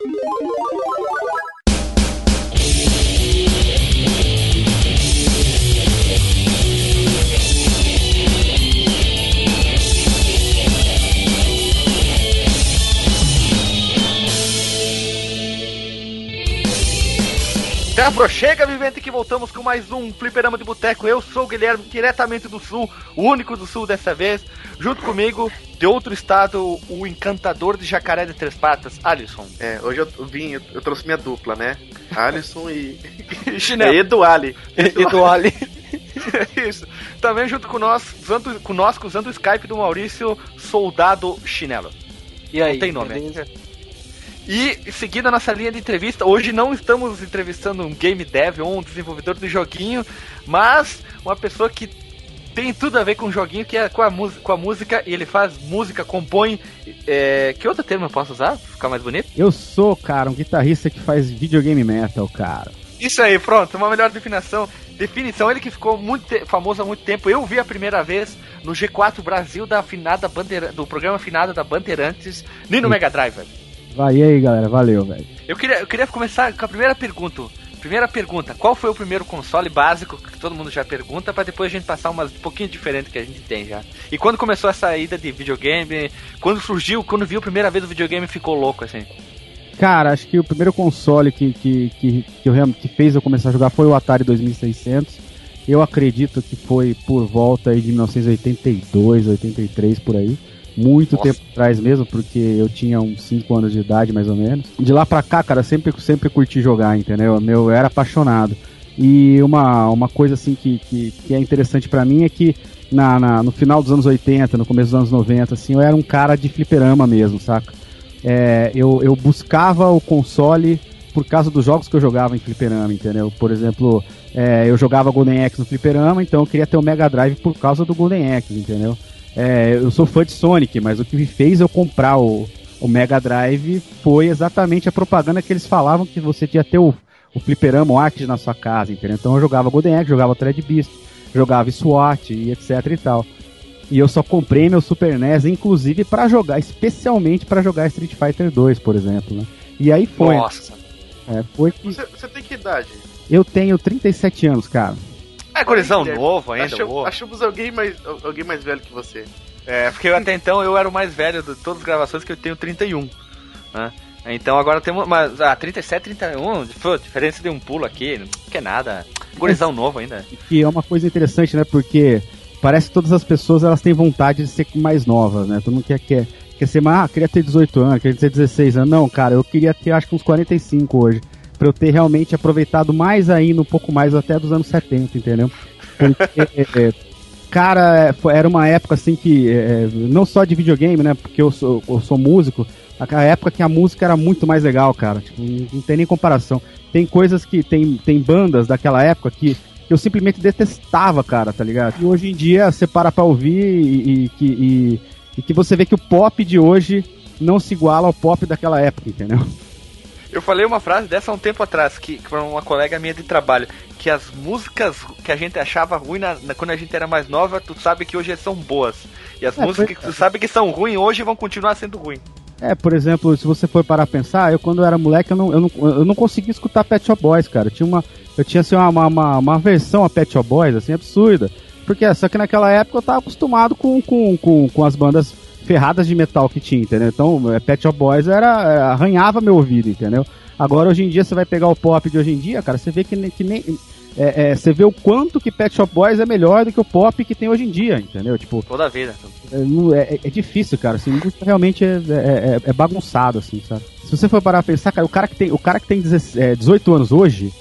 Thank you. Terra chega, vivente, que voltamos com mais um Fliperama de Boteco. Eu sou o Guilherme, diretamente do Sul, o único do Sul dessa vez. Junto comigo, de outro estado, o encantador de jacaré de três patas, Alisson. É, hoje eu vim, eu trouxe minha dupla, né? Alisson e. Chinelo. É Eduali. Eduali. Isso. Também junto com nós, usando, conosco, usando o Skype do Maurício, Soldado Chinelo. E aí? Não tem nome. E seguindo a nossa linha de entrevista, hoje não estamos entrevistando um game dev ou um desenvolvedor do joguinho, mas uma pessoa que tem tudo a ver com o joguinho, que é com a, com a música, e ele faz música, compõe. É... Que outro termo eu posso usar? Ficar mais bonito? Eu sou, cara, um guitarrista que faz videogame metal, cara. Isso aí, pronto, uma melhor definição. Definição, ele que ficou muito famoso há muito tempo. Eu vi a primeira vez no G4 Brasil da afinada Bandeira... do programa afinado da Bandeirantes, nem no Mega Drive. Vai aí, galera. Valeu, velho. Eu queria, eu queria começar com a primeira pergunta. Primeira pergunta, qual foi o primeiro console básico que todo mundo já pergunta, para depois a gente passar umas um pouquinho diferente que a gente tem já. E quando começou a saída de videogame, quando surgiu, quando viu a primeira vez o videogame ficou louco assim? Cara, acho que o primeiro console que, que, que, que, eu, que fez eu começar a jogar foi o Atari 2600. Eu acredito que foi por volta aí de 1982, 83 por aí muito Nossa. tempo atrás mesmo, porque eu tinha uns 5 anos de idade, mais ou menos. De lá pra cá, cara, sempre, sempre curti jogar, entendeu? Meu, eu era apaixonado. E uma, uma coisa assim que, que, que é interessante para mim é que na, na, no final dos anos 80, no começo dos anos 90, assim, eu era um cara de fliperama mesmo, saca? É, eu, eu buscava o console por causa dos jogos que eu jogava em fliperama, entendeu? Por exemplo, é, eu jogava Golden Axe no fliperama, então eu queria ter o Mega Drive por causa do Golden Axe, entendeu? É, eu sou fã de Sonic, mas o que me fez eu comprar o, o Mega Drive foi exatamente a propaganda que eles falavam que você tinha ter o, o fliperama, o arcade na sua casa, entendeu? Então eu jogava Golden Axe, jogava Thread Beast, jogava SWAT e etc e tal. E eu só comprei meu Super NES, inclusive para jogar, especialmente para jogar Street Fighter 2, por exemplo, né? E aí foi. Nossa. É, foi que... você, você tem que idade? Eu tenho 37 anos, cara. É gurizão novo ainda. Achamos, achamos alguém, mais, alguém mais velho que você. É, porque eu, até então eu era o mais velho de todas as gravações que eu tenho 31. Né? Então agora temos. Mas, ah, 37, 31, pô, diferença de um pulo aqui, não que é nada. Gurizão novo ainda. E é uma coisa interessante, né? Porque parece que todas as pessoas elas têm vontade de ser mais novas, né? Todo mundo quer, quer, quer ser mais. Ah, queria ter 18 anos, queria ter 16 anos. Não, cara, eu queria ter acho que uns 45 hoje para eu ter realmente aproveitado mais ainda, um pouco mais até dos anos 70, entendeu? Porque, é, cara, era uma época assim que, é, não só de videogame, né? Porque eu sou, eu sou músico, a época que a música era muito mais legal, cara. Tipo, não tem nem comparação. Tem coisas que. Tem, tem bandas daquela época que eu simplesmente detestava, cara, tá ligado? E hoje em dia você para pra ouvir e, e, e, e que você vê que o pop de hoje não se iguala ao pop daquela época, entendeu? Eu falei uma frase dessa há um tempo atrás, que para uma colega minha de trabalho, que as músicas que a gente achava ruim na, na, quando a gente era mais nova, tu sabe que hoje são boas. E as é, músicas que tu sabe que são ruins hoje vão continuar sendo ruins. É, por exemplo, se você for parar a pensar, eu quando era moleque, eu não, eu não, eu não conseguia escutar Pet Shop Boys, cara. Eu tinha uma, eu tinha assim, uma, uma, uma versão a Pet Shop Boys, assim, absurda. Porque só que naquela época eu tava acostumado com, com, com, com as bandas ferradas de metal que tinha, entendeu? Então, é, Pet Shop Boys era, é, arranhava meu ouvido, entendeu? Agora, hoje em dia, você vai pegar o pop de hoje em dia, cara, você vê que, que nem. É, é, você vê o quanto que Pet Shop Boys é melhor do que o pop que tem hoje em dia, entendeu? Tipo, Toda a vida. É, é, é, difícil, cara. Assim, realmente é, bagunçado, assim, sabe? Se você for parar a pensar, cara, o cara que tem, o cara que tem 18 anos hoje,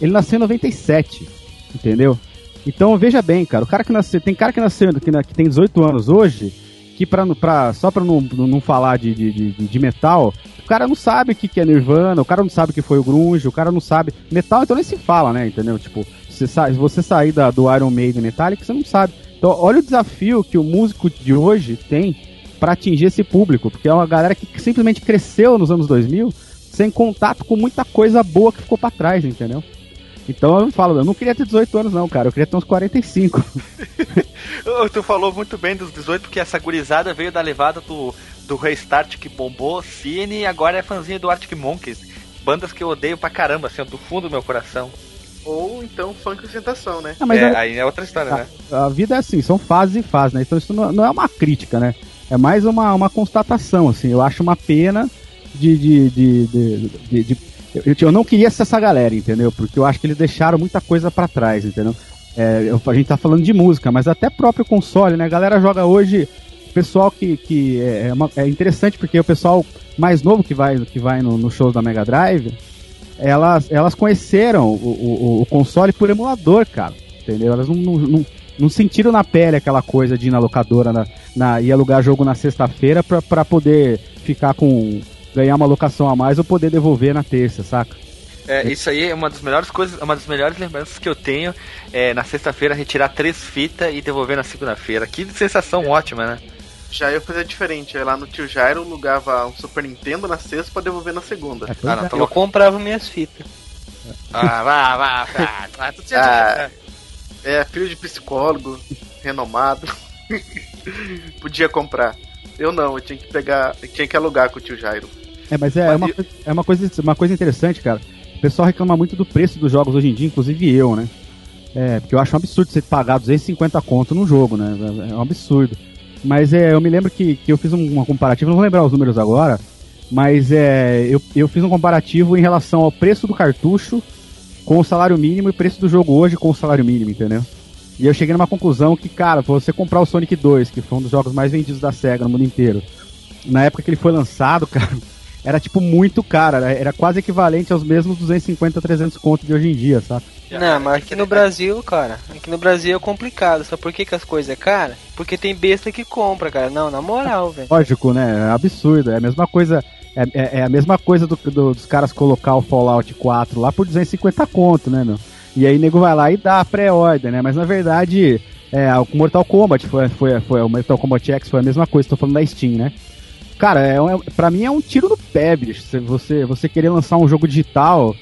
ele nasceu em 97, entendeu? Então veja bem, cara, o cara que nasceu, tem cara que nasceu que, que tem 18 anos hoje, que pra, pra, só pra não, não falar de, de, de, de metal, o cara não sabe o que, que é Nirvana, o cara não sabe o que foi o Grunge, o cara não sabe. Metal, então nem se fala, né? Entendeu? Tipo, se você sair da, do Iron Maiden Metallica, você não sabe. Então, olha o desafio que o músico de hoje tem para atingir esse público, porque é uma galera que simplesmente cresceu nos anos 2000 sem contato com muita coisa boa que ficou para trás, entendeu? Então eu falo, eu não queria ter 18 anos, não, cara. Eu queria ter uns 45. tu falou muito bem dos 18, porque essa gurizada veio da levada do, do Restart que bombou, Cine, e agora é fãzinho do Arctic Monkeys. Bandas que eu odeio pra caramba, assim, do fundo do meu coração. Ou então funk ostentação, né? Ah, mas é, é, aí é outra história, a, né? A vida é assim, são fases e fases, né? Então isso não, não, é uma crítica, né? É mais uma, uma constatação, assim. Eu acho uma pena de, de, de, de, de, eu, eu, não queria ser essa galera, entendeu? Porque eu acho que eles deixaram muita coisa para trás, entendeu? É, eu, a gente tá falando de música, mas até próprio console, né? A galera joga hoje. Pessoal que, que é, é, uma, é interessante porque o pessoal mais novo que vai, que vai no, no show da Mega Drive, elas, elas conheceram o, o, o console por emulador, cara. Entendeu? Elas não, não, não, não, sentiram na pele aquela coisa de ir na locadora na, na, e alugar jogo na sexta-feira pra, pra poder ficar com. Ganhar uma locação a mais ou poder devolver na terça, saca? É, isso aí é uma das melhores coisas, uma das melhores lembranças que eu tenho é na sexta-feira retirar três fitas e devolver na segunda-feira. Que sensação ótima, né? Já eu fazia diferente, eu ia lá no tio Jairo, alugava um Super Nintendo na sexta pra devolver na segunda. É, ah, não, então eu comprava minhas fitas. Ah, vá, vá, vá. Ah, tu tinha ah, é, filho de psicólogo, renomado. Podia comprar. Eu não, eu tinha que pegar, eu tinha que alugar com o tio Jairo. É, mas é, mas é, uma, eu... é uma, coisa, uma coisa interessante, cara. O pessoal reclama muito do preço dos jogos hoje em dia, inclusive eu, né? É, porque eu acho um absurdo você pagar 250 conto num jogo, né? É um absurdo. Mas é, eu me lembro que, que eu fiz uma comparativa, não vou lembrar os números agora, mas é, eu, eu fiz um comparativo em relação ao preço do cartucho com o salário mínimo e o preço do jogo hoje com o salário mínimo, entendeu? E eu cheguei numa conclusão que, cara, você comprar o Sonic 2, que foi um dos jogos mais vendidos da SEGA no mundo inteiro, na época que ele foi lançado, cara, era tipo muito caro, era, era quase equivalente aos mesmos 250, 300 contos de hoje em dia, sabe? Não, mas aqui no Brasil, cara, aqui no Brasil é complicado. Sabe por que, que as coisas é cara? Porque tem besta que compra, cara. Não, na moral, velho. Lógico, né? É absurdo. É a mesma coisa. É, é, é a mesma coisa do, do, dos caras colocar o Fallout 4 lá por 250 conto, né, meu? E aí o nego vai lá e dá a pré-ordem, né? Mas na verdade, é, o Mortal Kombat foi, foi, foi, o Mortal Kombat X foi a mesma coisa, tô falando da Steam, né? Cara, é, é, pra mim é um tiro no pé, bicho. Você, você querer lançar um jogo digital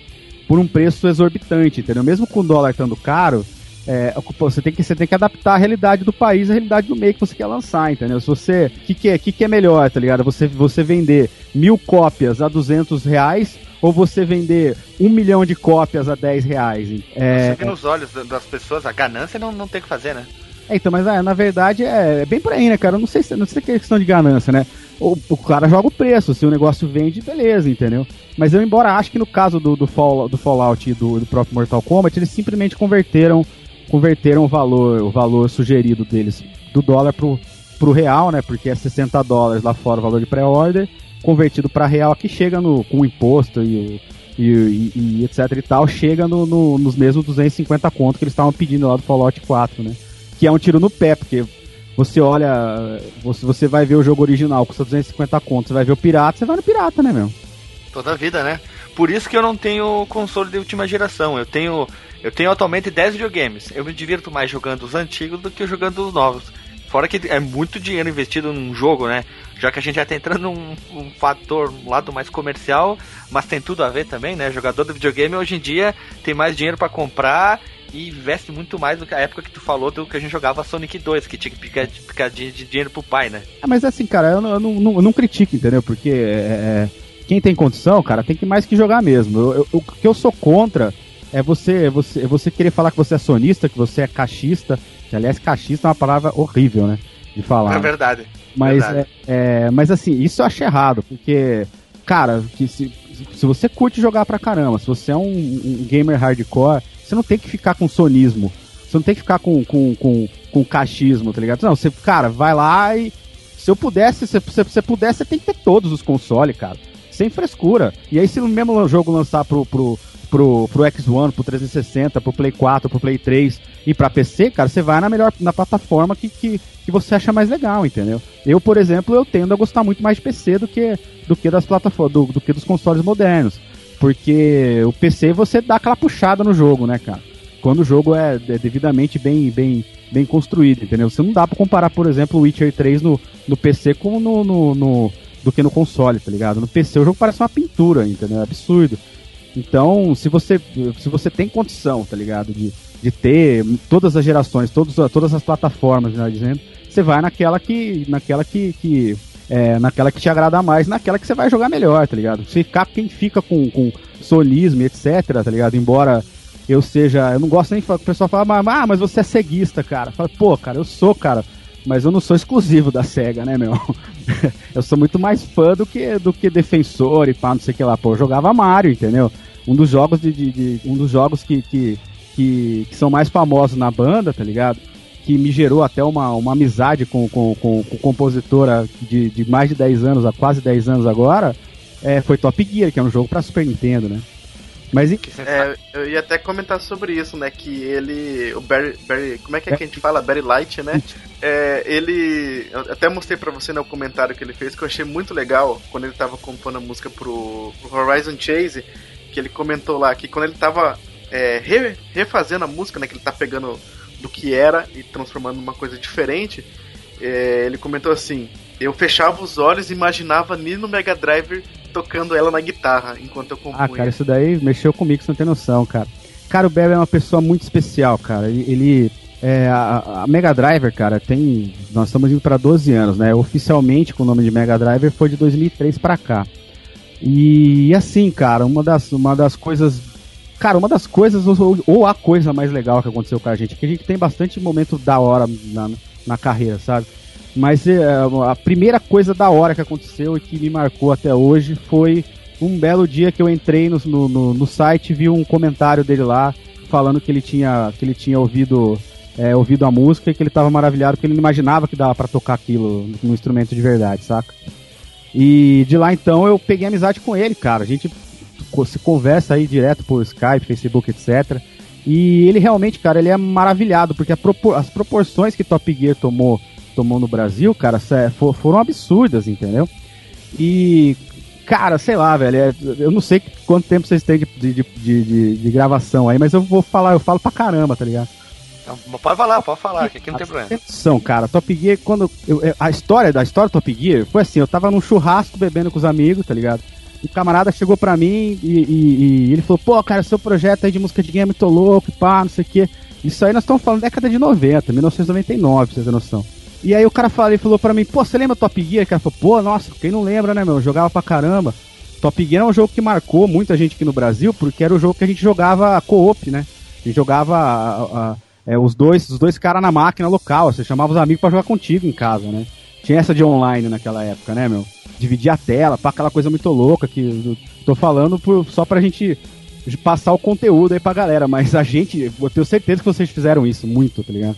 por um preço exorbitante, entendeu? Mesmo com o dólar estando caro, é, você, tem que, você tem que adaptar a realidade do país, a realidade do meio que você quer lançar, entendeu? Se você. O que, que, é, que, que é melhor, tá ligado? Você, você vender mil cópias a 200 reais ou você vender um milhão de cópias a 10 reais? É, você vê nos olhos das pessoas, a ganância não, não tem o que fazer, né? É, então, mas é, na verdade é, é, bem por aí, né, cara? Eu não sei se não sei se é questão de ganância, né? O, o cara joga o preço, se o negócio vende, beleza, entendeu? Mas eu, embora acho que no caso do, do, Fall, do Fallout e do, do próprio Mortal Kombat, eles simplesmente converteram converteram o valor, o valor sugerido deles do dólar pro, pro real, né? Porque é 60 dólares lá fora o valor de pré-order, convertido para real aqui chega no, com imposto e, e, e, e etc e tal, chega no, no, nos mesmos 250 conto que eles estavam pedindo lá do Fallout 4, né? Que é um tiro no pé, porque você olha, você, você vai ver o jogo original, custa 250 contos, você vai ver o pirata, você vai no pirata, né, meu? Toda a vida, né? Por isso que eu não tenho console de última geração. Eu tenho, eu tenho atualmente 10 videogames. Eu me divirto mais jogando os antigos do que jogando os novos. Fora que é muito dinheiro investido num jogo, né? Já que a gente já tá entrando num um fator, um lado mais comercial, mas tem tudo a ver também, né? Jogador de videogame hoje em dia tem mais dinheiro para comprar e investe muito mais do que a época que tu falou do que a gente jogava Sonic 2, que tinha que picar, picar de, de dinheiro pro pai, né? É, mas assim, cara, eu não, eu não, eu não critico, entendeu? Porque é, é, quem tem condição, cara, tem que mais que jogar mesmo. Eu, eu, o que eu sou contra é você, você, você querer falar que você é sonista, que você é cachista. Que, aliás, cachista é uma palavra horrível, né? De falar. É verdade. Mas, verdade. É, é, mas assim, isso eu acho errado, porque, cara, que se, se você curte jogar pra caramba, se você é um, um gamer hardcore você não tem que ficar com sonismo. Você não tem que ficar com, com, com, com cachismo, tá ligado? Não, você, cara, vai lá e. Se eu pudesse, se você pudesse, você tem que ter todos os consoles, cara. Sem frescura. E aí, se o mesmo jogo lançar pro, pro, pro, pro X1, pro 360, pro Play 4, pro Play 3 e pra PC, cara, você vai na melhor na plataforma que, que, que você acha mais legal, entendeu? Eu, por exemplo, eu tendo a gostar muito mais de PC do que, do que das plataformas, do, do que dos consoles modernos. Porque o PC você dá aquela puxada no jogo, né, cara? Quando o jogo é, é devidamente bem, bem, bem construído, entendeu? Você não dá pra comparar, por exemplo, o Witcher 3 no, no PC com no, no, no, do que no console, tá ligado? No PC o jogo parece uma pintura, entendeu? É absurdo. Então, se você, se você tem condição, tá ligado, de, de ter todas as gerações, todos, todas as plataformas, né, dizendo, você vai naquela que, naquela que, que é, naquela que te agrada mais, naquela que você vai jogar melhor, tá ligado? Se ficar quem fica com, com sonismo, etc, tá ligado? Embora eu seja, eu não gosto nem que o pessoal fala, ah, mas você é ceguista, cara. Fala, pô, cara, eu sou, cara, mas eu não sou exclusivo da SEGA, né, meu? eu sou muito mais fã do que, do que defensor e pá, não sei o que lá. Pô, eu jogava Mario, entendeu? Um dos jogos de, de, de um dos jogos que, que, que, que, são mais famosos na banda, tá ligado? Que me gerou até uma, uma amizade com, com, com, com compositora de, de mais de 10 anos, há quase 10 anos agora, é, foi Top Gear, que é um jogo para Super Nintendo, né? Mas é, eu ia até comentar sobre isso, né? Que ele. O Barry. Barry como é que é, é que a gente fala? Barry Light, né? É, ele. Eu até mostrei pra você no né, comentário que ele fez, que eu achei muito legal quando ele tava compondo a música pro, pro Horizon Chase. Que ele comentou lá que quando ele tava é, re, refazendo a música, né? Que ele tá pegando do que era e transformando numa coisa diferente. É, ele comentou assim: Eu fechava os olhos e imaginava Nino Mega Driver tocando ela na guitarra enquanto eu compunha. Ah, cara, isso daí mexeu comigo, você não tem noção, cara. Cara, o Barry é uma pessoa muito especial, cara. Ele. É, a, a, Mega Driver, cara, tem. Nós estamos indo para 12 anos, né? Oficialmente, com o nome de Mega Driver, foi de 2003 para cá. E assim, cara, uma das, uma das coisas. Cara, uma das coisas, ou, ou a coisa mais legal que aconteceu com a gente, é que a gente tem bastante momento da hora na, na carreira, sabe? Mas é, a primeira coisa da hora que aconteceu e que me marcou até hoje foi um belo dia que eu entrei no, no, no site vi um comentário dele lá falando que ele tinha, que ele tinha ouvido, é, ouvido a música e que ele estava maravilhado porque ele não imaginava que dava para tocar aquilo num instrumento de verdade, saca? E de lá então eu peguei amizade com ele, cara. A gente se conversa aí direto por Skype, Facebook, etc. E ele realmente, cara, ele é maravilhado porque propor as proporções que Top Gear tomou tomou no Brasil, cara, foram absurdas, entendeu? E, cara, sei lá, velho, é, eu não sei quanto tempo vocês têm de, de, de, de, gravação aí, mas eu vou falar, eu falo pra caramba, tá ligado? Então, pode falar, pode falar, que aqui não tem problema. Atenção, cara, Top Gear, quando. Eu, a história da história do Top Gear foi assim: eu tava num churrasco bebendo com os amigos, tá ligado? O camarada chegou pra mim e, e, e ele falou: pô, cara, seu projeto aí de música de game é muito louco, pá, não sei o quê. Isso aí nós estamos falando década de 90, 1999, pra vocês terem noção. E aí o cara falou, ele falou pra mim, pô, você lembra Top Gear? O cara falou, pô, nossa, quem não lembra, né, meu? Eu jogava pra caramba. Top Gear é um jogo que marcou muita gente aqui no Brasil, porque era o jogo que a gente jogava co-op, né? A gente jogava a, a, é, os dois, os dois caras na máquina local, você chamava os amigos para jogar contigo em casa, né? Tinha essa de online naquela época, né, meu? Dividir a tela, para aquela coisa muito louca que tô falando por, só pra gente passar o conteúdo aí pra galera, mas a gente, eu tenho certeza que vocês fizeram isso muito, tá ligado?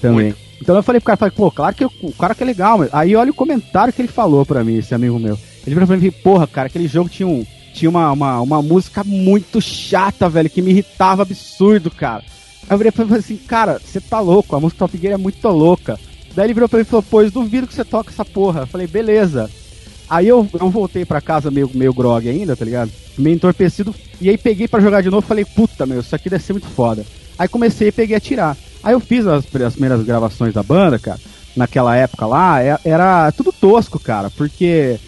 Também. Muito. Então eu falei pro cara, falei, pô, claro que o cara que é legal, mas aí olha o comentário que ele falou pra mim, esse amigo meu. Ele virou pra mim, porra, cara, aquele jogo tinha um tinha uma, uma, uma música muito chata, velho, que me irritava absurdo, cara. Aí eu virei pra ele assim, cara, você tá louco, a música Top Gear é muito louca. Daí ele virou pra mim e falou, pois duvido que você toque essa porra. Eu falei, beleza. Aí eu, eu voltei pra casa meio, meio grog ainda, tá ligado? Meio entorpecido. E aí peguei para jogar de novo e falei, puta, meu, isso aqui deve ser muito foda. Aí comecei e peguei a tirar. Aí eu fiz as, as primeiras gravações da banda, cara, naquela época lá, é, era tudo tosco, cara, porque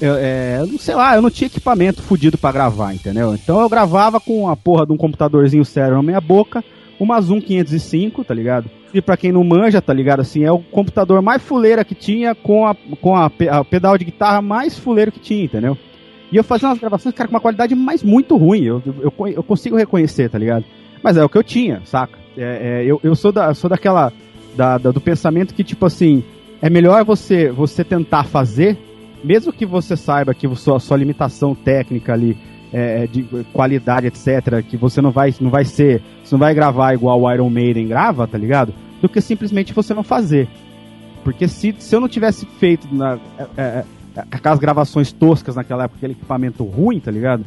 eu, é, sei lá, eu não tinha equipamento fudido para gravar, entendeu? Então eu gravava com a porra de um computadorzinho sério na minha boca, uma Zoom 505, tá ligado? E para quem não manja, tá ligado? Assim, é o computador mais fuleira que tinha com a, com a, a pedal de guitarra mais fuleiro que tinha, entendeu? E eu fazia umas gravações, cara, com uma qualidade mais muito ruim, eu, eu, eu consigo reconhecer, tá ligado? Mas é o que eu tinha, saca? É, é, eu, eu sou, da, sou daquela. Da, da, do pensamento que, tipo assim, é melhor você, você tentar fazer, mesmo que você saiba que sua, sua limitação técnica ali, é, é, de qualidade, etc., que você não vai, não vai ser. Você não vai gravar igual o Iron Maiden grava, tá ligado? Do que simplesmente você não fazer. Porque se, se eu não tivesse feito na, é, é, é aquelas gravações toscas naquela época, aquele equipamento ruim, tá ligado?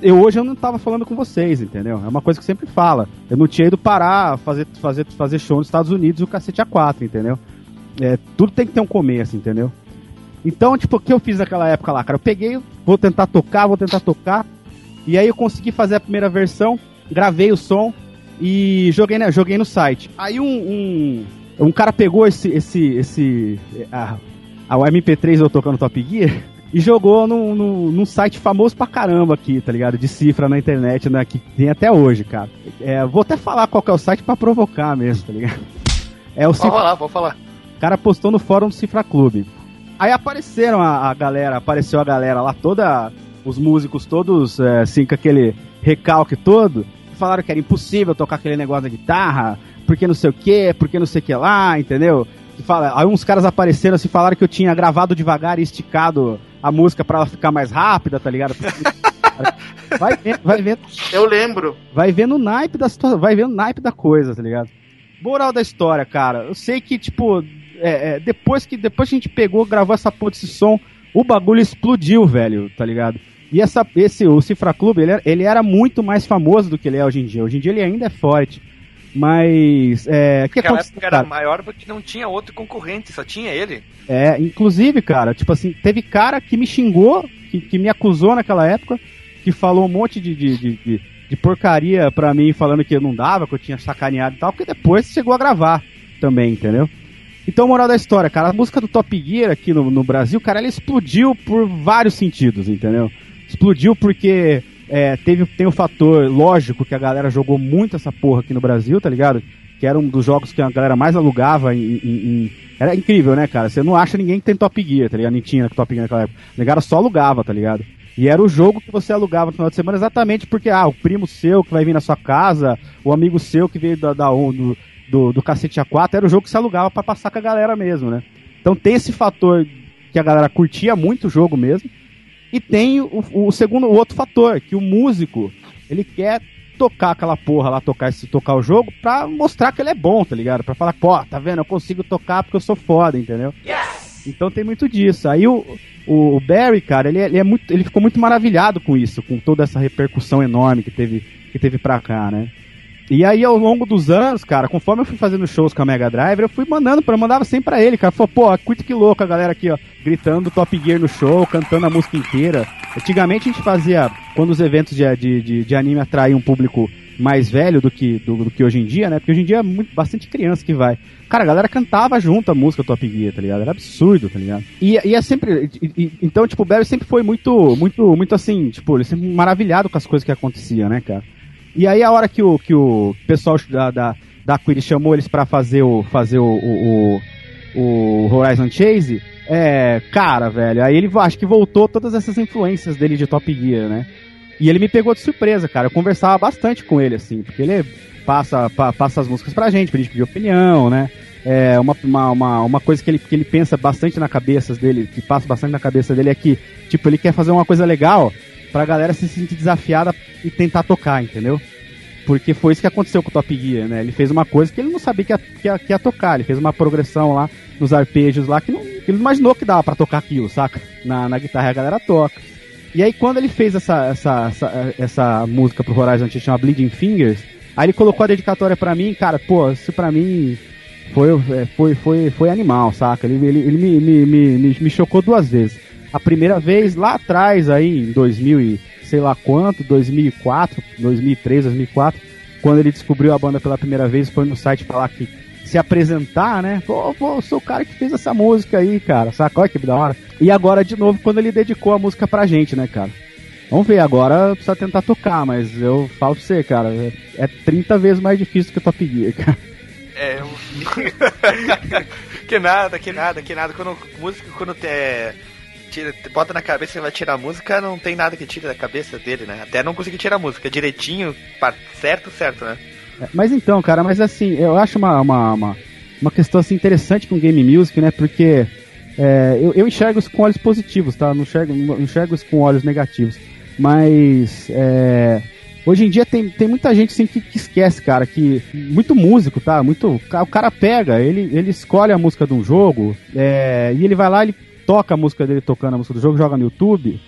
eu hoje eu não tava falando com vocês, entendeu? É uma coisa que sempre fala. Eu não tinha ido parar, fazer, fazer, fazer show nos Estados Unidos e o cacete A4, entendeu? É, tudo tem que ter um começo, entendeu? Então, tipo, o que eu fiz naquela época lá, cara? Eu peguei, vou tentar tocar, vou tentar tocar. E aí eu consegui fazer a primeira versão, gravei o som e joguei, né, joguei no site. Aí um, um, um cara pegou esse, esse, esse a, a MP3 eu tocando Top Gear e jogou num, num, num, site famoso pra caramba aqui, tá ligado? De cifra na internet, né? Que tem até hoje, cara. É, vou até falar qual é o site pra provocar mesmo, tá ligado? É o Cifra... Vou falar, vou falar. O cara postou no fórum do Cifra Clube. Aí apareceram a, a galera, apareceu a galera lá toda, os músicos todos, é, assim, com aquele recalque todo, falaram que era impossível tocar aquele negócio da guitarra, porque não sei o que, porque não sei o que lá, entendeu? fala, aí uns caras apareceram assim, falaram que eu tinha gravado devagar e esticado a música para ela ficar mais rápida, tá ligado? Vai vendo, vai vendo. Eu lembro. Vai vendo o naipe da situação, vai vendo o naipe da coisa, tá ligado? Moral da história, cara. Eu sei que, tipo, é, é, depois que depois que a gente pegou, gravou essa porra desse som, o bagulho explodiu, velho, tá ligado? E essa, esse, o Cifra Clube, ele, ele era muito mais famoso do que ele é hoje em dia. Hoje em dia ele ainda é forte. Mas. É, que Naquela época era maior porque não tinha outro concorrente, só tinha ele. É, inclusive, cara, tipo assim, teve cara que me xingou, que, que me acusou naquela época, que falou um monte de, de, de, de, de porcaria pra mim, falando que eu não dava, que eu tinha sacaneado e tal, porque depois chegou a gravar também, entendeu? Então, moral da história, cara, a música do Top Gear aqui no, no Brasil, cara, ela explodiu por vários sentidos, entendeu? Explodiu porque é, teve, tem o fator lógico que a galera jogou muito essa porra aqui no Brasil, tá ligado? Que era um dos jogos que a galera mais alugava em, em, em... Era incrível, né, cara? Você não acha ninguém que tem Top Gear, tá ligado? Nem tinha Top Gear naquela época. A galera só alugava, tá ligado? E era o jogo que você alugava no final de semana exatamente porque, ah, o primo seu que vai vir na sua casa, o amigo seu que veio da, da do, do, do cacete A4, era o jogo que se alugava para passar com a galera mesmo, né? Então tem esse fator que a galera curtia muito o jogo mesmo. E tem o, o segundo, o outro fator, que o músico, ele quer tocar aquela porra lá, tocar, esse, tocar o jogo pra mostrar que ele é bom, tá ligado? Pra falar, pô, tá vendo? Eu consigo tocar porque eu sou foda, entendeu? Yes! Então tem muito disso. Aí o, o Barry, cara, ele, é, ele, é muito, ele ficou muito maravilhado com isso, com toda essa repercussão enorme que teve, que teve pra cá, né? E aí, ao longo dos anos, cara, conforme eu fui fazendo shows com a Mega Drive, eu fui mandando, eu mandava sempre pra ele, cara. Falou, pô, curte que louco a galera aqui, ó, gritando Top Gear no show, cantando a música inteira. Antigamente a gente fazia, quando os eventos de, de, de, de anime atraíam um público mais velho do que, do, do, que hoje em dia, né? Porque hoje em dia é muito, bastante criança que vai. Cara, a galera cantava junto a música Top Gear, tá ligado? Era absurdo, tá ligado? E, e é sempre. E, e, então, tipo, o Barry sempre foi muito, muito, muito assim, tipo, ele sempre maravilhado com as coisas que aconteciam, né, cara? E aí a hora que o, que o pessoal da, da, da Quiris chamou eles para fazer o fazer o, o, o, Horizon Chase, é, cara, velho, aí ele acho que voltou todas essas influências dele de Top Gear, né? E ele me pegou de surpresa, cara. Eu conversava bastante com ele, assim, porque ele passa, pa, passa as músicas pra gente, pra gente pedir opinião, né? É, uma, uma, uma, uma coisa que ele, que ele pensa bastante na cabeça dele, que passa bastante na cabeça dele é que, tipo, ele quer fazer uma coisa legal, pra galera se sentir desafiada e tentar tocar, entendeu? Porque foi isso que aconteceu com o Top Gear, né? Ele fez uma coisa que ele não sabia que ia, que ia, que ia tocar. Ele fez uma progressão lá nos arpejos lá que, não, que ele não imaginou que dava para tocar aquilo, saca? Na, na guitarra a galera toca. E aí quando ele fez essa, essa, essa, essa música pro Horizon que chama Bleeding Fingers, aí ele colocou a dedicatória para mim, cara, pô, isso pra mim foi, é, foi, foi, foi animal, saca? Ele, ele, ele me, me, me, me, chocou duas vezes. A primeira vez lá atrás, aí em 2000 e sei lá quanto, 2004, 2003, 2004, quando ele descobriu a banda pela primeira vez, foi no site falar que se apresentar, né? Pô, pô, eu sou o cara que fez essa música aí, cara. Saca? Olha que da hora. E agora, de novo, quando ele dedicou a música pra gente, né, cara? Vamos ver, agora precisa tentar tocar, mas eu falo pra você, cara, é 30 vezes mais difícil que o Top Gear, cara. É. que nada, que nada, que nada. Quando música, quando é, tira, bota na cabeça e vai tirar a música, não tem nada que tire da cabeça dele, né? Até não conseguir tirar a música direitinho, certo, certo, né? É, mas então, cara, mas assim, eu acho uma, uma, uma, uma questão assim, interessante com game music, né? Porque é, eu, eu enxergo isso com olhos positivos, tá? Não enxergo, não enxergo isso com olhos negativos. Mas é, hoje em dia tem, tem muita gente assim, que, que, esquece, cara, que muito músico, tá? Muito, o cara pega, ele, ele escolhe a música de um jogo é, e ele vai lá, ele toca a música dele tocando a música do jogo, joga no YouTube.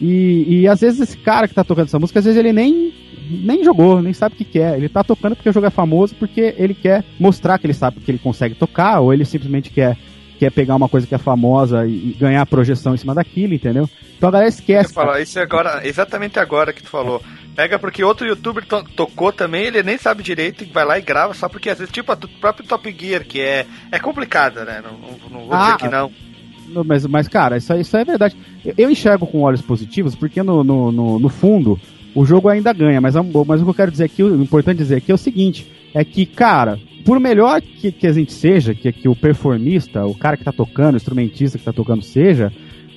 E, e às vezes esse cara que tá tocando essa música, às vezes ele nem, nem jogou, nem sabe o que, que é. Ele tá tocando porque o jogo é famoso, porque ele quer mostrar que ele sabe que ele consegue tocar, ou ele simplesmente quer, quer pegar uma coisa que é famosa e, e ganhar projeção em cima daquilo, entendeu? Então a galera esquece. Falar, isso agora, exatamente agora que tu falou. Pega porque outro youtuber to tocou também, ele nem sabe direito, vai lá e grava só porque às vezes, tipo, o próprio Top Gear, que é, é complicado, né? Não, não, não vou ah, dizer que não Mas, mas cara, isso, isso é verdade. Eu, eu enxergo com olhos positivos, porque no, no, no, no fundo o jogo ainda ganha. Mas, mas o que eu quero dizer aqui, o importante dizer aqui é o seguinte: é que, cara, por melhor que, que a gente seja, que, que o performista, o cara que tá tocando, o instrumentista que tá tocando seja,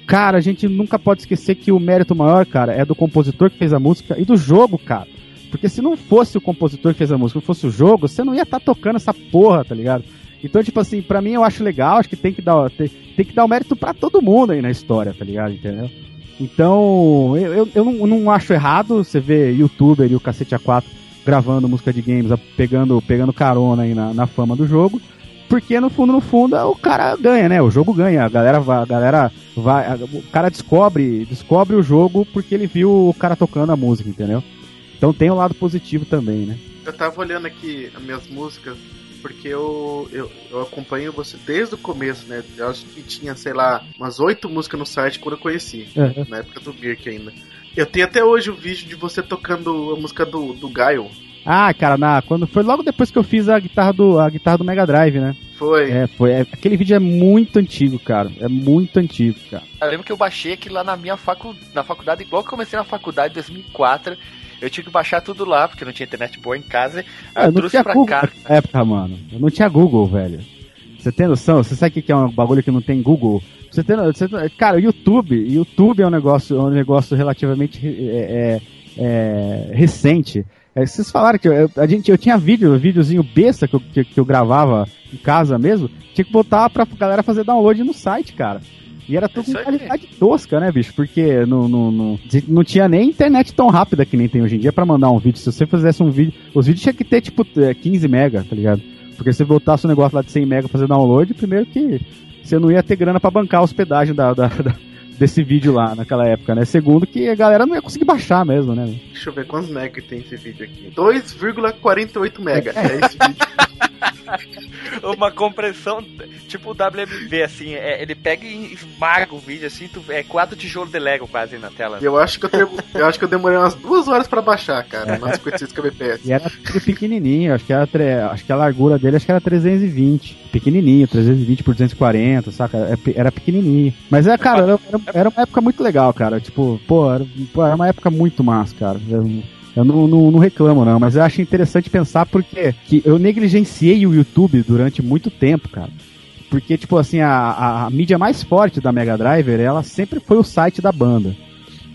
cara, a gente nunca pode esquecer que o mérito maior, cara, é do compositor que fez a música e do jogo, cara. Porque se não fosse o compositor que fez a música, fosse o jogo, você não ia estar tá tocando essa porra, tá ligado? Então, tipo assim, pra mim eu acho legal, acho que tem que dar, tem, tem que dar o mérito para todo mundo aí na história, tá ligado? Entendeu? Então, eu, eu, eu não, não, acho errado você ver youtuber e o cacete A4 gravando música de games, pegando, pegando carona aí na, na fama do jogo. Porque no fundo, no fundo, o cara ganha, né? O jogo ganha. A galera vai, a galera vai. O cara descobre, descobre o jogo porque ele viu o cara tocando a música, entendeu? Então tem um lado positivo também, né? Eu tava olhando aqui as minhas músicas porque eu, eu, eu, acompanho você desde o começo, né? Eu acho que tinha, sei lá, umas oito músicas no site quando eu conheci, uhum. na época do Birk ainda. Eu tenho até hoje o vídeo de você tocando a música do, do Gaio. Ah, cara, na, quando foi logo depois que eu fiz a guitarra do, a guitarra do Mega Drive, né? Foi. É, foi. É, aquele vídeo é muito antigo, cara. É muito antigo, cara. Eu lembro que eu baixei aquilo lá na minha facu, na faculdade, igual que eu comecei na faculdade em 2004. Eu tive que baixar tudo lá, porque não tinha internet boa em casa. É, eu, eu trouxe pra Google cá. Na época, mano. Eu não tinha Google, velho. Você tem noção? Você sabe o que é um bagulho que não tem Google? Você tem, você, cara, o YouTube, YouTube é um negócio, um negócio relativamente é, é, é recente. É, vocês falaram que eu, a gente, eu tinha vídeo, videozinho besta que eu, que, que eu gravava em casa mesmo, tinha que botar pra galera fazer download no site, cara. E era tudo com qualidade tosca, né, bicho? Porque não, não, não, não tinha nem internet tão rápida que nem tem hoje em dia para mandar um vídeo. Se você fizesse um vídeo. Os vídeos tinha que ter, tipo, 15 é, mega, tá ligado? Porque se você botasse um negócio lá de 100 mega fazer download, primeiro que você não ia ter grana para bancar a hospedagem da, da, da, desse vídeo lá naquela época, né? Segundo que a galera não ia conseguir baixar mesmo, né? Deixa eu ver quantos mega tem esse vídeo aqui. 2,48 mega é, é esse vídeo. uma compressão tipo o WMV, assim, é, ele pega e esmaga o vídeo, assim, tu, é quatro tijolos de Lego quase na tela. Eu acho que eu, eu acho que eu demorei umas duas horas pra baixar, cara, umas 56 kbps. E era tudo pequenininho, acho que, era, acho que a largura dele acho que era 320. Pequenininho, 320 por 240, saca? É era pequenininho. Mas é, cara, era, era uma época muito legal, cara. Tipo, pô, era, pô, era uma época muito massa, cara. Eu não, não, não, reclamo, não, mas eu acho interessante pensar porque que eu negligenciei o YouTube durante muito tempo, cara. Porque, tipo assim, a, a, a mídia mais forte da Mega Driver, ela sempre foi o site da banda.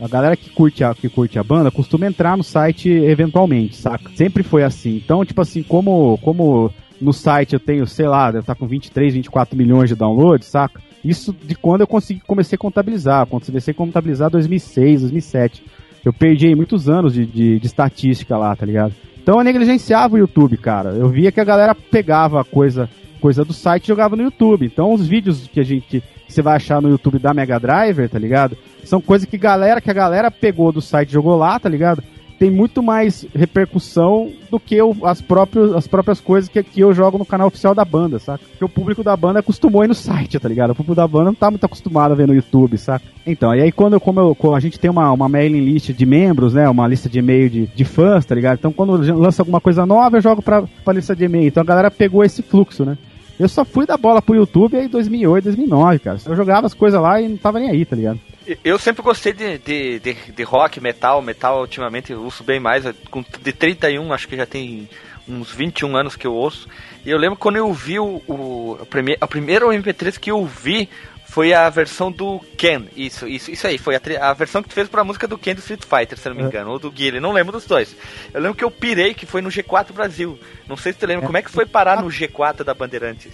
A galera que curte a, que curte a banda costuma entrar no site eventualmente, saca? Sempre foi assim. Então, tipo assim, como, como no site eu tenho, sei lá, deve estar com 23, 24 milhões de downloads, saca? Isso de quando eu consegui, comecei a contabilizar. Comecei a contabilizar 2006, 2007. Eu perdi muitos anos de, de, de estatística lá, tá ligado? Então eu negligenciava o YouTube, cara. Eu via que a galera pegava coisa, coisa do site e jogava no YouTube. Então os vídeos que a gente você vai achar no YouTube da Mega Driver, tá ligado? São coisas que galera que a galera pegou do site e jogou lá, tá ligado? Tem muito mais repercussão do que o, as, próprias, as próprias coisas que, que eu jogo no canal oficial da banda, saca? Porque o público da banda acostumou aí no site, tá ligado? O público da banda não tá muito acostumado a ver no YouTube, saca? Então, e aí quando, como eu, como a gente tem uma, uma mailing list de membros, né? Uma lista de e-mail de, de fãs, tá ligado? Então quando lança alguma coisa nova, eu jogo pra, pra lista de e-mail. Então a galera pegou esse fluxo, né? Eu só fui da bola pro YouTube aí em 2008, 2009, cara. Eu jogava as coisas lá e não tava nem aí, tá ligado? Eu sempre gostei de, de, de, de, rock, metal. Metal, ultimamente, eu ouço bem mais. Com, de 31, acho que já tem uns 21 anos que eu ouço. E eu lembro quando eu vi o, o a, primeir, a primeira MP3 que eu vi foi a versão do Ken. Isso, isso, isso aí. Foi a, a versão que tu fez pra música do Ken do Street Fighter, se não me é. engano. É. Ou do Guile, não lembro dos dois. Eu lembro que eu pirei que foi no G4 Brasil. Não sei se tu lembra. É. Como é que foi parar no G4 da Bandeirantes?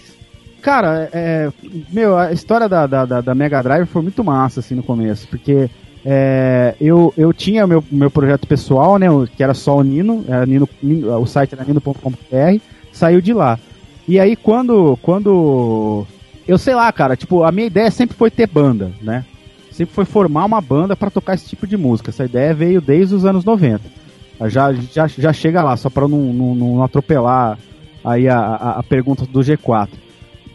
Cara, é, meu, a história da, da, da, Mega Drive foi muito massa, assim, no começo, porque é, eu, eu tinha meu, meu projeto pessoal, né, que era só o Nino, era Nino, o site era nino.com.br, saiu de lá. E aí, quando, quando, eu sei lá, cara, tipo, a minha ideia sempre foi ter banda, né, sempre foi formar uma banda para tocar esse tipo de música, essa ideia veio desde os anos 90. Já, já, já chega lá, só para não, não, não atropelar aí a, a, a pergunta do G4.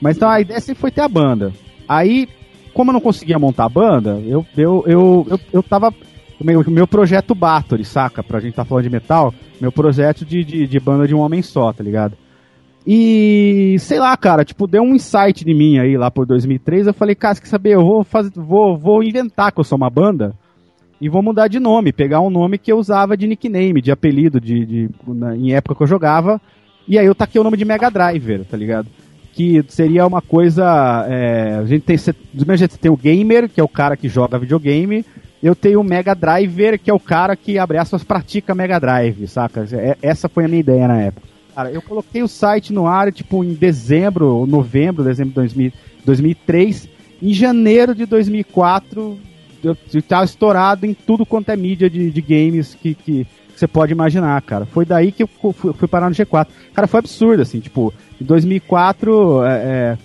Mas então a ideia sempre foi ter a banda. Aí, como eu não conseguia montar a banda, eu, eu, eu, eu, eu tava. Meu, meu projeto Bathory, saca? Pra gente tá falando de metal, meu projeto de, de, de banda de um homem só, tá ligado? E sei lá, cara, tipo, deu um insight de mim aí lá por 2003. Eu falei, cara, quer saber? Eu vou fazer, vou, vou inventar que eu sou uma banda e vou mudar de nome, pegar um nome que eu usava de nickname, de apelido, de, de na, em época que eu jogava. E aí eu taquei o nome de Mega Driver, tá ligado? Que seria uma coisa. É, a gente tem. Do mesmo jeito, você tem o gamer, que é o cara que joga videogame. Eu tenho o Mega Driver, que é o cara que, abre aspas, pratica Mega Drive, saca? É, essa foi a minha ideia na época. Cara, eu coloquei o site no ar, tipo, em dezembro, novembro, dezembro de 2000, 2003. Em janeiro de 2004, eu estava estourado em tudo quanto é mídia de, de games que, que você pode imaginar, cara. Foi daí que eu fui, fui, parar no G4. Cara, foi absurdo, assim, tipo, em 2004, é, é,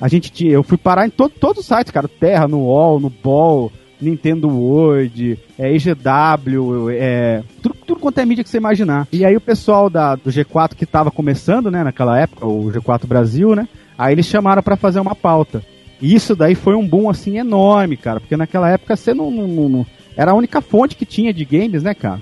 a gente tinha, eu fui parar em to, todos os sites, cara, Terra, no UOL, no Ball, Nintendo World, é, EGW, é, tudo, tudo quanto é mídia que você imaginar. E aí o pessoal da, do G4 que estava começando, né, naquela época, o G4 Brasil, né, aí eles chamaram para fazer uma pauta. E isso daí foi um boom, assim, enorme, cara, porque naquela época você não, não, não era a única fonte que tinha de games, né, cara?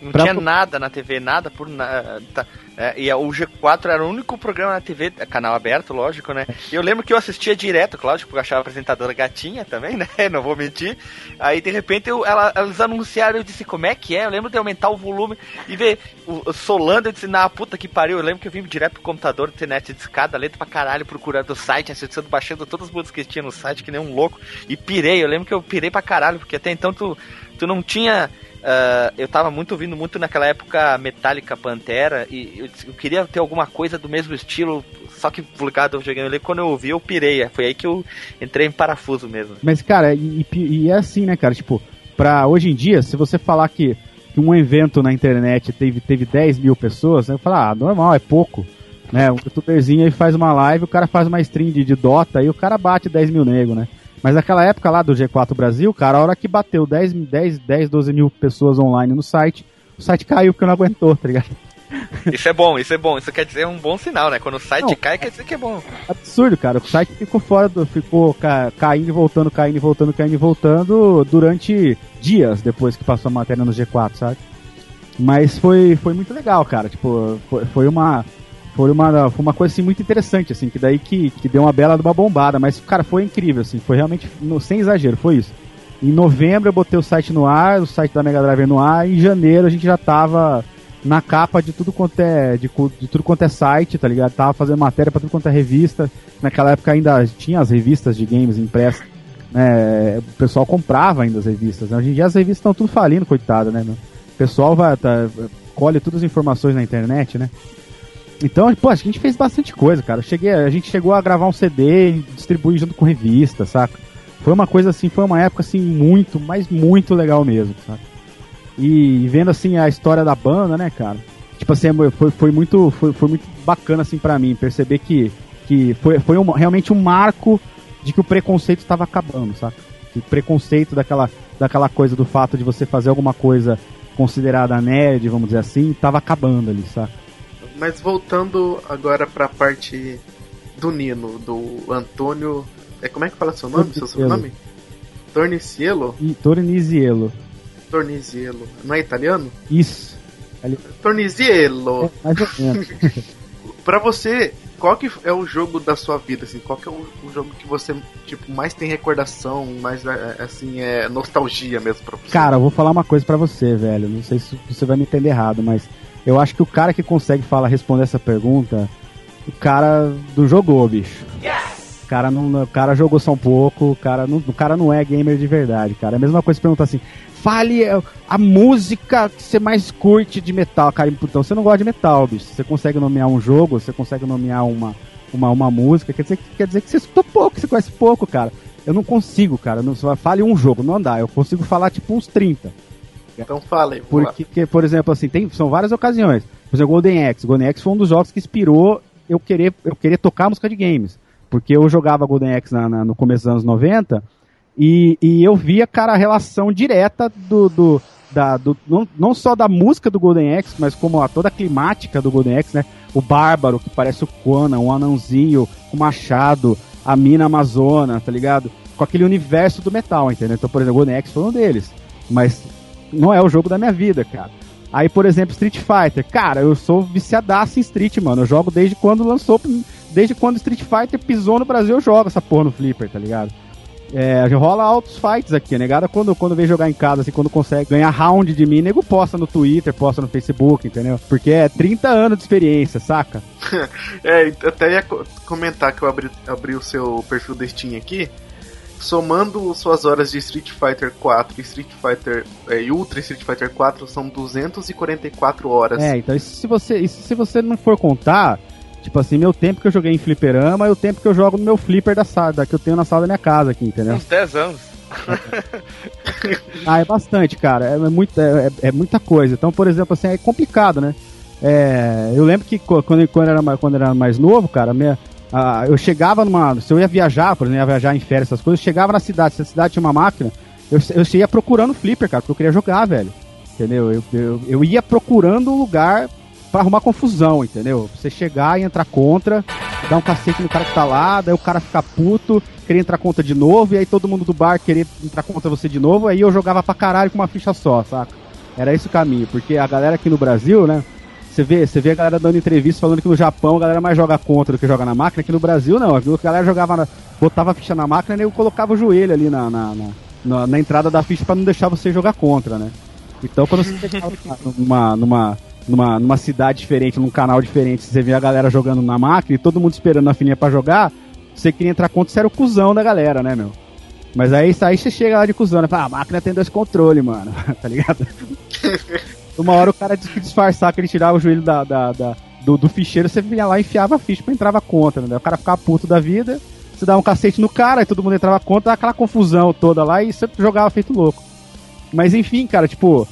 Não pra... tinha nada na TV, nada por nada. Tá, é, e o G4 era o único programa na TV, canal aberto, lógico, né? E eu lembro que eu assistia direto, claro, porque eu achava a apresentadora gatinha também, né? Não vou mentir. Aí de repente eu, ela, eles anunciaram, eu disse, como é que é? Eu lembro de aumentar o volume e ver o, Solando, eu disse, na puta que pariu. Eu lembro que eu vim direto pro computador, internet de escada, letra pra caralho, procurando o site, acessando, baixando todas as músicas que tinha no site, que nem um louco. E pirei, eu lembro que eu pirei pra caralho, porque até então tu, tu não tinha Uh, eu tava muito ouvindo muito naquela época Metallica Pantera e eu, eu, queria ter alguma coisa do mesmo estilo, só que ligado ao videogame. Quando eu ouvi, eu pirei. Foi aí que eu entrei em parafuso mesmo. Mas, cara, e, e é assim, né, cara? Tipo, pra hoje em dia, se você falar que, que um evento na internet teve, teve 10 mil pessoas, né, eu falo, ah, normal, é pouco. Né, um youtuberzinho aí faz uma live, o cara faz uma stream de, de Dota e o cara bate 10 mil nego, né? Mas naquela época lá do G4 Brasil, cara, a hora que bateu 10, 10, 10 12 mil pessoas online no site, o site caiu porque não aguentou, tá ligado? Isso é bom, isso é bom. Isso quer dizer um bom sinal, né? Quando o site não, cai, quer dizer que é bom. Absurdo, cara. O site ficou fora do. ficou ca, caindo e voltando, caindo e voltando, caindo e voltando durante dias depois que passou a matéria no G4, sabe? Mas foi, foi muito legal, cara. Tipo, foi, foi uma foi uma, foi uma coisa assim, muito interessante, assim, que daí que, que deu uma bela de uma bombada, mas, cara, foi incrível, assim, foi realmente, no, sem exagero, foi isso. Em novembro eu botei o site no ar, o site da Mega Drive no ar, em janeiro a gente já tava na capa de tudo quanto é de, de tudo quanto é site, tá ligado? Tava fazendo matéria para tudo quanto é revista. Naquela época ainda tinha as revistas de games impressas, né? O pessoal comprava ainda as revistas. Né? Hoje em dia as revistas estão tudo falindo, coitada, né? O pessoal vai tá, colhe todas as informações na internet, né? Então, pô, a gente fez bastante coisa, cara. cheguei, a gente chegou a gravar um CD e distribuir junto com revista, saca? Foi uma coisa assim, foi uma época assim muito, mas muito legal mesmo, saca? E vendo assim a história da banda, né, cara? Tipo assim, foi, foi muito foi, foi muito bacana assim para mim perceber que que foi, foi um, realmente um marco de que o preconceito estava acabando, saca? O preconceito daquela daquela coisa do fato de você fazer alguma coisa considerada nerd, vamos dizer assim, estava acabando ali, saca? Mas voltando agora pra parte do Nino, do Antônio. É, como é que fala seu nome? Seu sobrenome? Tornicielo? Tornisielo. Tornisielo. Não é italiano? Isso. Ali... Tornisielo. É, mais ou menos. pra você, qual que é o jogo da sua vida, assim? Qual que é o, o, jogo que você, tipo, mais tem recordação, mais, é, é, assim, é nostalgia mesmo pra você? Cara, eu vou falar uma coisa pra você, velho. Não sei se você vai me entender errado, mas eu acho que o cara que consegue falar, responder essa pergunta, o cara do jogou, bicho. Yes! O cara, não, o cara jogou só um pouco, o cara, não, o cara não é gamer de verdade, cara. É a mesma coisa que perguntar assim, fale a música que você mais curte de metal, cara. Então você não gosta de metal, bicho. Você consegue nomear um jogo, você consegue nomear uma, uma, uma música, quer dizer, quer dizer que você escutou pouco, você conhece pouco, cara. Eu não consigo, cara. Não, fale um jogo, não dá. Eu consigo falar tipo uns 30. Então fala aí. Porque, que, por exemplo, assim, tem, são várias ocasiões. Por exemplo, Golden Axe. Golden Axe foi um dos jogos que inspirou eu querer, eu querer tocar música de games. Porque eu jogava Golden Axe na, na, no começo dos anos 90 e, e eu via, cara, a relação direta do, do, da, do, não, não só da música do Golden Axe, mas como a, toda a climática do Golden Axe, né? O bárbaro, que parece o Conan, um anãozinho, o machado, a mina amazona, tá ligado? Com aquele universo do metal, entendeu? Então, por exemplo, o Golden Axe foi um deles. Mas não é o jogo da minha vida, cara. Aí, por exemplo, Street Fighter. Cara, eu sou viciadaço em Street, mano. Eu jogo desde quando lançou. Desde quando Street Fighter pisou no Brasil, eu jogo essa porra no Flipper, tá ligado? É, rola altos fights aqui, a negada quando, quando vem jogar em casa, assim, quando consegue ganhar round de mim, nego posta no Twitter, posta no Facebook, entendeu? Porque é 30 anos de experiência, saca? é, até ia comentar que eu abri, abri o seu perfil da Steam aqui, somando suas horas de Street Fighter 4 e Street Fighter é, e Ultra Street Fighter 4 são 244 horas. É, então isso se você, isso se você não for contar, Tipo assim, meu tempo que eu joguei em fliperama e o tempo que eu jogo no meu flipper da sala, que eu tenho na sala da minha casa aqui, entendeu? Uns 10 anos. ah, é bastante, cara. É, é, muito, é, é, é, muita coisa. Então, por exemplo, assim, é complicado, né? É, eu lembro que quando, quando, eu era, quando era mais novo, cara, minha, ah, eu chegava numa. Se eu ia viajar, por exemplo, ia viajar em férias, essas coisas, chegava na cidade, se a cidade tinha uma máquina, eu, eu ia procurando flipper, cara, porque eu queria jogar, velho. Entendeu? Eu, eu, eu ia procurando um lugar para arrumar confusão, entendeu? Você chegar e entrar contra, dar um cacete no cara que tá lá, daí o cara ficar puto, querer entrar contra de novo, e aí todo mundo do bar querer entrar contra você de novo, aí eu jogava pra caralho com uma ficha só, saca? Era esse o caminho, porque a galera aqui no Brasil, né? Você vê, você vê a galera dando entrevista falando que no Japão a galera mais joga contra do que joga na máquina, aqui no Brasil não, a galera jogava, na, botava a ficha na máquina e eu colocava o joelho ali na, na, na, na, entrada da ficha para não deixar você jogar contra, né? Então quando você numa, numa numa, numa cidade diferente, num canal diferente, você vê a galera jogando na máquina e todo mundo esperando a fininha para jogar, você queria entrar contra, você era o cuzão da galera, né, meu? Mas aí, aí você chega lá de cuzão, né? Fala, ah, a máquina tem dois controles, mano, tá ligado? Uma hora o cara disse que disfarçar que ele tirava o joelho da, da, da do, do, ficheiro, você vinha lá e enfiava a ficha pra entrava contra, né? O cara ficava puto da vida, você dava um cacete no cara, e todo mundo entrava contra, aquela confusão toda lá e você jogava feito louco. Mas enfim, cara, tipo,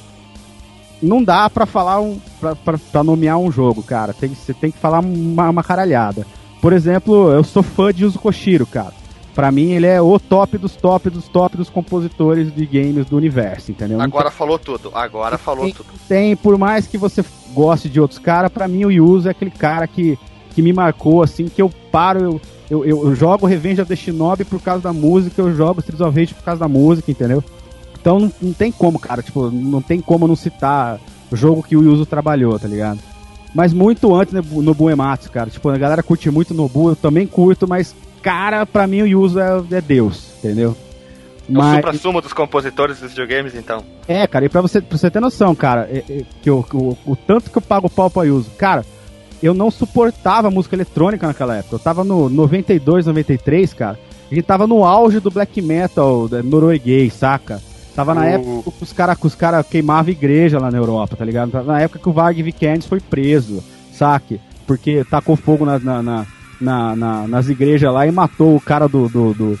não dá para falar um, pra, pra, pra, nomear um jogo, cara. Tem, você tem que falar uma, uma caralhada. Por exemplo, eu sou fã de Yuzo Koshiro, cara. Pra mim, ele é o top dos top dos top dos compositores de games do universo, entendeu? Agora então, falou tudo, agora falou tem, tudo. Tem, por mais que você goste de outros caras, pra mim o Yuzo é aquele cara que, que me marcou, assim, que eu paro, eu, eu, eu, eu jogo Revenge of the Shinobi por causa da música, eu jogo Streets of Rage por causa da música, entendeu? Então não, não, tem como, cara, tipo, não tem como não citar o jogo que o Yuzo trabalhou, tá ligado? Mas muito antes no Buematsu, cara. Tipo, a galera curte muito Nobu, eu também curto, mas, cara, pra mim o Yuzo é, é Deus, entendeu? É mas... o supra-sumo dos compositores dos videogames, então. É, cara, e pra você, pra você ter noção, cara, é, é, que eu, o, o, tanto que eu pago pau pra Yuzo, cara, eu não suportava música eletrônica naquela época. Eu tava no 92, 93, cara. A gente tava no auge do black metal norueguês, saca? Tava na época que os caras cara queimavam igreja lá na Europa, tá ligado? Na época que o Varg Vikernes foi preso, saque? Porque tacou fogo na, na, na, na, nas igrejas lá e matou o cara do. do, do...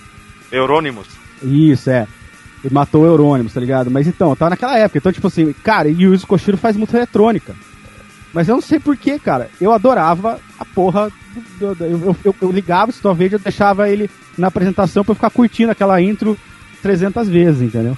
Eurônimos. Isso, é. E matou o Eurônimos, tá ligado? Mas então, tava naquela época. Então, tipo assim, cara, e o Yuzo Koshiro faz música eletrônica. Mas eu não sei porquê, cara. Eu adorava a porra. Do, do, eu, eu, eu, ligava o talvez eu deixava ele na apresentação pra eu ficar curtindo aquela intro 300 vezes, entendeu?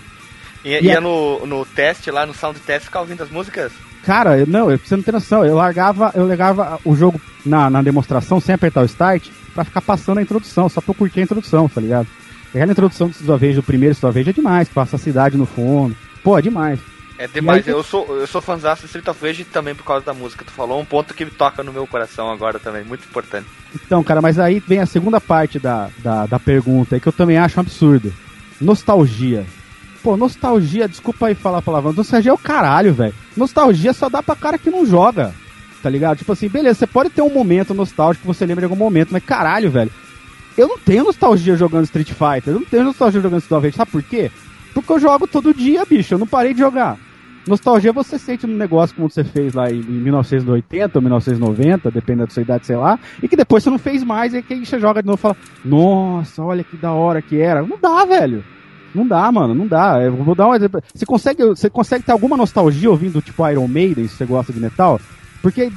E, ia a... no, no teste lá, no sound test, ficar ouvindo as músicas? Cara, não, você não tem noção. Eu largava, eu largava o jogo na, na demonstração sem apertar o start pra ficar passando a introdução, só pra eu curtir a introdução, tá ligado? Aquela introdução do Sua do primeiro Sua é demais, passa a cidade no fundo. Pô, é demais. É demais, aí, eu sou, eu sou fãzão de Street of Rage também por causa da música. Tu falou um ponto que toca no meu coração agora também, muito importante. Então, cara, mas aí vem a segunda parte da, da, da pergunta, que eu também acho um absurdo. Nostalgia. Pô, nostalgia, desculpa aí falar palavrão, nostalgia é o caralho, velho. Nostalgia só dá pra cara que não joga, tá ligado? Tipo assim, beleza, você pode ter um momento nostálgico você lembra de algum momento, mas caralho, velho. Eu não tenho nostalgia jogando Street Fighter, eu não tenho nostalgia jogando Street Fighter, sabe por quê? Porque eu jogo todo dia, bicho, eu não parei de jogar. Nostalgia você sente no negócio como você fez lá em 1980 ou 1990, dependendo da sua idade, sei lá, e que depois você não fez mais, e que aí você joga de novo e fala, nossa, olha que da hora que era. Não dá, velho. Não dá, mano, não dá. Eu vou dar um exemplo. Você consegue, você consegue ter alguma nostalgia ouvindo tipo Iron Maiden, se você gosta de metal? Porque em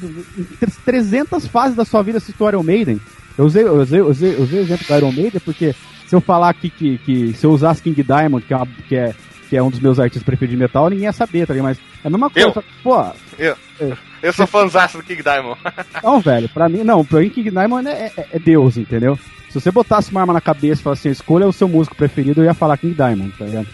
300 fases da sua vida assistiu Iron Maiden. Eu usei, eu usei, eu usei, eu usei o exemplo do Iron Maiden porque se eu falar aqui que, que se eu usasse King Diamond, que é, uma, que é, que é um dos meus artistas preferidos de metal, ninguém ia saber, tá ligado? Mas é a mesma coisa. Eu? Pô, eu. É, eu sou fãzaço do King Diamond. Não, velho, pra mim, não, pra mim King Diamond é, é, é Deus, entendeu? Se você botasse uma arma na cabeça e falasse assim, escolha o seu músico preferido, eu ia falar King Diamond, tá ligado?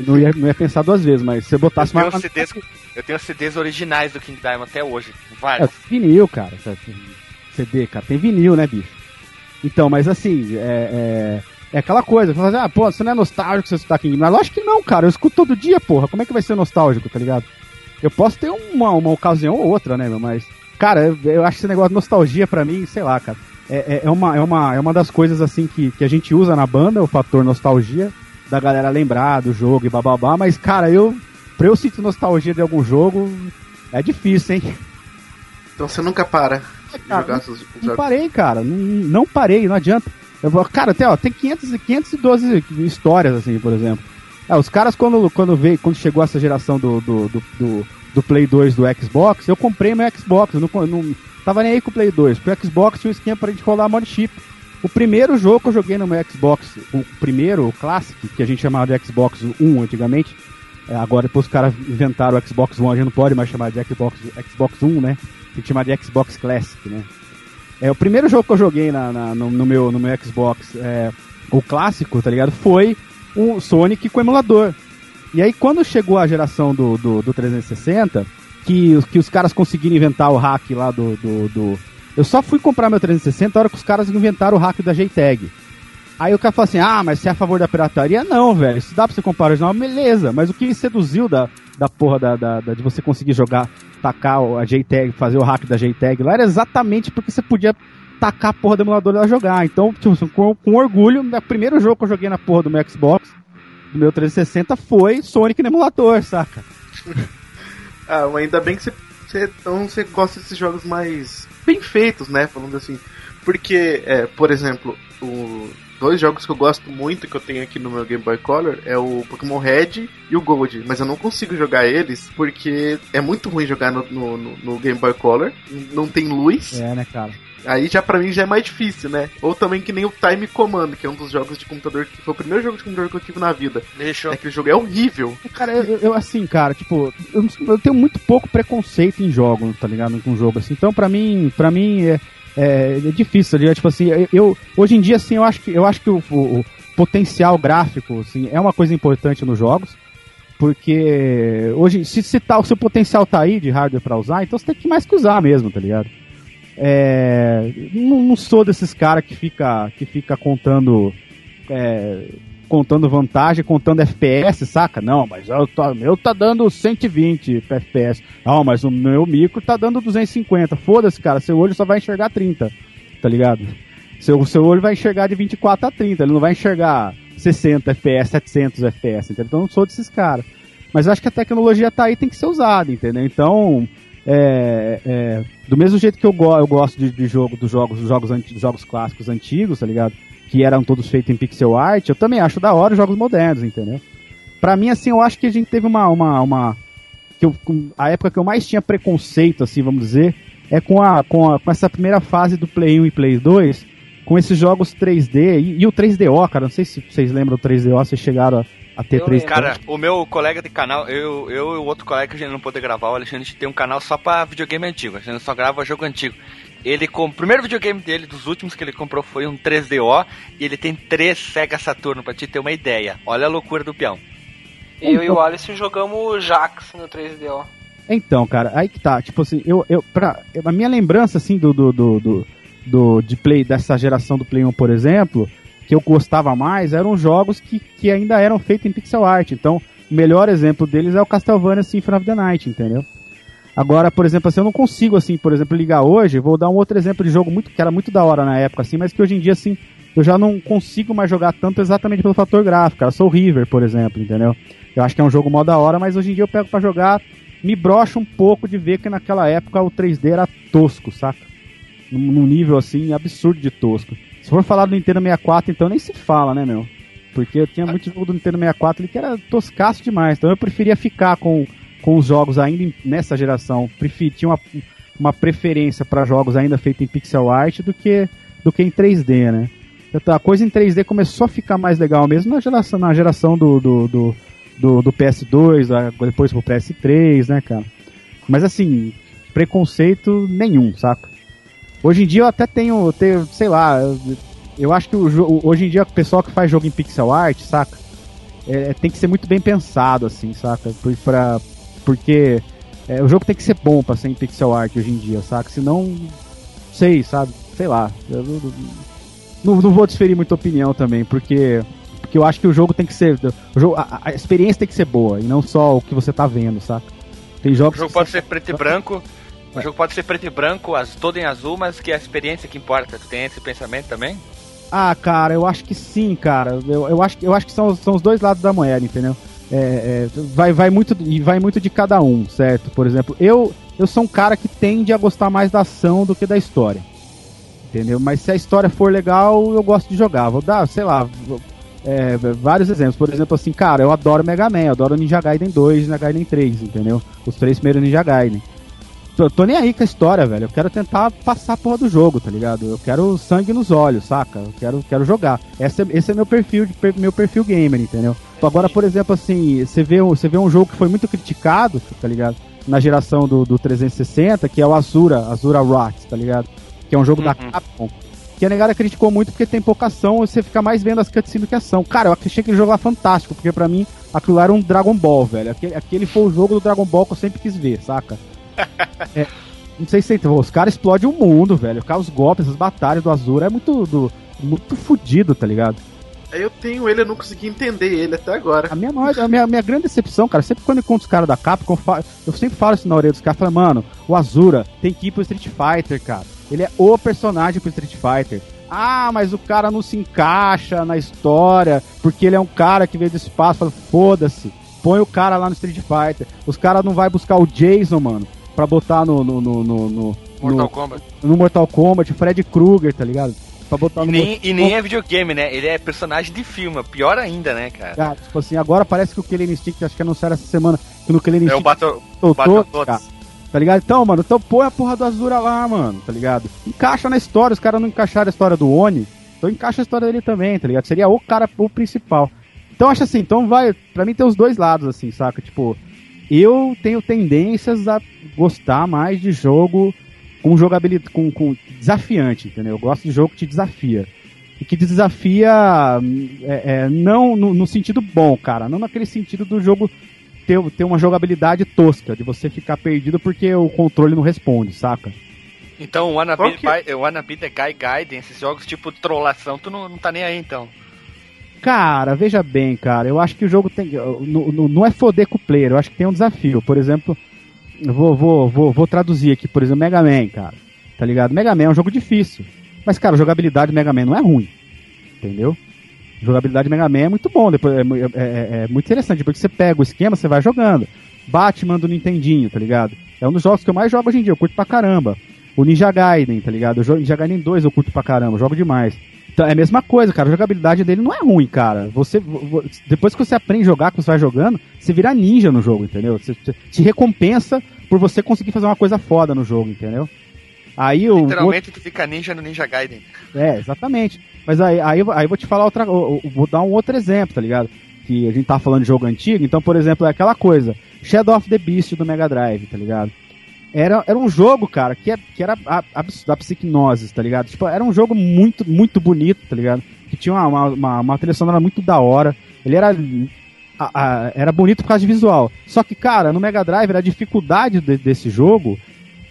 não ia, não ia pensar duas vezes, mas se eu botasse eu uma. tenho, CDs, eu tenho CDs originais do King Diamond até hoje. É, Vários. vinil, cara. CD, cara. Tem vinil, né, bicho? Então, mas assim, é, é, é aquela coisa. Você fala assim, ah, pô, você não é nostálgico você escutar King Diamond. Lógico que não, cara. Eu escuto todo dia, porra. Como é que vai ser nostálgico, tá ligado? Eu posso ter uma, uma ocasião ou outra, né, meu? Mas, cara, eu, eu acho esse negócio de nostalgia pra mim, sei lá, cara. É, é, é, uma, é, uma, é uma das coisas, assim, que, que a gente usa na banda, o fator nostalgia, da galera lembrar do jogo e bababá. Mas, cara, eu, pra eu sentir nostalgia de algum jogo, é difícil, hein? Então você nunca para de cara, jogar não, não parei, cara. Não, não parei, não adianta. Eu cara, até, ó, tem 500, 512 histórias, assim, por exemplo. É, os caras, quando, quando, veio, quando chegou essa geração do, do, do, do, do Play 2 do Xbox, eu comprei meu Xbox. Eu não, não tava nem aí com o Play 2. Porque o Xbox tinha um esquema pra gente rolar mod chip. O primeiro jogo que eu joguei no meu Xbox, o primeiro, o Classic, que a gente chamava de Xbox 1 antigamente, é, agora depois os caras inventaram o Xbox One, a gente não pode mais chamar de Xbox, Xbox 1, né? Tem que chamar de Xbox Classic, né? É, o primeiro jogo que eu joguei na, na no, no, meu, no meu Xbox, é, o clássico, tá ligado? Foi o Sonic com emulador. E aí quando chegou a geração do, do, do 360, que, que os caras conseguiram inventar o hack lá do, do, do... Eu só fui comprar meu 360 na hora que os caras inventaram o hack da JTAG. Aí o cara fala assim, ah, mas você é a favor da pirataria? Não, velho, isso dá pra você comprar original, beleza. Mas o que seduziu da, da porra da, da, da de você conseguir jogar, tacar a JTAG, fazer o hack da JTAG lá, era exatamente porque você podia tacar a porra do emulador e jogar. Então, tipo, com, com orgulho, o primeiro jogo que eu joguei na porra do meu Xbox, do meu 360, foi Sonic no emulador, saca? ah, ainda bem que você, você, então, você gosta desses jogos mais bem feitos, né? Falando assim. Porque, é, por exemplo, o dois jogos que eu gosto muito que eu tenho aqui no meu Game Boy Color é o Pokémon Red e o Gold, mas eu não consigo jogar eles porque é muito ruim jogar no, no, no Game Boy Color, não tem luz. É, né, cara? Aí já pra mim já é mais difícil, né? Ou também que nem o Time Command, que é um dos jogos de computador que foi o primeiro jogo de computador que eu tive na vida. Deixa. Aquele jogo é horrível. Cara, eu, eu assim, cara, tipo, eu, eu, tenho muito pouco preconceito em jogos, tá ligado? Com jogo assim. Então, pra mim, para mim é, é, é difícil, tá tipo assim, eu, hoje em dia, assim, eu acho que, eu acho que o, o, o potencial gráfico, assim, é uma coisa importante nos jogos, porque hoje, se, se, tá, o potencial tá aí de hardware para usar, então você tem que mais que usar mesmo, tá ligado? É, não, não, sou desses caras que fica, que fica contando é, contando vantagem, contando FPS, saca? Não, mas o meu tá dando 120 FPS. Ah, mas o meu micro tá dando 250. Foda-se, cara, seu olho só vai enxergar 30, tá ligado? Seu, seu olho vai enxergar de 24 a 30, ele não vai enxergar 60 FPS, 700 FPS, entendeu? Então eu não sou desses caras. Mas eu acho que a tecnologia tá aí tem que ser usada, entendeu? Então, é, é, do mesmo jeito que eu, go eu gosto de, de jogo, dos jogos, dos jogos, jogos clássicos antigos, tá ligado? que eram todos feitos em pixel art, eu também acho da hora os jogos modernos, entendeu? Pra mim, assim, eu acho que a gente teve uma. uma, uma que eu, a época que eu mais tinha preconceito, assim, vamos dizer, é com, a, com, a, com essa primeira fase do Play 1 e Play 2, com esses jogos 3D e, e o 3DO, cara. Não sei se vocês lembram do 3DO, vocês chegaram a, a ter 3D. Cara, o meu colega de canal, eu, eu e o outro colega que a gente não pôde gravar, o Alexandre, a gente tem um canal só pra videogame antigo. A gente só grava jogo antigo. Ele com o primeiro videogame dele, dos últimos que ele comprou, foi um 3DO e ele tem três Sega Saturno, pra te ter uma ideia. Olha a loucura do peão. Eu então, e o Alice jogamos Jax no 3DO. Então, cara, aí que tá. Tipo assim, eu, eu, pra, a minha lembrança, assim, do, do, do, do, do de play, dessa geração do Play 1, por exemplo, que eu gostava mais, eram jogos que, que ainda eram feitos em pixel art. Então, o melhor exemplo deles é o Castlevania Symphony of the Night, entendeu? Agora, por exemplo, assim, eu não consigo, assim, por exemplo, ligar hoje, vou dar um outro exemplo de jogo muito que era muito da hora na época, assim, mas que hoje em dia, assim, eu já não consigo mais jogar tanto exatamente pelo fator gráfico, cara. Sou River, por exemplo, entendeu? Eu acho que é um jogo mó da hora, mas hoje em dia eu pego para jogar, me brocha um pouco de ver que naquela época o 3D era tosco, saca? Num nível, assim, absurdo de tosco. Se for falar do Nintendo 64, então nem se fala, né, meu? Porque eu tinha muito jogo do Nintendo 64 ali que era toscaço demais, então eu preferia ficar com com os jogos ainda nessa geração, preferi, tinha uma, uma preferência para jogos ainda feitos em pixel art do que, do que em 3D, né? Então, a coisa em 3D começou a ficar mais legal mesmo na geração, na geração do, do, do, do, do PS2, depois pro PS3, né, cara? Mas assim, preconceito nenhum, saca? Hoje em dia eu até tenho, tenho sei lá, eu acho que o, hoje em dia o pessoal que faz jogo em pixel art, saca? é, tem que ser muito bem pensado, assim, saca? Por, pra, porque é, o jogo tem que ser bom pra ser em pixel art hoje em dia, saca? Senão, sei, sabe? Sei lá. Eu, eu, não, não vou desferir muita opinião também, porque porque eu acho que o jogo tem que ser. O jogo, a, a, experiência tem que ser boa, e não só o que você tá vendo, saca? Tem jogos. O jogo pode ser preto e branco. O jogo pode ser preto e branco, as, todo em azul, mas que é a experiência que importa. Tu tem esse pensamento também? Ah, cara, eu acho que sim, cara. Eu, eu, acho, eu acho que são, são os dois lados da moeda, entendeu? É, é, vai, vai, muito, vai muito de cada um, certo? Por exemplo, eu, eu sou um cara que tende a gostar mais da ação do que da história. Entendeu? Mas se a história for legal, eu gosto de jogar. Vou dar, sei lá, é, vários exemplos. Por exemplo, assim, cara, eu adoro Mega Man, eu adoro Ninja Gaiden 2 e Ninja Gaiden 3, entendeu? Os três primeiros Ninja Gaiden. Tô, tô, nem aí com a história, velho. Eu quero tentar passar a porra do jogo, tá ligado? Eu quero sangue nos olhos, saca? Eu quero, quero jogar. Esse é, esse é meu perfil, meu perfil gamer, entendeu? Agora, por exemplo, assim, você vê, você vê um jogo que foi muito criticado, tá ligado? Na geração do, do 360, que é o Azura, Azura Rocks, tá ligado? Que é um jogo uhum. da Capcom. Que a negada criticou muito porque tem pouca ação, você fica mais vendo as cutscenes do que ação. Cara, eu achei aquele jogo lá fantástico, porque pra mim aquilo lá era um Dragon Ball, velho. Aquele, aquele foi o jogo do Dragon Ball que eu sempre quis ver, saca? É, não sei se você os caras explodem o mundo, velho. Os golpes, as batalhas do Azura é muito, do, muito fudido, tá ligado? Eu tenho ele, eu não consegui entender ele até agora. A minha, a minha, a minha grande decepção, cara, sempre quando eu encontro os caras da Capcom, eu, sempre falo isso na orelha dos caras, falo, mano, o Azura tem que ir pro Street Fighter, cara. Ele é o personagem pro Street Fighter. Ah, mas o cara não se encaixa na história, porque ele é um cara que veio do espaço. Foda-se. Põe o cara lá no Street Fighter. Os caras não vai buscar o Jason, mano pra botar no. no, no, no, no Mortal no, Kombat. No Mortal Kombat, Fred Krueger, tá ligado? Pra botar e, nem, e nem é videogame, né? Ele é personagem de filme, pior ainda, né, cara? cara tipo assim, agora parece que o Killer Instinct, acho que anunciaram essa semana, que no Killer Instinct... É o Battle, soltou, cara, Tá ligado? Então, mano, então põe a porra do Azura lá, mano, tá ligado? Encaixa na história, os caras não encaixaram a história do Oni, então encaixa a história dele também, tá ligado? Seria o cara, o principal. Então acho assim, então vai, pra mim tem os dois lados, assim, saca? Tipo, eu tenho tendências a gostar mais de jogo com jogabilidade, com, com desafiante, entendeu? Eu gosto de jogo que te desafia. E que desafia é, é, não no, no, sentido bom, cara. Não naquele sentido do jogo ter, ter uma jogabilidade tosca, de você ficar perdido porque o controle não responde, saca? Então, o Wanna, que... Wanna Be the Guy Guide, esses jogos tipo trollação, tu não, não tá nem aí então. Cara, veja bem, cara. Eu acho que o jogo tem. Não, é foder com o player, eu acho que tem um desafio. Por exemplo, vou, vou, vou, vou traduzir aqui, por exemplo, Mega Man, cara. Tá ligado? Mega Man é um jogo difícil. Mas, cara, jogabilidade Mega Man não é ruim. Entendeu? Jogabilidade Mega Man é muito bom, depois é, é, é, é muito interessante, porque você pega o esquema, você vai jogando. Batman do Nintendinho, tá ligado? É um dos jogos que eu mais jogo hoje em dia, eu curto pra caramba. O Ninja Gaiden, tá ligado? O Ninja Gaiden 2 eu curto pra caramba, jogo demais. Então, é a mesma coisa, cara. A jogabilidade dele não é ruim, cara. Você, depois que você aprende a jogar, que você vai jogando, você vira ninja no jogo, entendeu? Você, te recompensa por você conseguir fazer uma coisa foda no jogo, entendeu? Aí o Literalmente tu fica ninja no Ninja Gaiden. É, exatamente. Mas aí, aí, aí eu vou te falar outra. Vou dar um outro exemplo, tá ligado? Que a gente tá falando de jogo antigo, então, por exemplo, é aquela coisa. Shadow of the Beast do Mega Drive, tá ligado? Era, era um jogo, cara, que, é, que era a, a, da psiquinose, tá ligado? Tipo, era um jogo muito, muito bonito, tá ligado? Que tinha uma, uma, uma trilha sonora muito da hora. Ele era. A, a, era bonito por causa de visual. Só que, cara, no Mega Drive, a dificuldade de, desse jogo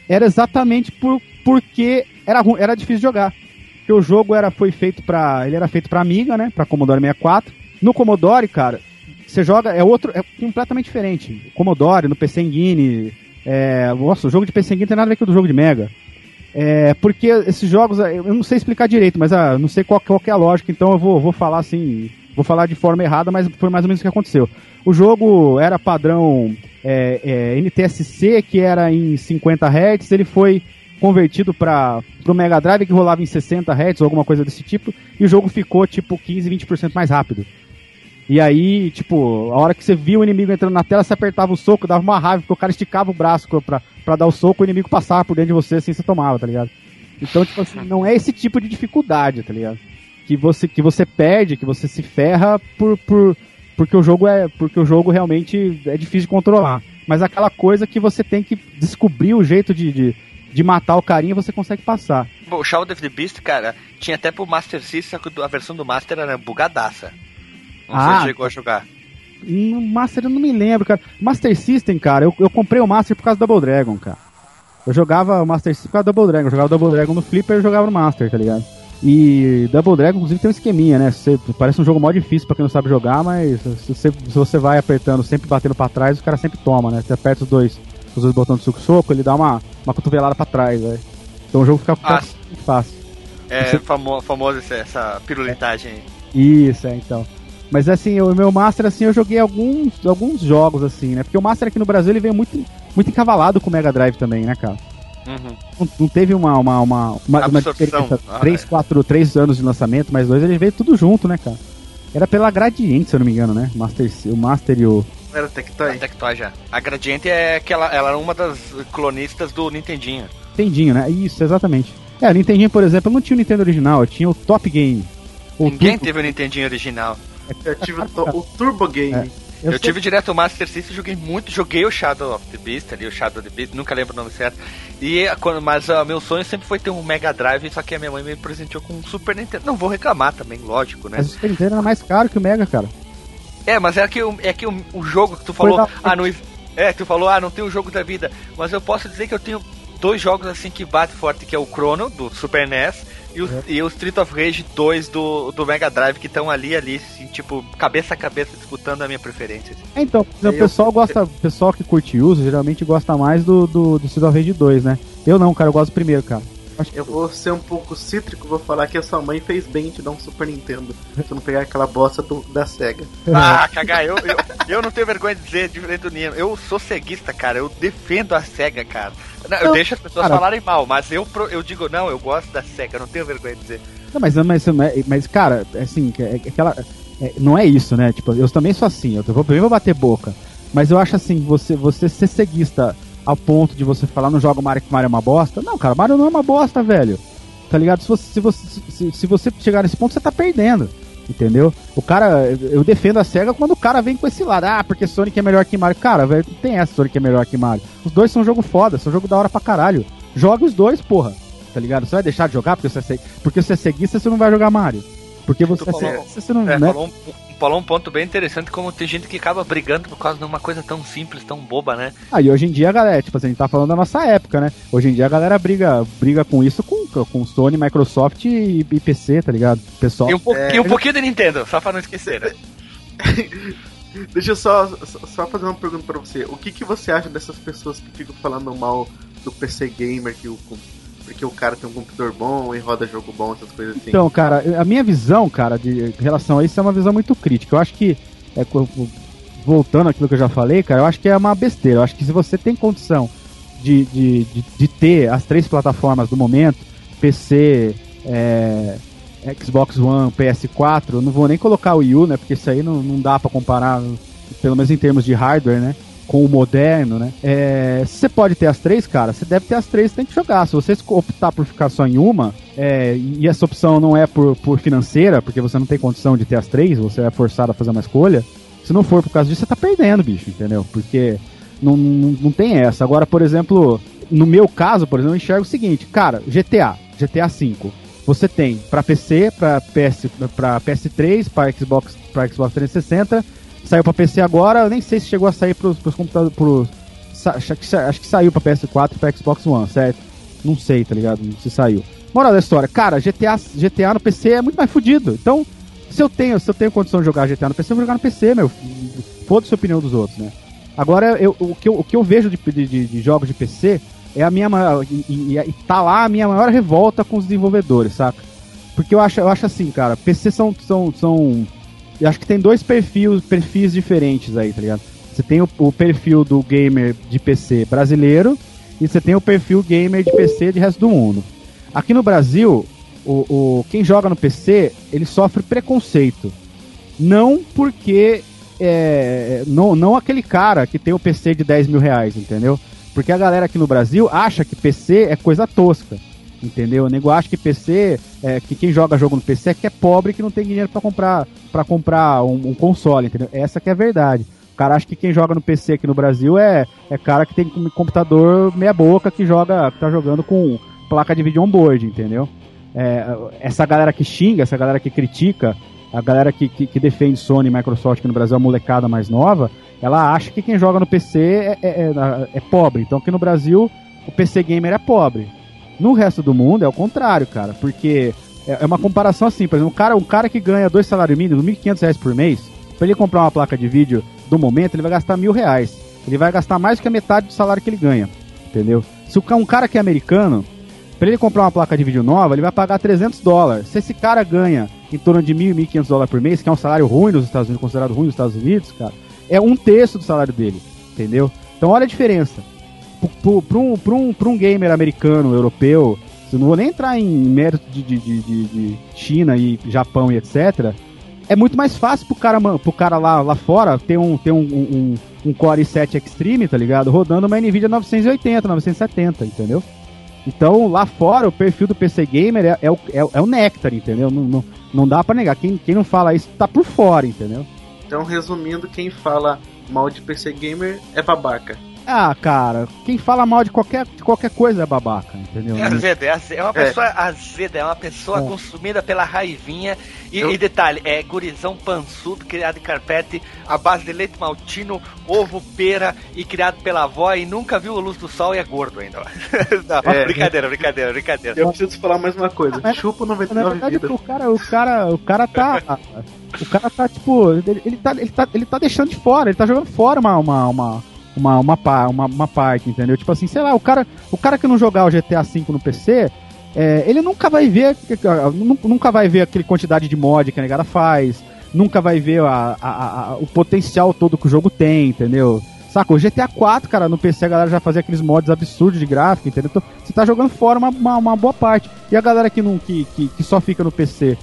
era exatamente por, porque era, era difícil jogar. Porque o jogo era, foi feito para Ele era feito pra Amiga, né? Pra Commodore 64. No Commodore, cara, você joga. É outro. É completamente diferente. Commodore, no PC Engine é, nossa, o jogo de PC não tem nada a ver com o jogo de Mega. É, porque esses jogos, eu não sei explicar direito, mas ah, não sei qual, qual é a lógica, então eu vou, vou falar assim, vou falar de forma errada, mas foi mais ou menos o que aconteceu. O jogo era padrão é, é, NTSC, que era em 50 Hz, ele foi convertido para o Mega Drive, que rolava em 60 Hz ou alguma coisa desse tipo, e o jogo ficou tipo 15, 20% mais rápido. E aí, tipo, a hora que você viu o inimigo entrando na tela, você apertava o soco, dava uma raiva, porque o cara esticava o braço pra, pra dar o soco, o inimigo passava por dentro de você, assim você tomava, tá ligado? Então, tipo assim, não é esse tipo de dificuldade, tá ligado? Que você, que você perde, que você se ferra por, por, porque o jogo é. Porque o jogo realmente é difícil de controlar. Mas aquela coisa que você tem que descobrir o jeito de, de, de matar o carinha você consegue passar. Bom, o Shadow of the Beast, cara, tinha até pro Master System, a versão do Master era bugadaça. Não ah, se chegou a jogar. No Master eu não me lembro, cara. Master System, cara, eu, eu comprei o Master por causa do Double Dragon, cara. Eu jogava o Master System por causa do Double Dragon. Eu jogava Double Dragon no Flipper e jogava no Master, tá ligado? E Double Dragon, inclusive, tem um esqueminha, né? Você, parece um jogo mó difícil pra quem não sabe jogar, mas se você, se você vai apertando, sempre batendo pra trás, o cara sempre toma, né? Você aperta os dois, os dois botões de suco-soco, ele dá uma, uma cotovelada pra trás, né? Então o jogo fica, fica Fácil. muito fácil. É Você- famo, famosa essa, pirulitagem aí. Isso, é, então. Mas assim, o meu Master, assim, eu joguei alguns, alguns jogos, assim, né? Porque o Master aqui no Brasil, ele veio muito, muito encavalado com o Mega Drive também, né, cara? Uhum. Não, não teve uma, uma, uma, uma, uma Absorção. diferença, Ah, três, é. quatro, três anos de lançamento, mais dois, ele veio tudo junto, né, cara? Era pela Gradiente, se eu não me engano, né? Master, o Master e o... Não era Tectoy? A Tectoy já. A Gradiente é que ela, ela era uma das clonistas do Nintendinho. Nintendinho, né? Isso, exatamente. É, o Nintendinho, por exemplo, não tinha o Nintendo original, eu tinha o Top Game. O Ninguém teve o Nintendinho original. Eu tive o, Turbo Game. É. Eu, sei- tive direto o Master System, joguei muito, joguei o Shadow of the Beast ali, o Shadow of the Beast, nunca lembro o nome certo. E quando, mas ah, meu sonho sempre foi ter um Mega Drive, só que a minha mãe me presenteou com um Super Nintendo. Não vou reclamar também, lógico, né? Mas o Super Nintendo era mais caro que o Mega, cara. É, mas é que, o- é que o, o jogo que tu falou, da- ah, não, é, tu falou, ah, não tem o jogo da vida, mas eu posso dizer que eu tenho dois jogos assim que bate forte, que é o Chrono, do Super NES, e o, É. e o Street of Rage 2 do, do Mega Drive, que estão ali, ali, assim, tipo, cabeça a cabeça disputando a minha preferência. assim. É, Então, o Eu- pessoal gosta, o pessoal que curte uso, geralmente gosta mais do, do, do Street of Rage 2, né? Eu não, cara, eu gosto do primeiro, cara. Eu vou ser um pouco cítrico, vou falar que a sua mãe fez bem em te dar um Super Nintendo. Se não pegar aquela bosta do- da SEGA. Ah, cagar, eu, eu, eu não tenho vergonha de dizer diferente do Nino. Eu sou ceguista, cara. Eu defendo a SEGA, cara. Não, eu Não, deixo as pessoas cara. falarem mal, mas eu, eu digo, não, eu gosto da SEGA, não tenho vergonha de dizer. Não, mas, mas, mas, cara, é assim, é, é aquela. é, não é isso, né? Tipo, eu também sou assim, eu vou, primeiro vou bater boca. Mas eu acho assim, você, você ser ceguista ao ponto de você falar não joga Mario que Mario é uma bosta. Não, cara, Mario não é uma bosta, velho. Tá ligado? Se você, se você, se, se você chegar nesse ponto, você tá perdendo. Entendeu? O cara, eu defendo a SEGA quando o cara vem com esse lado. Ah, porque Sonic é melhor que Mario. Cara, velho, não tem essa Sonic é melhor que Mario. Os dois são jogo foda, são jogo da hora pra caralho. Joga os dois, porra. Tá ligado? Você vai deixar de jogar porque você é, porque você é ceguista, você não vai jogar Mario. Porque você é falou- ceguista, você não. É, né? falou, um, falou um ponto bem interessante, como tem gente que acaba brigando por causa de uma coisa tão simples, tão boba, né? Ah, e hoje em dia, galera, tipo assim, a gente tá falando da nossa época, né? Hoje em dia a galera briga, briga com isso com, com Sony, Microsoft e, e PC, tá ligado? Pessoal. E um, pouquinho, É. e um pouquinho de Nintendo, só pra não esquecer, né? Deixa eu só, só, só fazer uma pergunta pra você. O que, que você acha dessas pessoas que ficam falando mal do PC Gamer, que o, porque o cara tem um computador bom e roda jogo bom, essas coisas assim? Então, cara, a minha visão, cara, de em relação a isso é uma visão muito crítica. Eu acho que, é, voltando àquilo que eu já falei, cara, eu acho que é uma besteira. Eu acho que se você tem condição de, de, de, de ter as três plataformas do momento, PC, é, Xbox One, PS4, eu não vou nem colocar o Wii U, né, porque isso aí não, não dá pra comparar, pelo menos em termos de hardware, né, com o moderno, né. É, você pode ter as três, cara, você deve ter as três, tem que jogar. Se você optar por ficar só em uma, é, e essa opção não é por, por financeira, porque você não tem condição de ter as três, você é forçado a fazer uma escolha. Se não for por causa disso, você tá perdendo, bicho, entendeu? Porque não, não, não tem essa. Agora, por exemplo, no meu caso, por exemplo, eu enxergo o seguinte, cara, GTA, GTA V, você tem pra PC, pra, PS, pra PS3, pra Xbox, pra Xbox 360, saiu pra PC agora, eu nem sei se chegou a sair pros, pros computadores, pros, acho, que, acho que saiu pra PS4 e pra Xbox One, certo? Não sei, tá ligado? Se saiu. Moral da história, cara, GTA, GTA no PC é muito mais fudido. Então, se eu tenho, se eu tenho condição de jogar GTA no PC, eu vou jogar no PC, meu. Foda-se a opinião dos outros, né? Agora, eu, o, que eu, o que eu vejo de, de, de jogos de PC é a minha maior. E, e tá lá a minha maior revolta com os desenvolvedores, saca? Porque eu acho, eu acho assim, cara, PC são. são, são eu acho que tem dois perfis, perfis diferentes aí, tá ligado? Você tem o, o perfil do gamer de PC brasileiro e você tem o perfil gamer de PC de resto do mundo. Aqui no Brasil, o, o, quem joga no PC, ele sofre preconceito. Não porque. É, não, não aquele cara que tem o PC de 10 mil reais, entendeu? Porque a galera aqui no Brasil acha que PC é coisa tosca. Entendeu? O nego acha que PC, é, que quem joga jogo no PC é que é pobre que não tem dinheiro para comprar para comprar um, um, console, entendeu? Essa que é a verdade. O cara acha que quem joga no PC aqui no Brasil é, é cara que tem um computador meia boca que joga, que tá jogando com placa de vídeo on-board, entendeu? É, essa galera que xinga, essa galera que critica a galera que, que, que defende Sony e Microsoft aqui no Brasil, a molecada mais nova, ela acha que quem joga no PC é, é, é, é pobre. Então aqui no Brasil o PC gamer é pobre. No resto do mundo é o contrário, cara, porque é, é uma comparação assim, por exemplo, um cara, um cara que ganha dois salários mínimos, R$ 1.500 por mês, para ele comprar uma placa de vídeo do momento, ele vai gastar mil reais. Ele vai gastar mais que a metade do salário que ele ganha, entendeu? Se um cara que é americano, para ele comprar uma placa de vídeo nova, ele vai pagar 300 dólares. Se esse cara ganha em torno de mil, 1.500 dólares por mês, que é um salário ruim nos Estados Unidos, considerado ruim nos Estados Unidos, cara, é um terço do salário dele, entendeu? Então olha a diferença. Para um, um, um gamer americano, europeu, eu não vou nem entrar em mérito de, de, de, de, China e Japão e etc. É muito mais fácil pro cara, pro cara lá, lá fora ter um, ter um, um, um Core i7 Extreme, tá ligado? Rodando uma NVIDIA 980, 970, entendeu? Então, lá fora, o perfil do PC Gamer é, é, o, é, é o néctar, entendeu? Não, não, não dá para negar. Quem, quem não fala isso tá por fora, entendeu? Então, resumindo, quem fala mal de PC Gamer é babaca. Ah, cara, quem fala mal de qualquer, de qualquer coisa é babaca, entendeu? É azeda, é, azeda, é uma pessoa é. azeda, é uma pessoa é. consumida pela raivinha. E, Eu... e, detalhe, é gurizão pançudo, criado em carpete, à base de leite maltino, ovo, pera e criado pela avó e nunca viu a luz do sol e é gordo ainda. Não, é. brincadeira, brincadeira, brincadeira. Eu preciso falar mais uma coisa. Ah, Chupa 99 na verdade, vidas. O cara, o cara, o cara tá... o cara tá, tipo, ele, ele, tá, ele, tá, ele tá deixando de fora, ele tá jogando fora uma, uma, uma uma, uma, uma, uma parte, entendeu? Tipo assim, sei lá, o cara, o cara que não jogar o GTA V no PC, é, ele nunca vai ver nunca vai ver aquele quantidade de mod que a negada faz, nunca vai ver a, a, a, o potencial todo que o jogo tem, entendeu? Saca, o GTA 4, cara, no PC a galera já fazia aqueles mods absurdos de gráfico, entendeu? Então, você tá jogando fora uma, uma, uma boa parte. E a galera que, não, que, que, que só fica no PC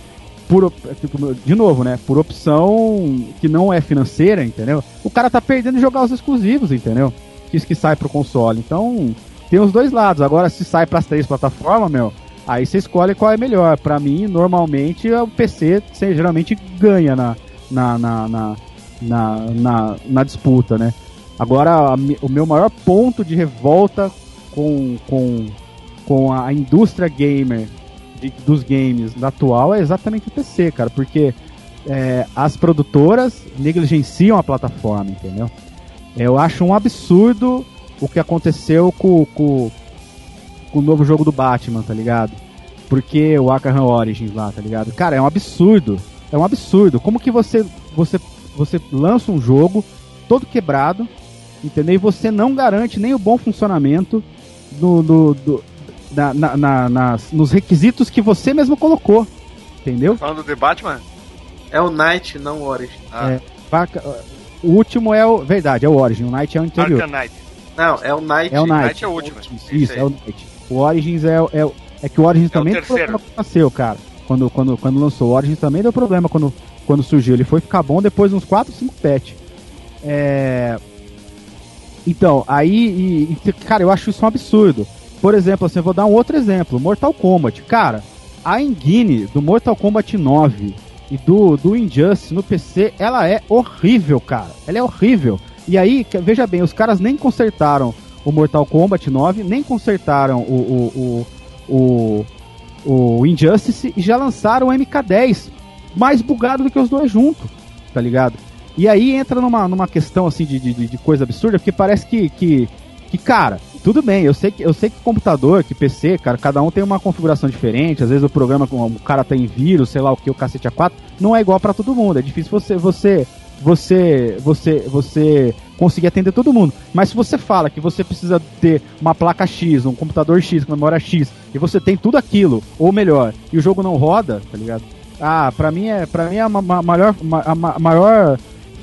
por tipo, de novo, né? Por opção que não é financeira, entendeu? O cara tá perdendo de jogar os exclusivos, entendeu? Que isso que sai pro console. Então, tem os dois lados. Agora, se sai para as três plataformas, meu, aí você escolhe qual é melhor. Para mim, normalmente, o PC você, geralmente ganha na, na, na, na, na, disputa, né? Agora, o meu maior ponto de revolta com, com, com a indústria gamer de, dos games atual é exatamente o PC, cara, porque é, as produtoras negligenciam a plataforma, entendeu? Eu acho um absurdo o que aconteceu com, com, com o novo jogo do Batman, tá ligado? Porque o Arkham Origins lá, tá ligado? Cara, é um absurdo. É um absurdo. Como que você você você lança um jogo todo quebrado, entendeu? E você não garante nem o bom funcionamento do, do, do na, na, na, nas, nos requisitos que você mesmo colocou. Entendeu? Falando de Batman? É o Knight, não o Origin. Ah. É, o último é o. Verdade, é o Origin. O Knight é o anterior. Knight. Não, é o Knight. É o Knight. Knight é o último. Isso, isso é o Knight. O Origins é, é, é que o Origins é também deu problema com seu, cara. Quando, quando, quando lançou o Origins também deu problema quando, quando surgiu. Ele foi ficar bom depois de uns 4, 5 patch. É... Então, aí, e, cara, eu acho isso um absurdo. Por exemplo, assim, eu vou dar um outro exemplo. Mortal Kombat. Cara, a engine do Mortal Kombat 9 e do, do Injustice no PC, ela é horrível, cara. Ela é horrível. E aí, veja bem, os caras nem consertaram o Mortal Kombat 9, nem consertaram o, o, o, o, o Injustice e já lançaram o MK10, mais bugado do que os dois juntos, tá ligado? E aí entra numa, numa questão assim de, de, de coisa absurda, porque parece que, que, que cara, tudo bem, eu sei que eu sei que computador, que PC, cara, cada um tem uma configuração diferente. Às vezes o programa com o cara tem vírus, sei lá o que, o cacete A4, não é igual para todo mundo. É difícil você você você você você conseguir atender todo mundo. Mas se você fala que você precisa ter uma placa X, um computador X, uma memória X, e você tem tudo aquilo, ou melhor, e o jogo não roda, tá ligado? Ah, pra mim é, pra mim é a, maior, a maior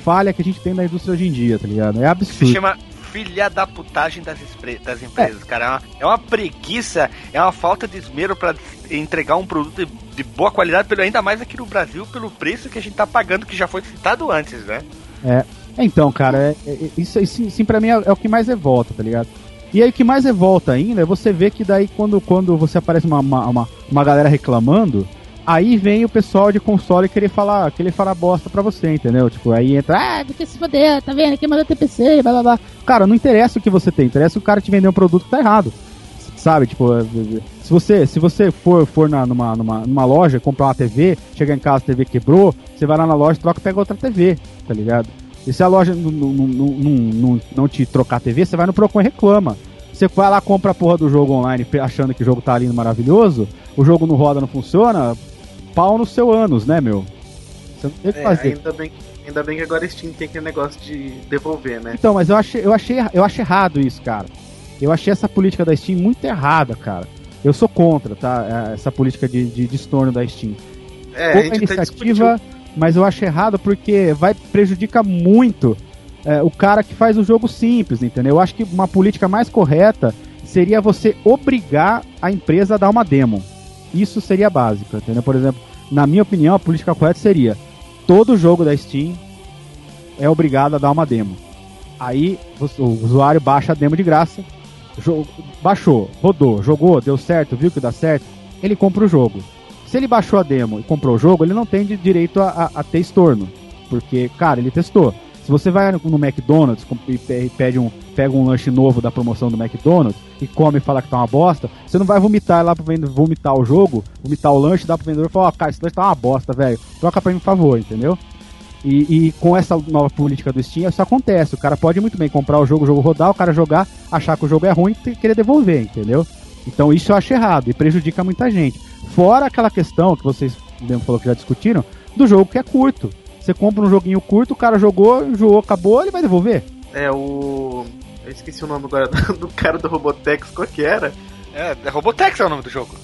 falha que a gente tem na indústria hoje em dia, tá ligado? É absurdo. Se chama filha da putagem das, das empresas, é. cara. É uma, é uma, preguiça, é uma falta de esmero para entregar um produto de, de, boa qualidade, pelo, ainda mais aqui no Brasil, pelo preço que a gente tá pagando, que já foi citado antes, né? É. Então, cara, é, é, isso, isso sim, pra mim é, é, o que mais revolta, tá ligado? E aí o que mais revolta ainda é você ver que daí quando, quando você aparece uma, uma, uma, uma galera reclamando, Aí vem o pessoal de console querer falar, querer falar bosta pra você, entendeu? Tipo, aí entra, ah, porque se foder, tá vendo? Quem mandou TPC, blá blá blá. Cara, não interessa o que você tem, interessa o cara te vender um produto que tá errado. Sabe, tipo, se você, se você for, for na, numa, numa, numa loja comprar uma TV, chegar em casa a TV quebrou, você vai lá na loja, troca e pega outra TV, tá ligado? E se a loja não, não, não, não te trocar a TV, você vai no Procon e reclama. Você vai lá, compra a porra do jogo online achando que o jogo tá lindo, maravilhoso, o jogo não roda, não funciona, pau no seu ânus, né, meu? Você não tem que é, fazer. Ainda bem, ainda bem que agora Steam tem aquele negócio de devolver, né? Então, mas eu achei, eu achei, eu achei errado isso, cara. Eu achei essa política da Steam muito errada, cara. Eu sou contra, tá? É, essa política de, de, de estorno da Steam. É, Pouca a iniciativa, mas eu acho errado porque vai prejudica muito é, o cara que faz o jogo simples, entendeu? Eu acho que uma política mais correta seria você obrigar a empresa a dar uma demo. Isso seria básico, entendeu? Por exemplo, na minha opinião, a política correta seria todo jogo da Steam é obrigado a dar uma demo. Aí o usuário baixa a demo de graça, baixou, rodou, jogou, deu certo, viu que dá certo, ele compra o jogo. Se ele baixou a demo e comprou o jogo, ele não tem direito a, a, a ter estorno. Porque, cara, ele testou. Se você vai no, McDonald's e pede um, pega um lanche novo da promoção do McDonald's e come e fala que tá uma bosta, você não vai vomitar lá pro vendedor, vomitar o jogo, vomitar o lanche, dar pro vendedor e falar, ó, oh, cara, esse lanche tá uma bosta, velho. Troca pra mim, por favor, entendeu? E, e, com essa nova política do Steam, isso acontece. O cara pode muito bem comprar o jogo, o jogo rodar, o cara jogar, achar que o jogo é ruim e querer devolver, entendeu? Então isso eu acho errado e prejudica muita gente. Fora aquela questão que vocês mesmo falou que já discutiram, do jogo que é curto. Você compra um joguinho curto, o cara jogou, jogou, acabou, ele vai devolver. É, o. Eu esqueci o nome agora do cara do Robotex, qual que era? É, é Robotex é o nome do jogo.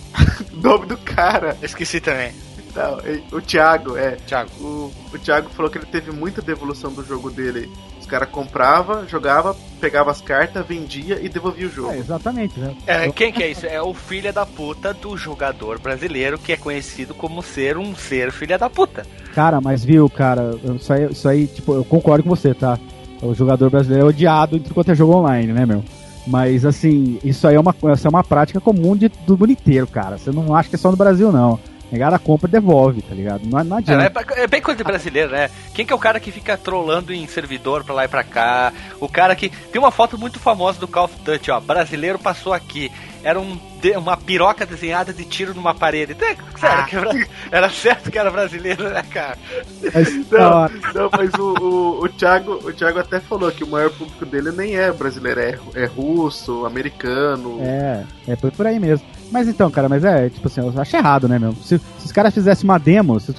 o nome do cara. esqueci também. Não, o Thiago, é. Thiago. O, o Thiago falou que ele teve muita devolução do jogo dele. Os caras comprava, jogava, pegava as cartas, vendia e devolvia o jogo. É, exatamente, né? É, quem que é isso? É o filho da puta do jogador brasileiro que é conhecido como ser um ser filha da puta. Cara, mas viu, cara, isso aí, isso aí tipo, eu concordo com você, tá? O jogador brasileiro é odiado enquanto é jogo online, né, meu? Mas assim, isso aí é uma, essa é uma prática comum de, do mundo inteiro, cara. Você não acha que é só no Brasil, não. Negada compra e devolve, tá ligado? Não, não adianta. É, é, bem coisa de brasileiro, né? Quem que é o cara que fica trolando em servidor pra lá e pra cá? O cara que. Tem uma foto muito famosa do Call of Duty, ó. Brasileiro passou aqui. Era um, uma piroca desenhada de tiro numa parede. Sério, ah. era, era, certo que era brasileiro, né, cara? não, não, mas o, o, o, Thiago, o Thiago até falou que o maior público dele nem é brasileiro, é, é russo, americano. É, é por aí mesmo. Mas então, cara, mas é, tipo assim, eu acho errado, né, meu? Se, se os caras fizessem uma demo, se,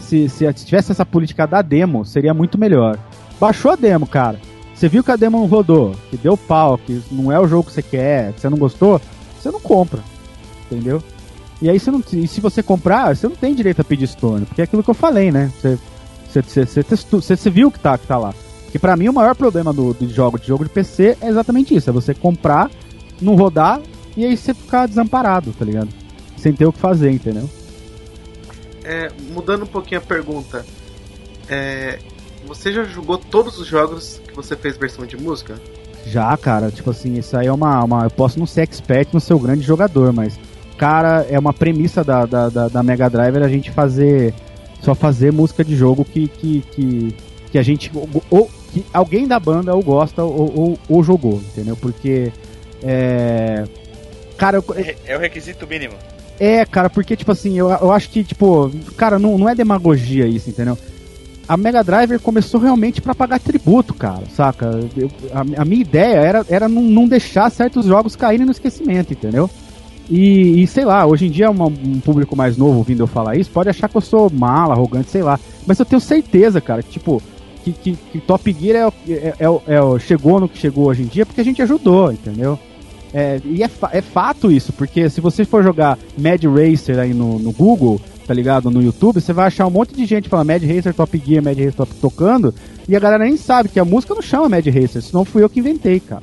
se, se tivesse essa política da demo, seria muito melhor. Baixou a demo, cara. Você viu que a demo não rodou, que deu pau, que não é o jogo que você quer, que você não gostou, você não compra. Entendeu? E aí, você não, e se você comprar, você não tem direito a pedir estorno, porque é aquilo que eu falei, né? Você, você, você, você, testou, você, você viu que tá, que tá lá. Que para mim o maior problema do, do jogo de jogo de PC é exatamente isso: é você comprar, não rodar e aí você ficar desamparado, tá ligado? Sem ter o que fazer, entendeu? É, mudando um pouquinho a pergunta, é, você já jogou todos os jogos que você fez versão de música? Já, cara, tipo assim, isso aí é uma, uma. Eu posso não ser expert no seu grande jogador, mas, cara, é uma premissa da, da, da, da Mega Drive a gente fazer. Só fazer música de jogo que, que, que, que a gente. Ou que alguém da banda ou gosta ou, ou, ou jogou, entendeu? Porque. É, Cara, eu, é, é o requisito mínimo. É, cara, porque, tipo assim, eu, eu acho que, tipo, cara, não, não é demagogia isso, entendeu? A Mega Driver começou realmente para pagar tributo, cara, saca? Eu, a, a, minha ideia era, era não, não, deixar certos jogos caírem no esquecimento, entendeu? E, e sei lá, hoje em dia uma, um público mais novo ouvindo eu falar isso pode achar que eu sou mala, arrogante, sei lá. Mas eu tenho certeza, cara, que, tipo, que, que, que Top Gear é, é, é, é, chegou no que chegou hoje em dia porque a gente ajudou, entendeu? É, e é, é fato isso, porque se você for jogar Mad Racer aí no, no Google, tá ligado? No YouTube, você vai achar um monte de gente falando Mad Racer Top Gear, Mad Racer Top tocando, e a galera nem sabe que a música não chama Mad Racer, senão fui eu que inventei, cara.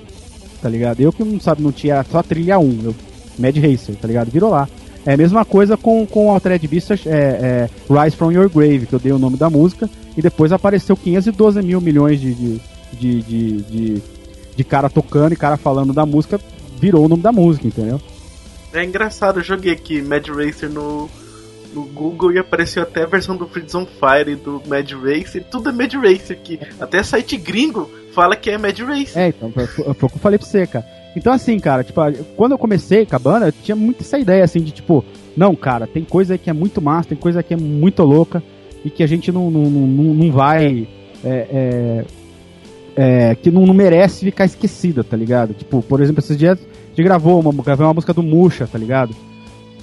Tá ligado? Eu que não sabe, não tinha só trilha 1, eu, Mad Racer, tá ligado? Virou lá. É a mesma coisa com, com Altered Beast é, é, Rise From Your Grave, que eu dei o nome da música, e depois apareceu 512 mil milhões de, de, de, de, de, de cara tocando e cara falando da música virou o nome da música, entendeu? É engraçado, eu joguei aqui Mad Racer no, no Google e apareceu até a versão do Freeds on Fire do Mad Racer, tudo é Mad Racer aqui. Até site gringo fala que é Mad Racer. É, então, foi o que eu falei pra você, cara. Então, assim, cara, tipo, quando eu comecei com a banda, eu tinha muito essa ideia, assim, de tipo, não, cara, tem coisa que é muito massa, tem coisa que é muito louca e que a gente não, não, não, não vai. É, é, é, que não, não, merece ficar esquecida, tá ligado? Tipo, por exemplo, esses dias a gente gravou uma, gravou uma música do Musha, tá ligado?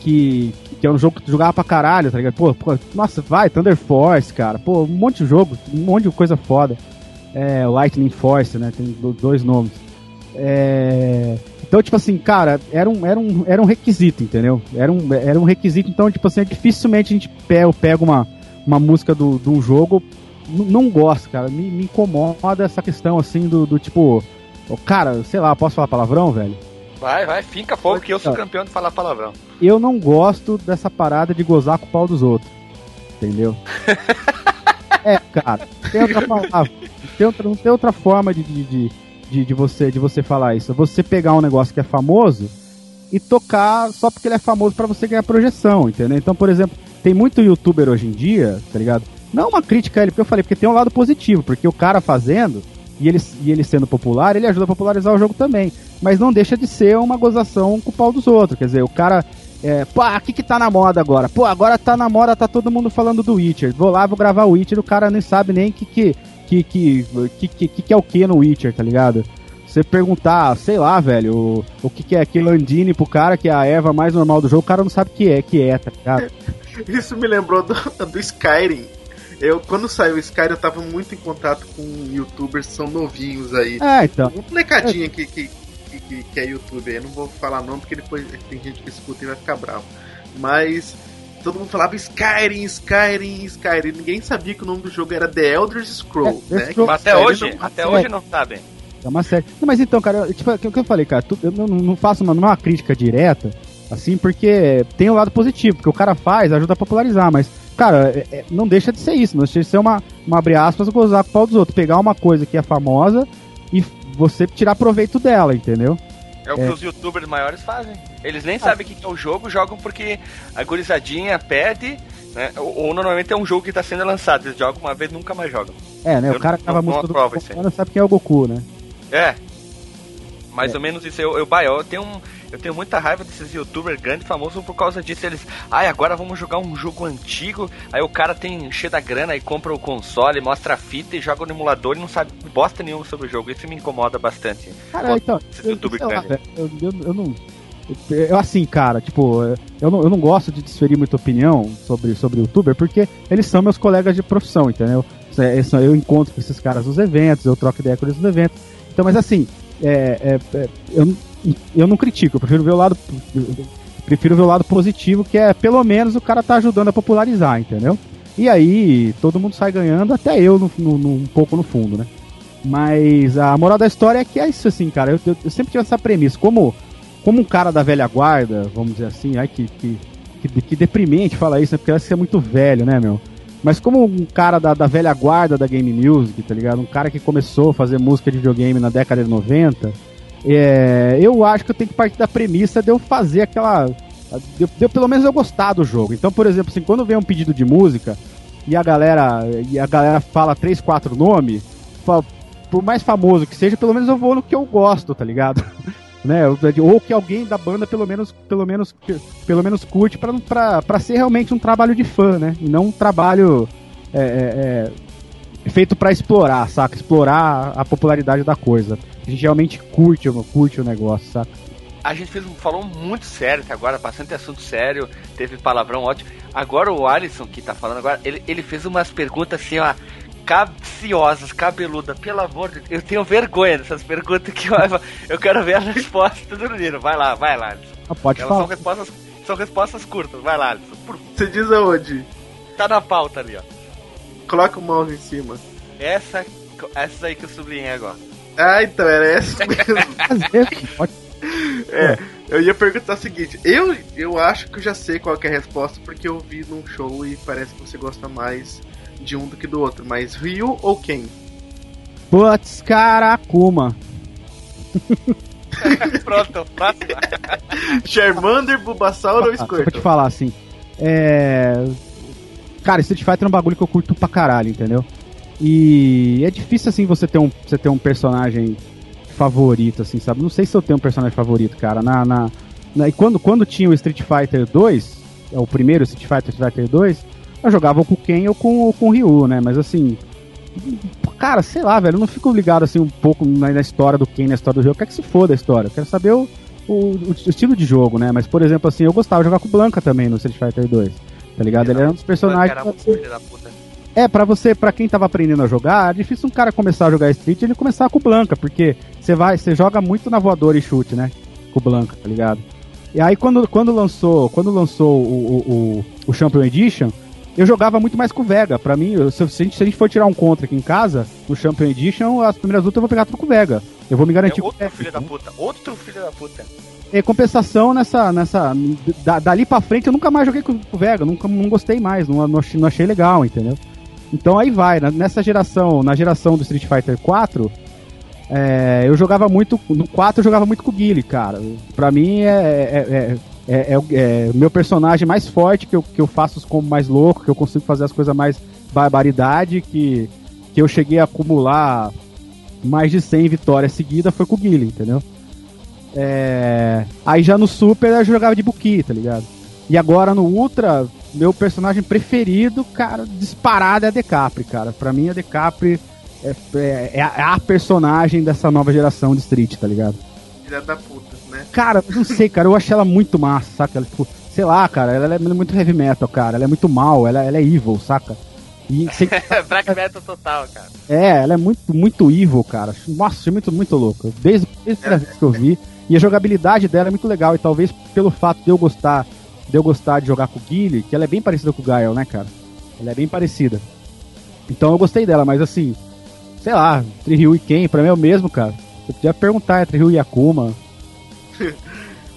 Que, que é um jogo que tu jogava pra caralho, tá ligado? Pô, pô, nossa, vai, Thunder Force, cara. Pô, um monte de jogo, um monte de coisa foda. É, Lightning Force, né? Tem dois nomes. É... Então, tipo assim, cara, era um, era, um, era um requisito, entendeu? Era um, era um requisito, então, tipo assim, dificilmente a gente pega, uma, uma música do, um jogo. Não gosto, cara. Me, me, incomoda essa questão, assim, do, do tipo. Cara, sei lá, posso falar palavrão, velho? Vai, vai, fica fogo que eu sou campeão de falar palavrão. Eu não gosto dessa parada de gozar com o pau dos outros. Entendeu? é, cara, tem outra palavra. Tem outra, não tem outra forma de, de, de, de, você, de você falar isso. Você pegar um negócio que é famoso e tocar só porque ele é famoso para você ganhar projeção, entendeu? Então, por exemplo, tem muito youtuber hoje em dia, tá ligado? Não uma crítica a ele, porque eu falei, porque tem um lado positivo, porque o cara fazendo e ele, e ele sendo popular, ele ajuda a popularizar o jogo também. Mas não deixa de ser uma gozação com o pau dos outros. Quer dizer, o cara. É, pô, o que que tá na moda agora? Pô, agora tá na moda, tá todo mundo falando do Witcher. Vou lá, vou gravar o Witcher, o cara nem sabe nem que que, que, que, que, que, que é o que no Witcher, tá ligado? Você perguntar, sei lá, velho, o, o que, que é aquele Landini pro cara, que é a erva mais normal do jogo, o cara não sabe o que é, que é, tá ligado? Isso me lembrou do, do Skyrim. Eu, quando saiu o Skyrim, eu tava muito em contato com youtubers que são novinhos aí. É, então. Um molecadinho é. que, que, que, que, é youtuber. Eu não vou falar nome porque depois tem gente que escuta e vai ficar bravo. Mas todo mundo falava Skyrim, Skyrim, Skyrim. Ninguém sabia que o nome do jogo era The Elder Scrolls, é, né? Mas até hoje, não, até hoje não sabem. É uma série. Não, mas então, cara, tipo, o que eu falei, cara, tu, eu não, não faço uma, não é uma crítica direta, assim, porque tem o um lado positivo, porque o cara faz, ajuda a popularizar, mas, cara, é, é, não deixa de ser isso, não deixa de ser uma, uma abre aspas, gozar com o pau dos outros, pegar uma coisa que é famosa e você tirar proveito dela, entendeu? É o que é. os youtubers maiores fazem. Eles nem ah. sabem o que é o jogo, jogam porque a gurizadinha pede, né? Ou, ou, normalmente é um jogo que está sendo lançado. Eles jogam uma vez nunca mais jogam. É, né? Eu o cara que tava muito do Goku, não sabe quem é o Goku, né? É. Mais é. ou menos isso. Eu, eu, eu, eu tenho um eu tenho muita raiva desses youtubers grandes famosos por causa disso. Eles, ai, agora vamos jogar um jogo antigo. Aí o cara tem cheio da grana e compra o console, mostra a fita e joga no emulador e não sabe bosta nenhuma sobre o jogo. Isso me incomoda bastante. Cara, então, eu, lá, eu, eu, eu não. Eu, assim, cara, tipo, eu não, eu não gosto de desferir muita opinião sobre, sobre youtuber porque eles são meus colegas de profissão, entendeu? Eu encontro com esses caras nos eventos, eu troco ideia com eles nos eventos. Então, mas assim, é, é, é, eu, eu não critico, eu prefiro ver o lado. Prefiro ver o lado positivo, que é pelo menos o cara tá ajudando a popularizar, entendeu? E aí todo mundo sai ganhando, até eu no, no, no, um pouco no fundo, né? Mas a moral da história é que é isso assim, cara. Eu, eu, eu, sempre tive essa premissa. Como, como um cara da velha guarda, vamos dizer assim, ai que, que, que, que deprimente falar isso, né? Porque que é muito velho, né, meu? Mas como um cara da, da velha guarda da game music, tá ligado? Um cara que começou a fazer música de videogame na década de 90, é, eu acho que eu tenho que partir da premissa de eu fazer aquela. De, de, pelo menos eu gostar do jogo. Então, por exemplo, assim, quando vem um pedido de música e a galera, e a galera fala três, quatro nomes, por mais famoso que seja, pelo menos eu vou no que eu gosto, tá ligado? né? Ou que alguém da banda pelo menos, pelo menos, pelo menos curte para ser realmente um trabalho de fã, né? E não um trabalho é, é, é feito para explorar, saca? Explorar a popularidade da coisa. A gente realmente curte, curte o negócio, saca? A gente fez, falou muito sério até agora, bastante assunto sério, teve palavrão ótimo. Agora o Alisson, que tá falando agora, ele, ele fez umas perguntas assim, ó, capciosas, cabeluda. Pelo amor de Deus, eu tenho vergonha dessas perguntas que eu, eu quero ver a resposta do Nino. Vai lá, vai lá, Alisson. Ah, pode Elas falar. São respostas, são respostas curtas, vai lá, Alisson. Por... Você diz aonde? Tá na pauta ali, ó. Coloca o mouse em cima. Essa, essa aí que eu sublinhei agora. Ah, então era essa mesmo. é, eu ia perguntar o seguinte: eu, eu acho que eu já sei qual é a resposta, porque eu vi num show e parece que você gosta mais de um do que do outro. Mas Ryu ou quem? Putz, Karakuma. Pronto, próximo. Charmander, Bulbasaur ou Squirtle? Vou te falar assim. É. Cara, Street Fighter é um bagulho que eu curto pra caralho, entendeu? E é difícil assim você ter um, você ter um personagem favorito, assim, sabe? Não sei se eu tenho um personagem favorito, cara. Na, na, na, e quando, quando tinha o Street Fighter 2, é o primeiro Street Fighter, Street Fighter 2, eu jogava com o Ken ou com, com o Ryu, né? Mas assim. Cara, sei lá, velho, eu não fico ligado assim um pouco na, na história do Ken, na história do Ryu. Eu quero que se foda a história. Eu quero saber o, o, o, estilo de jogo, né? Mas, por exemplo, assim, eu gostava de jogar com o Blanca também no Street Fighter 2. Tá ligado? Ele era um dos personagens. Era muito filho da puta. É, pra você, para quem tava aprendendo a jogar, é difícil um cara começar a jogar Street e ele começar com o Blanca, porque você vai, você joga muito na voadora e chute, né? Com o Blanca, tá ligado? E aí quando, quando lançou, quando lançou o, o, o Champion Edition, eu jogava muito mais com o Vega. Pra mim, se, se, a gente, se a gente for tirar um contra aqui em casa, no Champion Edition, as primeiras lutas eu vou pegar tudo com o Vega. Eu vou me garantir é outro filho da puta. Outro filho da puta. Em compensação, nessa. nessa da, dali pra frente eu nunca mais joguei com o Vega, nunca não gostei mais, não, não, achei, não achei legal, entendeu? Então aí vai, nessa geração, na geração do Street Fighter 4, é, eu jogava muito. No 4 eu jogava muito com o Guile, cara. Pra mim é, é, é, é, o meu personagem mais forte, que eu, que eu faço os combos mais loucos, que eu consigo fazer as coisas mais barbaridade, que, que eu cheguei a acumular mais de 100 vitórias seguidas foi com o Guile, entendeu? É... Aí já no Super eu jogava de Buki, tá ligado? E agora no Ultra, meu personagem preferido, cara, disparado é a Decapre, cara. Pra mim a Decapre é, é, é, a, personagem dessa nova geração de Street, tá ligado? Filha da puta, né? Cara, não sei, cara, eu achei ela muito massa, saca? Ela, tipo, sei lá, cara, ela é muito heavy metal, cara. Ela é muito mal, ela, ela é evil, saca? E, Black metal total, cara. É, ela é muito, muito evil, cara. Nossa, é muito, muito louco. Desde, desde a vez que eu vi. E a jogabilidade dela é muito legal. E talvez pelo fato de eu gostar de eu gostar de jogar com o Guile, que ela é bem parecida com o Gael, né, cara? Ela é bem parecida. Então eu gostei dela, mas assim, sei lá, entre Ryu e quem, pra mim é o mesmo, cara. Você podia perguntar entre Ryu e Akuma.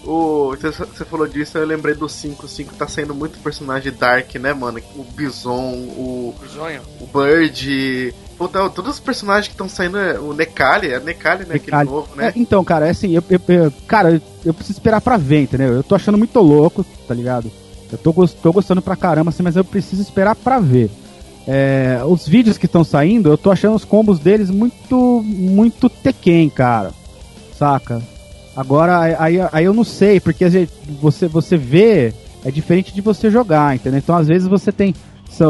Você falou disso, eu lembrei do 5. O 5 tá saindo muito personagem Dark, né, mano? O Bison, o. Bisonho. O Bird. Puta, todos os personagens que estão saindo. O Necali, é Necali, né? Necali. Aquele novo, né? É, então, cara, é assim, eu, eu, eu, cara, eu preciso esperar pra ver, entendeu? Eu tô achando muito louco, tá ligado? Eu tô, tô gostando pra caramba, assim, mas eu preciso esperar pra ver. É, os vídeos que estão saindo, eu tô achando os combos deles muito, muito Tekken, cara. Saca? Agora, aí, aí eu não sei, porque você, você vê, é diferente de você jogar, entendeu? Então, às vezes você tem.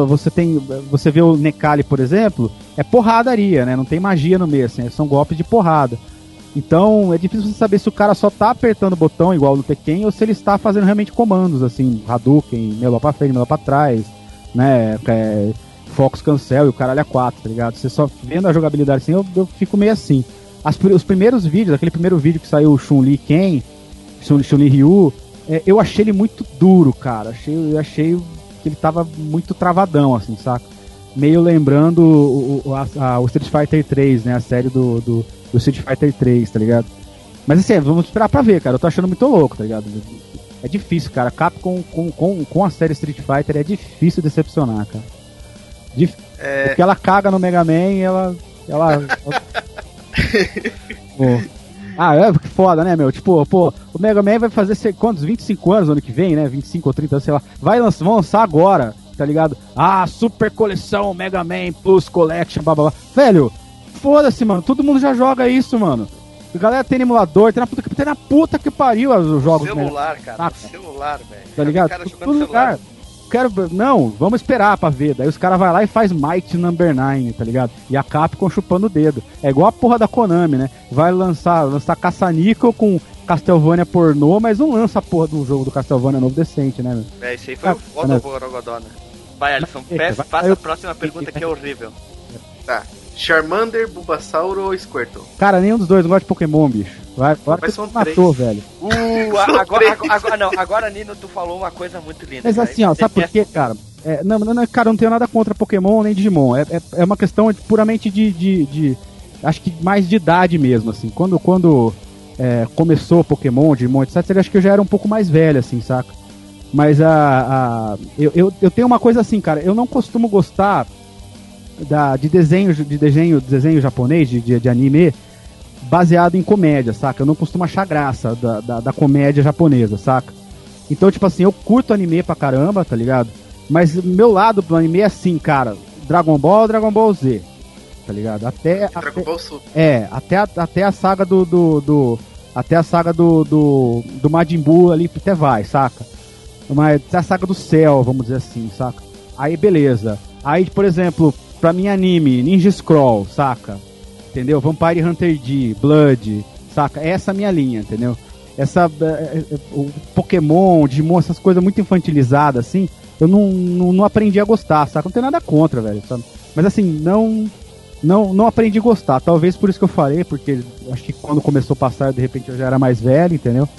Você tem. Você vê o Necali, por exemplo, é porradaria, né? Não tem magia no meio, assim, são golpes de porrada. Então é difícil você saber se o cara só tá apertando o botão igual no Tekken ou se ele está fazendo realmente comandos, assim, Hadouken, melhor pra frente, melhor pra trás, né? É, Fox Cancel e o caralho a 4, tá ligado? Você só vendo a jogabilidade assim, eu, eu fico meio assim. As, os primeiros vídeos, aquele primeiro vídeo que saiu o Chun-Li Ken, Chun-Li Ryu, é, eu achei ele muito duro, cara. Achei, eu achei que ele tava muito travadão, assim, saca? Meio lembrando o, o, a, a, o Street Fighter 3, né? A série do, do, do, Street Fighter 3, tá ligado? Mas assim, vamos esperar pra ver, cara. Eu tô achando muito louco, tá ligado? É difícil, cara. Capcom com, com, com a série Street Fighter é difícil decepcionar, cara. Dif é... Porque ela caga no Mega Man e ela. ela, ela... Ah, é que foda, né, meu? Tipo, pô, o Mega Man vai fazer sei, quantos? 25 anos ano que vem, né? 25 ou 30, sei lá. Vai lançar, vão lançar agora, tá ligado? Ah, super coleção Mega Man Plus Collection, blá blá blá. Velho, foda-se, mano. Todo mundo já joga isso, mano. A galera tem emulador, tem na puta que, tem na puta que pariu os jogos. Celular, cara. Celular, velho. Tá ligado? Todo lugar quero. Não, vamos esperar pra ver. Daí os caras vai lá e faz Might Number 9, tá ligado? E a Capcom chupando o dedo. É igual a porra da Konami, né? Vai lançar, lançar Caça-Níquel com Castlevania pornô, mas não lança a porra do jogo do Castlevania novo decente, né, meu? É, isso aí foi ah, o foda Borogodó, né? Vai, Alisson, peça, faça a próxima pergunta que é horrível. Tá. Charmander, Bulbasauro ou Squirtle? Cara, nenhum dos dois, não gosta de Pokémon, bicho. Vai, agora Mas são matou, três. velho. Uh, agora, agora, agora, não, agora, Nino, tu falou uma coisa muito linda. Mas assim, ó, sabe por quê, cara? É, não, não, cara, não tenho nada contra Pokémon nem Digimon. É, é, é uma questão de, puramente de, de, de, Acho que mais de idade mesmo, assim. Quando, quando é, começou Pokémon, Digimon, etc., acho que eu já era um pouco mais velho, assim, saca? Mas a. a eu, eu, eu tenho uma coisa assim, cara, eu não costumo gostar da, de desenho, de desenho, desenho japonês, de, de, de anime, baseado em comédia, saca? Eu não costumo achar graça da, da, da, comédia japonesa, saca? Então, tipo assim, eu curto anime pra caramba, tá ligado? Mas meu lado do anime é assim, cara, Dragon Ball, Dragon Ball Z. tá ligado? Até. Dragon até Ball Super. é, até a, até a saga do. do, do- até a saga do, do, do Majin Buu ali até vai, saca? Mas até a saga do céu, vamos dizer assim, saca? Aí beleza. Aí, por exemplo, pra mim anime, Ninja Scroll, saca? Entendeu? Vampire Hunter D, Blood, saca? Essa é a minha linha, entendeu? Essa. é, é, é, o Pokémon, Digimon, essas coisas muito infantilizadas, assim, eu não, não, não aprendi a gostar, saca? Não tem nada contra, velho, sabe? Mas assim, não não, não aprendi a gostar. Talvez por isso que eu falei, porque acho que quando começou a passar, de repente eu já era mais velho, entendeu?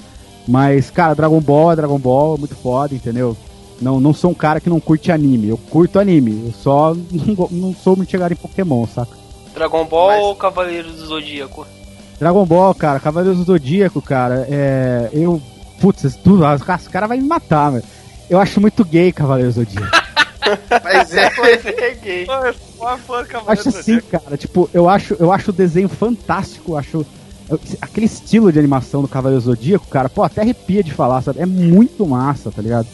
Mas, cara, Dragon Ball é Dragon Ball, muito foda, entendeu? Não, não sou um cara que não curte anime. Eu curto anime. Eu só não, não sou muito chegado em Pokémon, saca? Dragon Ball Mas- ou Cavaleiros do Zodíaco? Dragon Ball, cara, Cavaleiros do Zodíaco, cara, é. Eu. Putz, tudo, os caras vão me matar, velho. Eu acho muito gay Cavaleiros do Zodíaco. Mas é. é gay. Pô, eu sou uma fã do Eu Cavaleiro acho assim, cara, tipo, eu acho, eu acho o desenho fantástico, eu acho eu- aquele estilo de animação do Cavaleiro Zodíaco, cara, pô, até arrepia de falar, sabe? É muito massa, tá ligado?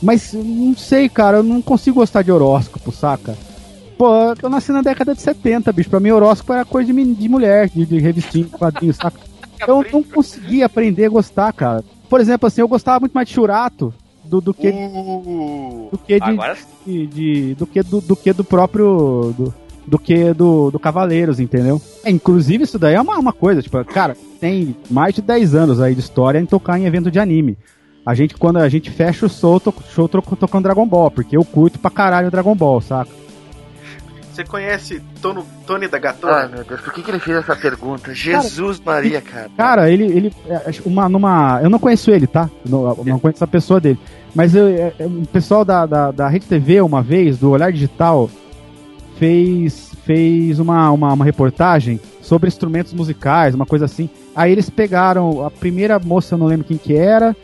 Mas eu não sei, cara, eu não consigo gostar de horóscopo, saca? Pô, eu nasci na década de 70, bicho. Pra mim, horóscopo era coisa de, de mulher, de, de revistinha, quadrinho, saca? Eu não consegui aprender a gostar, cara. Por exemplo, assim, eu gostava muito mais de Churato do, do que, Uh, do que de, Agora de, de- do que do, do que do próprio do, do que do, do Cavaleiros, entendeu? É, inclusive isso daí é uma, uma coisa, tipo, cara, tem mais de 10 anos aí de história em tocar em evento de anime. A gente, quando a gente fecha o show, to, show to- tocando Dragon Ball, porque eu curto pra caralho Dragon Ball, saca? Você conhece Tono, Tony da Ai, Gatora? meu Deus, por que, que ele fez essa pergunta? Jesus Maria, cara. Cara, ele, ele é, uma, numa, eu não conheço ele, tá? Não, eu não conheço a pessoa dele. Mas eu, é, é, o pessoal da, da, da Rede TV, uma vez, do Olhar Digital, fez, fez uma, uma, uma reportagem sobre instrumentos musicais, uma coisa assim. Aí eles pegaram a primeira moça, eu não lembro quem que era.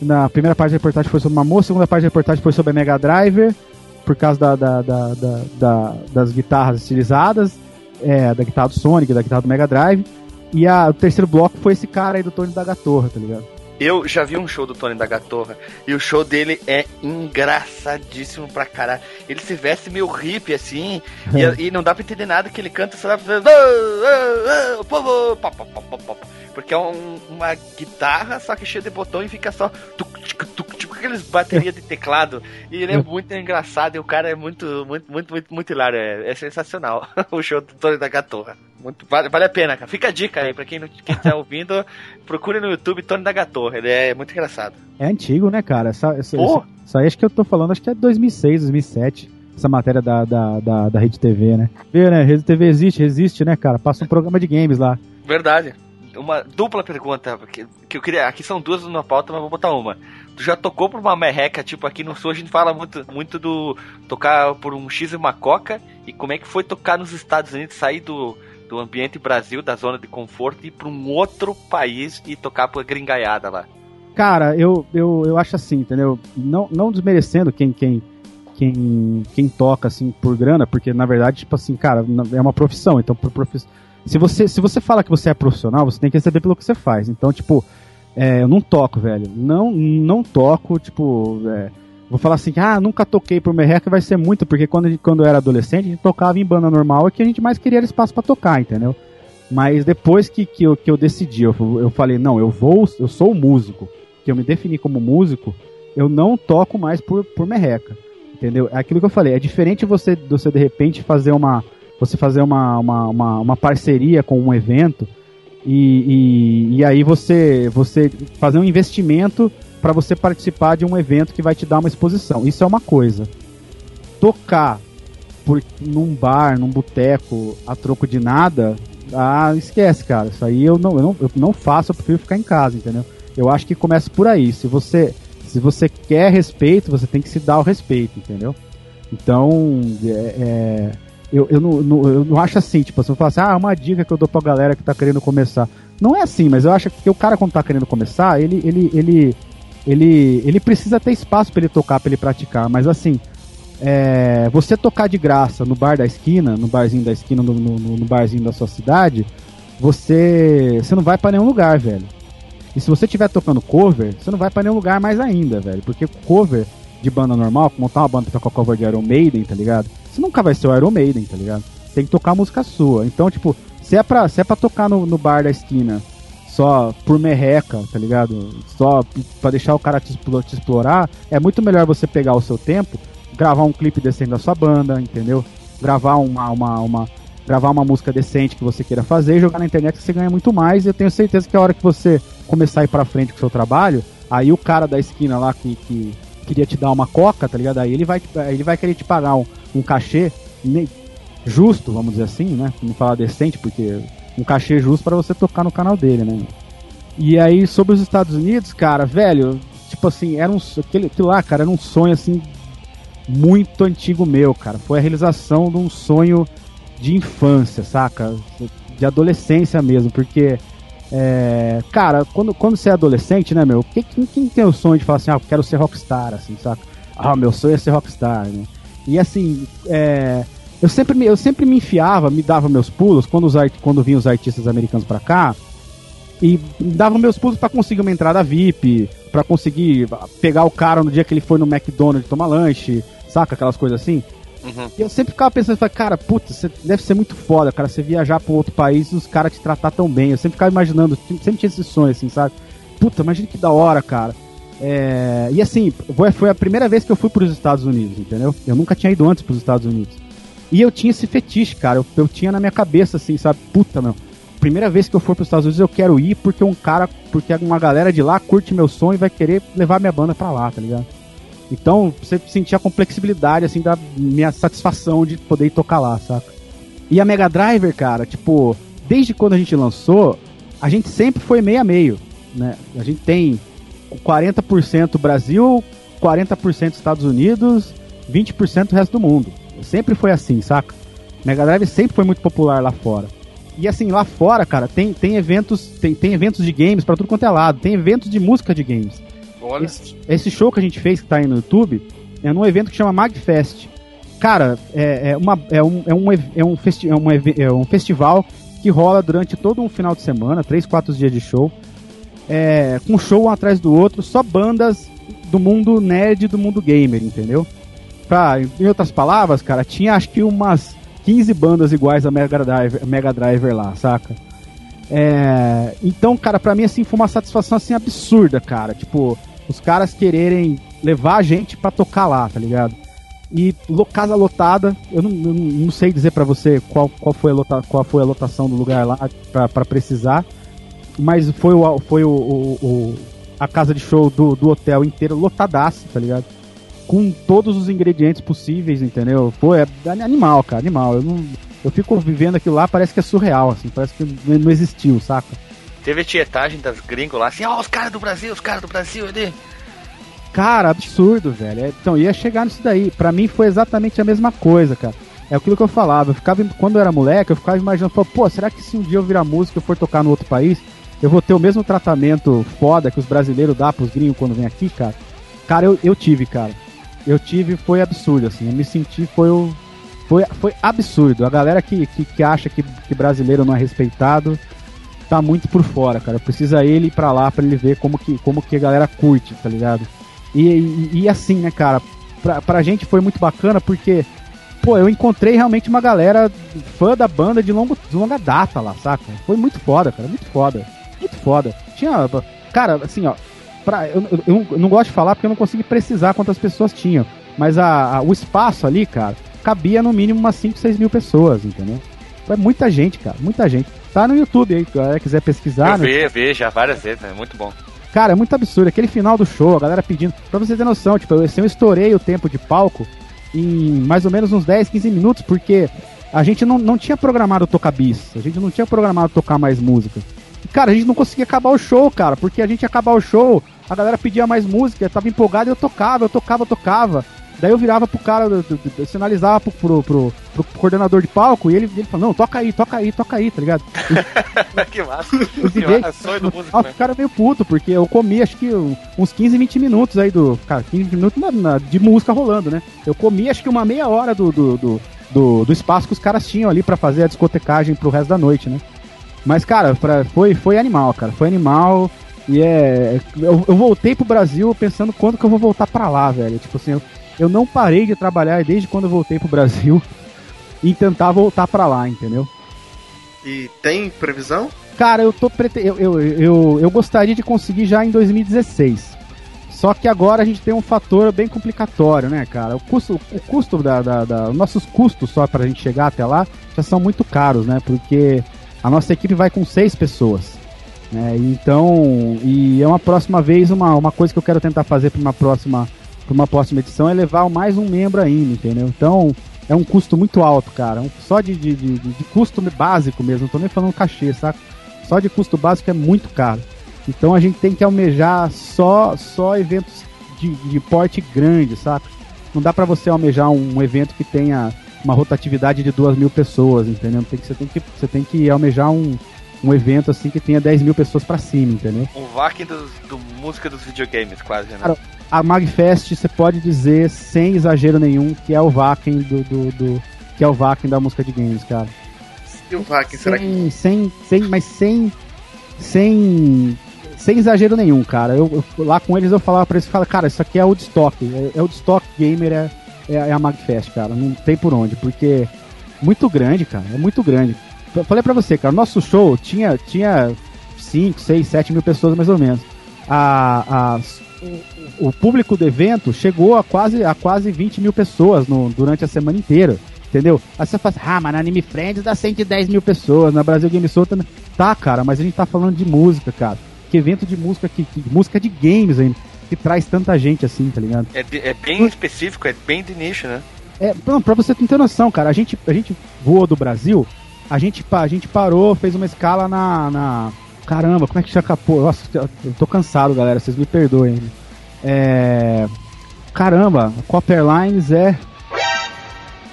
Na primeira parte da reportagem foi sobre uma moça, a segunda parte da reportagem foi sobre a Mega Driver, por causa da, da, da, da- da- das guitarras estilizadas, é, da guitarra do Sonic, da guitarra do Mega Drive. E a- o terceiro bloco foi esse cara aí do Tony da Gatorra, tá ligado? Eu já vi um show do Tony da Gatorra e o show dele é engraçadíssimo pra caralho. Ele se veste meio hippie assim e, e não dá pra entender nada que ele canta só dá pra "Ah, ah, ah, povo", pá, pá, pá, pá, pá, pá. porque é um- uma guitarra só que cheia de botão e fica só tuc, tic, tuc, aqueles baterias de teclado e ele é muito engraçado e o cara é muito muito muito muito, muito hilário é, é sensacional o show do Tony da Gatorra muito, vale, vale a pena, cara. Fica a dica aí, pra quem, não, quem tá ouvindo, procure no YouTube Tony da Gatorra, ele é muito engraçado. É antigo, né, cara? Essa, essa, essa- isso aí acho que eu tô falando, acho que é 2006, 2007. Essa matéria da, da, da, da Rede TV, né? Vê, né? Rede TV existe, existe, né, cara? Passa um programa de games lá. Verdade. Uma dupla pergunta, que, que eu queria. Aqui são duas na pauta, mas vou botar uma. Tu já tocou por uma merreca, tipo, aqui no sul a gente fala muito, muito do tocar por um X e uma coca, e como é que foi tocar nos Estados Unidos, sair do, do ambiente Brasil, da zona de conforto, e ir pra um outro país e tocar por gringaiada lá. Cara, eu, eu, eu acho assim, entendeu? Não, não desmerecendo quem, quem, quem, quem toca, assim, por grana, porque, na verdade, tipo assim, cara, é uma profissão, então, por profissão... Se você, se você fala que você é profissional, você tem que receber pelo que você faz. Então, tipo, é, eu não toco, velho. Não, não toco, tipo... é, vou falar assim, ah, nunca toquei por merreca, vai ser muito, porque quando, quando eu era adolescente, a gente tocava em banda normal, e que a gente mais queria espaço pra tocar, entendeu? Mas depois que, que, eu, que eu decidi, eu, eu falei, não, eu vou, eu sou músico, que eu me defini como músico, eu não toco mais por, por merreca. Entendeu? É aquilo que eu falei, é diferente você, você de repente fazer uma. Você fazer uma, uma, uma, uma parceria com um evento e, e, e aí você, você fazer um investimento para você participar de um evento que vai te dar uma exposição. Isso é uma coisa. Tocar por, num bar, num boteco, a troco de nada, ah, esquece, cara. Isso aí eu não, eu não, eu não faço, eu prefiro ficar em casa, entendeu? Eu acho que começa por aí. Se você, se você quer respeito, você tem que se dar o respeito, entendeu? Então, é, é, eu, eu, não, não- eu não acho assim, tipo, se eu falar assim, ah, uma dica que eu dou pra galera que tá querendo começar. Não é assim, mas eu acho que o cara quando tá querendo começar, ele, ele, ele, ele, ele precisa ter espaço pra ele tocar, pra ele praticar, mas assim, é, você tocar de graça no bar da esquina, no barzinho da esquina, no, no, no barzinho da sua cidade, você, você não vai pra nenhum lugar, velho. E se você estiver tocando cover, você não vai pra nenhum lugar mais ainda, velho. Porque cover de banda normal, montar uma banda pra tocar cover de Iron Maiden, tá ligado? Você nunca vai ser o Iron Maiden, tá ligado? tem que tocar música sua. Então, tipo, se é pra, se é pra tocar no, no bar da esquina só por merreca, tá ligado? Só pra deixar o cara te, te explorar, é muito melhor você pegar o seu tempo, gravar um clipe decente da sua banda, entendeu? Gravar uma, uma, uma, gravar uma música decente que você queira fazer e jogar na internet que você ganha muito mais. E eu tenho certeza que a hora que você começar a ir pra frente com o seu trabalho, aí o cara da esquina lá que, que queria te dar uma coca, tá ligado? Aí ele vai, ele vai querer te pagar um, um cachê justo, vamos dizer assim, né? Não falar decente, porque um cachê justo para você tocar no canal dele, né? E aí, sobre os Estados Unidos, cara, velho, tipo assim, era um. Aquele, aquilo lá, cara, era um sonho assim. Muito antigo meu, cara. Foi a realização de um sonho de infância, saca? De adolescência mesmo, porque. É, cara, quando, quando você é adolescente, né, meu? Quem, quem tem o sonho de falar assim, ah, eu quero ser rockstar, assim, saca? Ah, meu sonho é ser rockstar, né? E assim, é, eu sempre, eu sempre me enfiava, me dava meus pulos quando, os quando vinham os artistas americanos para cá. E dava meus pulos para conseguir uma entrada VIP, para conseguir pegar o cara no dia que ele foi no McDonald's tomar lanche, saca? Aquelas coisas assim. Uhum. E eu sempre ficava pensando, cara, puta, você deve ser muito foda, cara, você viajar para outro país e os caras te tratar tão bem. Eu sempre ficava imaginando, sempre tinha esse sonho, assim, sabe? Puta, imagina que da hora, cara. É... E assim, foi a primeira vez que eu fui para os Estados Unidos, entendeu? Eu nunca tinha ido antes para os Estados Unidos. E eu tinha esse fetiche, cara. Eu, eu tinha na minha cabeça, assim, sabe? Puta, meu. Primeira vez que eu for para os Estados Unidos, eu quero ir porque um cara, porque uma galera de lá curte meu som e vai querer levar minha banda pra lá, tá ligado? Então, você sentia a complexibilidade, assim, da minha satisfação de poder tocar lá, saca? E a Mega Driver, cara, tipo, desde quando a gente lançou, a gente sempre foi meio a meio, né? A gente tem 40% Brasil, 40% Estados Unidos, 20% resto do mundo. Sempre foi assim, saca? Mega Drive sempre foi muito popular lá fora. E assim, lá fora, cara, tem, tem eventos, tem, tem eventos de games para tudo quanto é lado, tem eventos de música de games. Olha. Esse, esse, show que a gente fez, que tá aí no YouTube, é num evento que chama Magfest. Cara, é, é, uma, é, um, é, um, é, um festi é, é um festival que rola durante todo um final de semana, três, quatro dias de show. É, com show um atrás do outro, só bandas do mundo nerd do mundo gamer, entendeu? pra, em outras palavras, cara, tinha acho que umas 15 bandas iguais a Mega Driver, Mega Driver lá, saca? É, então, cara, pra mim assim foi uma satisfação assim absurda, cara. Tipo, os caras quererem levar a gente pra tocar lá, tá ligado? E casa lotada, eu não, eu não sei dizer para você qual, qual, foi a lota, qual foi a lotação do lugar lá para precisar, mas foi, o, foi o, o, o, a casa de show do, do hotel inteiro lotadaço, tá ligado? com todos os ingredientes possíveis, entendeu? Pô, é animal, cara, animal. Eu, não, eu fico vivendo aquilo lá, parece que é surreal, assim, parece que não existiu, saca? Teve tietagem das gringos lá, assim, ó, oh, os caras do Brasil, os caras do Brasil ali. Cara, absurdo, velho. É, então, ia chegar nisso daí. Pra mim foi exatamente a mesma coisa, cara. É aquilo que eu falava. Eu ficava, quando eu era moleque, eu ficava imaginando, pô, será que se um dia eu virar música e for tocar no outro país, eu vou ter o mesmo tratamento foda que os brasileiros dão pros gringos quando vem aqui, cara? Cara, eu, eu tive, cara eu tive foi absurdo, assim. Eu me senti, foi o. Foi, foi absurdo. A galera que, que, que acha que, que brasileiro não é respeitado tá muito por fora, cara. Precisa ele ir pra lá pra ele ver como que, como que a galera curte, tá ligado? E, e, e assim, né, cara, pra, pra gente foi muito bacana porque, pô, eu encontrei realmente uma galera fã da banda de, longo, de longa data lá, saca? Foi muito foda, cara, muito foda. Muito foda. Tinha, cara, assim, ó, pra, eu, eu, eu, não gosto de falar porque eu não consegui precisar quantas pessoas tinham. Mas a, a, o espaço ali, cara, cabia no mínimo umas 5, 6 mil pessoas, entendeu? É muita gente, cara, muita gente. Tá no YouTube aí, se a galera quiser pesquisar. Eu né? vi, vi já várias vezes, é muito bom. Cara, é muito absurdo. Aquele final do show, a galera pedindo. Pra você ter noção, tipo, eu, assim, eu estourei o tempo de palco em mais ou menos uns 10, 15 minutos, porque a gente não, não tinha programado tocar bis, a gente não tinha programado tocar mais música. E, cara, a gente não conseguia acabar o show, cara, porque a gente ia acabar o show, a galera pedia mais música, tava empolgado e eu tocava, eu tocava, eu tocava. Daí eu virava pro cara, eu sinalizava pro, pro, pro, pro, coordenador de palco e ele, ele falou, não, toca aí, toca aí, toca aí, tá ligado? que massa. que massa, sonho do músico, né? O cara meio puto, porque eu comi acho que uns 15, 20 minutos aí do. Cara, 15 minutos na, na, de música rolando, né? Eu comi acho que uma meia hora do, do, do, do, do espaço que os caras tinham ali para fazer a discotecagem pro resto da noite, né? Mas, cara, pra, foi, foi animal, cara. Foi animal. E é. Eu, eu, voltei pro Brasil pensando quando que eu vou voltar pra lá, velho. Tipo assim, eu, eu não parei de trabalhar desde quando eu voltei pro Brasil. e tentar voltar para lá, entendeu? E tem previsão? Cara, eu tô prete... eu, eu, eu, eu gostaria de conseguir já em 2016. Só que agora a gente tem um fator bem complicatório, né, cara? O custo, o custo da, da, da nossos custos só para a gente chegar até lá já são muito caros, né? Porque a nossa equipe vai com seis pessoas. Né? Então, e é uma próxima vez, uma, uma coisa que eu quero tentar fazer para uma próxima para uma próxima edição é levar mais um membro ainda, entendeu? Então, é um custo muito alto, cara. Um, só de, de, de, de, custo básico mesmo, não tô nem falando cachê, saca? Só de custo básico é muito caro. Então a gente tem que almejar só, só eventos de, de porte grande, saca? Não dá para você almejar um, um, evento que tenha uma rotatividade de duas mil pessoas, entendeu? Tem que, você, tem que, você tem que almejar um, um evento assim que tenha 10 mil pessoas para cima, entendeu? Um do, do, música dos videogames, quase, né? Cara, a Magfest você pode dizer, sem exagero nenhum, que é o Vakin do, do, do, que é o Vakin da música de games, cara. E o Vakin, será que. Sem, sem, mas sem. Sem sem exagero nenhum, cara. Eu, eu, lá com eles eu falava pra eles, fala, cara, isso aqui é Woodstock, é, é Woodstock Gamer, é, é, é a Magfest, cara. Não tem por onde, porque muito grande, cara, é muito grande. Eu falei pra você, cara, nosso show tinha, tinha 5, 6, 7 mil pessoas mais ou menos. A, a, o, o público do evento chegou a quase, a quase 20 mil pessoas no, durante a semana inteira. Entendeu? Aí você fala assim, ah, mas na Anime Friends dá 110 mil pessoas, na Brasil Game Show também. Tá, cara, mas a gente tá falando de música, cara que evento de música que, que música de games ainda, que traz tanta gente assim, tá ligado? É, é bem específico, é bem de nicho, né? É, não, pra você ter noção, cara, a gente, a gente voa do Brasil, a gente, a gente parou, fez uma escala na. na caramba, como é que chama? Pô, nossa, eu tô cansado, galera, vocês me perdoem. É. Caramba, a Copper Lines é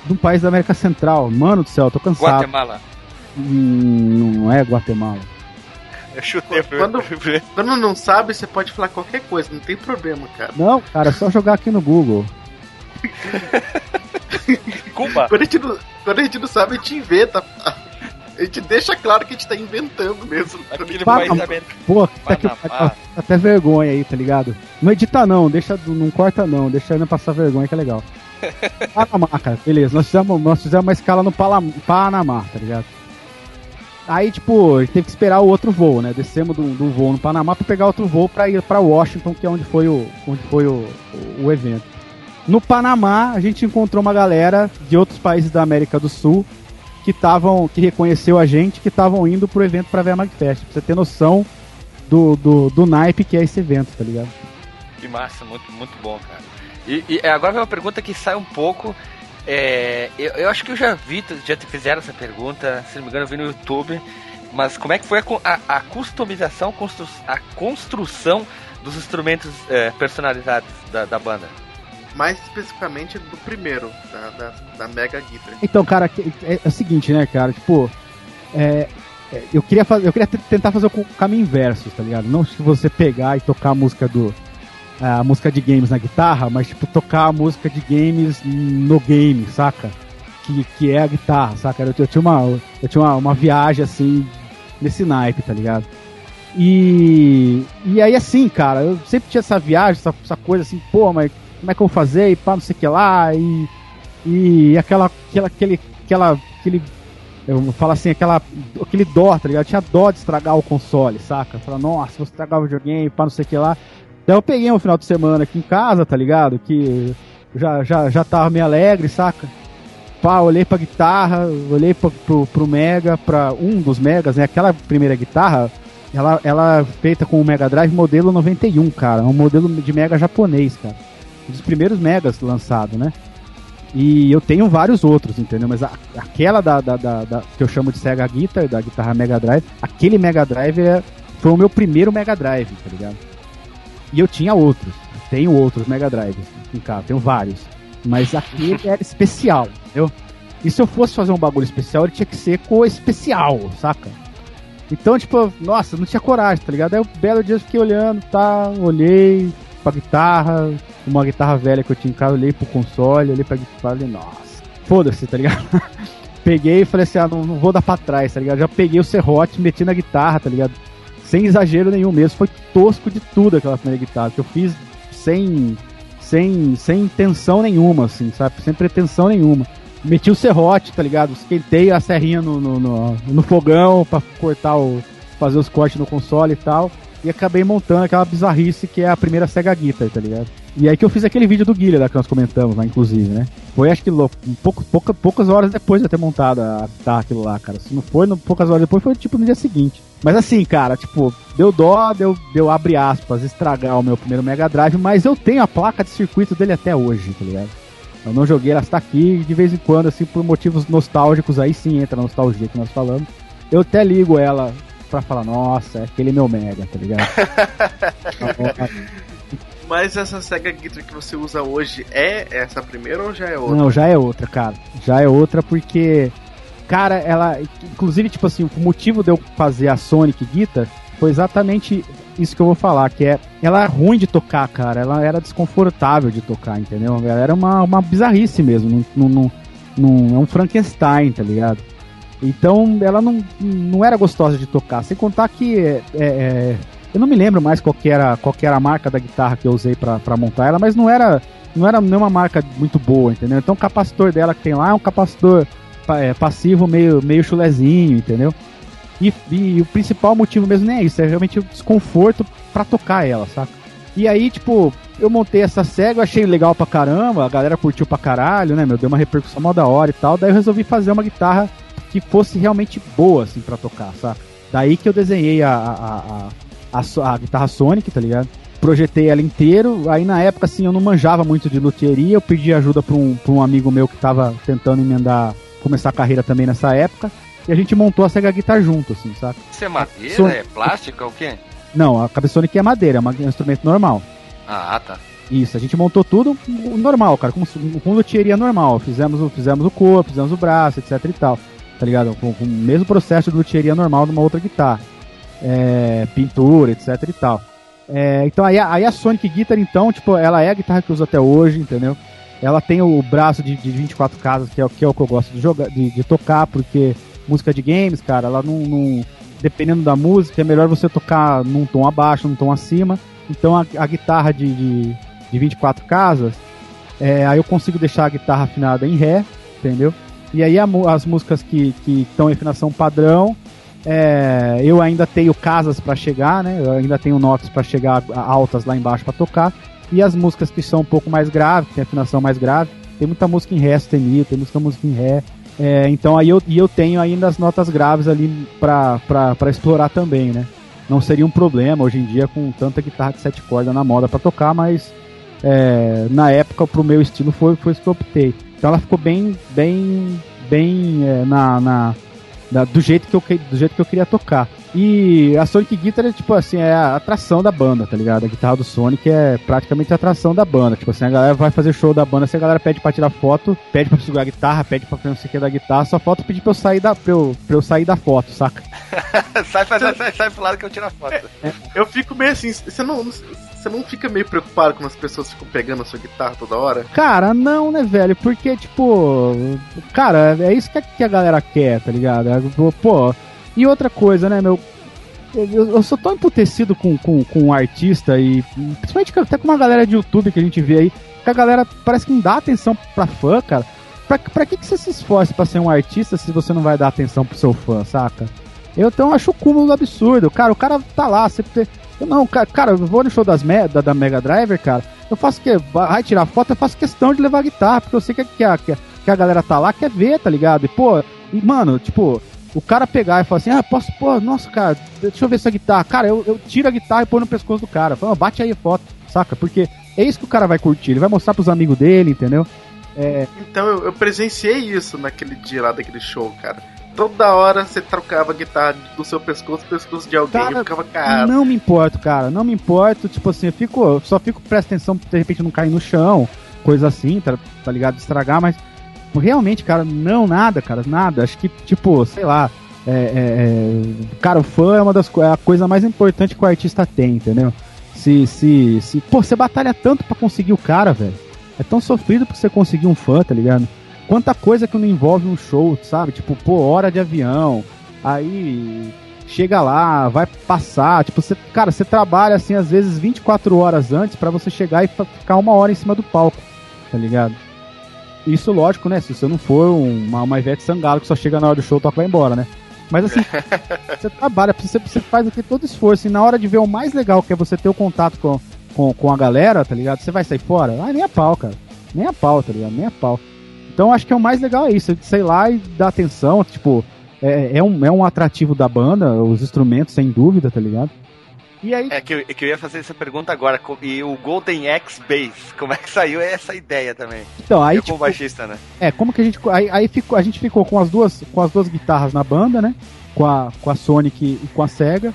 de um país da América Central. Mano do céu, eu tô cansado. Guatemala. Hum, não é Guatemala. Eu chutei quando, quando não sabe, você pode falar qualquer coisa, não tem problema, cara. Não, cara, é só jogar aqui no Google. Cuba. Quando a, gente não, quando a gente não sabe, a gente inventa. A gente deixa claro que a gente tá inventando mesmo. Aquele país Pô, tá aqui, até vergonha aí, tá ligado? Não edita não, deixa, não corta não, deixa ainda passar vergonha que é legal. Panamá, cara, beleza. Nós fizemos, nós fizemos uma escala no Panamá, tá ligado? Aí, tipo, a gente teve que esperar o outro voo, né? Descemos do, do voo no Panamá para pegar outro voo para ir para Washington, que é onde foi o, onde foi o, o, o, evento. No Panamá, a gente encontrou uma galera de outros países da América do Sul que estavam, que reconheceu a gente, que estavam indo pro evento para ver a Magfest. Pra você ter noção do, do, do naipe que é esse evento, tá ligado? Que massa, muito, muito bom, cara. E, e agora vem uma pergunta que sai um pouco é, eu, eu, acho que eu já vi, já te fizeram essa pergunta, se não me engano, eu vi no YouTube. Mas como é que foi a, a, a customização, constru, a construção dos instrumentos é, personalizados da, da, banda? Mais especificamente do primeiro, da, da, da Mega Guitar. Então, cara, é, é, o seguinte, né, cara? Tipo, é, é eu queria, fazer, eu queria tentar fazer o caminho inverso, tá ligado? Não se você pegar e tocar a música do a música de games na guitarra, mas tipo tocar a música de games no game, saca? Que, que é a guitarra, saca? Eu, eu tinha, uma, eu tinha uma, uma viagem assim, nesse naipe, tá ligado? E, e aí assim, cara, eu sempre tinha essa viagem, essa, essa coisa assim, pô, mas como é que eu vou fazer? E pá, não sei o que lá, e, e aquela, aquela, aquele, aquela, aquele, eu vou falar assim, aquela, aquele dó, tá ligado? Eu tinha dó de estragar o console, saca? Falar, nossa, vou estragar o videogame, pá, não sei o que lá. Daí eu peguei um final de semana aqui em casa, tá ligado? Que já, já, já tava meio alegre, saca? Pá, olhei pra guitarra, olhei pro, pro, pro Mega, pra um dos Megas, né? Aquela primeira guitarra, ela, ela é feita com o Mega Drive modelo 91, cara. É um modelo de Mega japonês, cara. Um dos primeiros Megas lançado, né? E eu tenho vários outros, entendeu? Mas a, aquela da, da, da, da, que eu chamo de Sega Guitar, da guitarra Mega Drive, aquele Mega Drive é, foi o meu primeiro Mega Drive, tá ligado? E eu tinha outros. Tenho outros Mega Drives em casa, tenho vários. Mas aquele era especial, entendeu? E se eu fosse fazer um bagulho especial, ele tinha que ser com especial, saca? Então, tipo, nossa, não tinha coragem, tá ligado? Aí o belo dia eu fiquei olhando, tá? Olhei pra guitarra, uma guitarra velha que eu tinha em casa, olhei pro console, olhei pra guitarra e falei, nossa, foda-se, tá ligado? peguei e falei assim, ah, não, não, vou dar pra trás, tá ligado? Já peguei o serrote, meti na guitarra, tá ligado? sem exagero nenhum mesmo, foi tosco de tudo aquela primeira guitarra, que eu fiz sem, sem, sem intenção nenhuma, assim, sabe? Sem pretensão nenhuma. meti o serrote, tá ligado? Esquentei a serrinha no, no, no, no fogão pra cortar o. fazer os cortes no console e tal. E acabei montando aquela bizarrice que é a primeira Sega Guitar, tá ligado? E aí que eu fiz aquele vídeo do Guilherme que nós comentamos lá, inclusive, né? Foi acho que louco, pouco, pouca, poucas horas depois de eu ter montado a guitarra aquilo lá, cara. Se não foi no, poucas horas depois, foi tipo no dia seguinte. Mas assim, cara, tipo, deu dó, deu, deu abre aspas, estragar o meu primeiro Mega Drive, mas eu tenho a placa de circuito dele até hoje, tá ligado? Eu não joguei, ela está aqui de vez em quando, assim, por motivos nostálgicos, aí sim entra a nostalgia que nós falamos. Eu até ligo ela pra falar, nossa, é aquele meu Mega, tá ligado? Mas essa Sega Guitar que você usa hoje é essa primeira ou já é outra? Não, já é outra, cara. Já é outra porque, cara, ela. Inclusive, tipo assim, o motivo de eu fazer a Sonic Guitar foi exatamente isso que eu vou falar, que é. Ela é ruim de tocar, cara. Ela era desconfortável de tocar, entendeu? Ela era uma, uma bizarrice mesmo. Não, não, não, é um Frankenstein, tá ligado? Então ela não, não era gostosa de tocar. Sem contar que é, é, eu não me lembro mais qual era, qual era a marca da guitarra que eu usei para montar ela, mas não era não era nenhuma marca muito boa, entendeu? Então o capacitor dela que tem lá é um capacitor é, passivo meio, meio chulezinho, entendeu? E, e, o principal motivo mesmo nem é isso, é realmente o desconforto para tocar ela, saca? E aí, tipo, eu montei essa cega, achei legal pra caramba, a galera curtiu pra caralho, né, meu? Deu uma repercussão mó da hora e tal. Daí eu resolvi fazer uma guitarra que fosse realmente boa, assim, pra tocar, saca? Daí que eu desenhei a, a, a, a, a guitarra Sonic, tá ligado? Projetei ela inteiro. Aí na época, assim, eu não manjava muito de luthieria. Eu pedi ajuda pra um, pra um amigo meu que tava tentando emendar, começar a carreira também nessa época. E a gente montou a Sega Guitar junto, assim, saca? Isso é madeira? Son... É plástico? É o quê? Não, a cabeça Sonic é madeira, é um instrumento normal. Ah, tá. Isso, a gente montou tudo normal, cara, com, com luthieria normal. Fizemos, fizemos o corpo, fizemos o braço, etc e tal. Tá ligado? Com, com o mesmo processo de luthieria normal de uma outra guitarra é, pintura, etc e tal. É, então aí, aí, a Sonic Guitar, então, tipo, ela é a guitarra que eu uso até hoje, entendeu? Ela tem o braço de, de 24 casas, que é, que é o que eu gosto de jogar, de, de tocar, porque música de games, cara, ela não, não, Dependendo da música, é melhor você tocar num tom abaixo, num tom acima. Então a, a guitarra de, de, de 24 casas, é, aí eu consigo deixar a guitarra afinada em Ré, entendeu? E aí a, as músicas que estão em afinação padrão, é, eu ainda tenho casas para chegar, né? Eu ainda tenho notas para chegar altas lá embaixo para tocar. E as músicas que são um pouco mais graves, que tem afinação mais grave, tem muita música em Ré sustenido, tem muita música em Ré. É, então aí eu, e eu tenho ainda as notas graves ali para explorar também, né? Não seria um problema hoje em dia com tanta guitarra de sete cordas na moda para tocar, mas é, na época pro meu estilo foi, foi isso que eu optei. Então ela ficou bem, bem, bem é, na, na da, do, jeito que eu, do jeito que eu queria tocar. E a Sonic Guitar é tipo assim, é a atração da banda, tá ligado? A guitarra do Sonic é praticamente a atração da banda. Tipo assim, a galera vai fazer show da banda, se a galera pede pra tirar foto, pede pra segurar a guitarra, pede pra não sei o que da guitarra, só falta pedir pra eu sair da, pra eu, pra eu sair da foto, saca? sai, sai, sai, sai pro lado que eu tiro a foto. É, eu fico meio assim, você não, você não fica meio preocupado quando as pessoas ficam pegando a sua guitarra toda hora? Cara, não, né, velho? Porque, tipo, cara, é isso que a, galera quer, tá ligado? É, pô, e outra coisa, né, meu? Eu, eu sou tão emputecido com, com, com um artista e principalmente até com uma galera de YouTube que a gente vê aí, que a galera parece que não dá atenção pra fã, cara. Pra, pra que, que você se esforça pra ser um artista se você não vai dar atenção pro seu fã, saca? Eu então acho o cúmulo absurdo. Cara, o cara tá lá, você, não, cara, eu vou no show das me, da, da Mega Driver, cara. Eu faço que. Vai tirar foto, eu faço questão de levar a guitarra, porque eu sei que, que, a, que a galera tá lá, quer ver, tá ligado? E, pô, e, mano, tipo, o cara pegar e falar assim, ah, posso, pô, nossa, cara, deixa eu ver essa guitarra. Cara, eu, eu tiro a guitarra e põe no pescoço do cara. Fala, bate aí a foto, saca? Porque é isso que o cara vai curtir. Ele vai mostrar pros amigos dele, entendeu? É... Então eu, eu presenciei isso naquele dia lá daquele show, cara toda hora você trocava a guitarra do seu pescoço pro pescoço de alguém cara, e ficava cara. Não me importo, cara. Não me importo. Tipo assim, eu fico. Só fico presta atenção pra de repente não cair no chão, coisa assim, tá, tá ligado? Estragar, mas realmente, cara, não, nada, cara, nada. Acho que, tipo, sei lá. É, é, é, cara, o fã é uma das é a coisa mais importante que o artista tem, entendeu? Se, se, se, pô, você batalha tanto para conseguir o cara, velho. É tão sofrido pra você conseguir um fã, tá ligado? Quanta coisa que não envolve um show, sabe? Tipo, pô, hora de avião, aí chega lá, vai passar, tipo, você, cara, você trabalha assim às vezes 24 horas antes para você chegar e ficar uma hora em cima do palco, tá ligado? Isso, lógico, né? Se você não for uma, uma Ivete Sangalo que só chega na hora do show, toca e vai embora, né? Mas assim, você trabalha, você, você faz aqui todo esforço, e na hora de ver o mais legal, que é você ter o contato com, com, com a galera, tá ligado? Você vai sair fora? Ah, nem a pau, cara. Nem a pau, tá ligado? Nem a pau. Então acho que é o mais legal é isso, sei lá e dar atenção, tipo, é, é, um, é um atrativo da banda, os instrumentos, sem dúvida, tá ligado? E aí... É que eu, é que eu ia fazer essa pergunta agora. E o Golden X Bass, como é que saiu essa ideia também? Então, aí. Eu tipo, como baixista, né? É, como que a gente. Aí, aí ficou, a gente ficou com as duas, com as duas guitarras na banda, né? Com a, com a Sonic e com a Sega.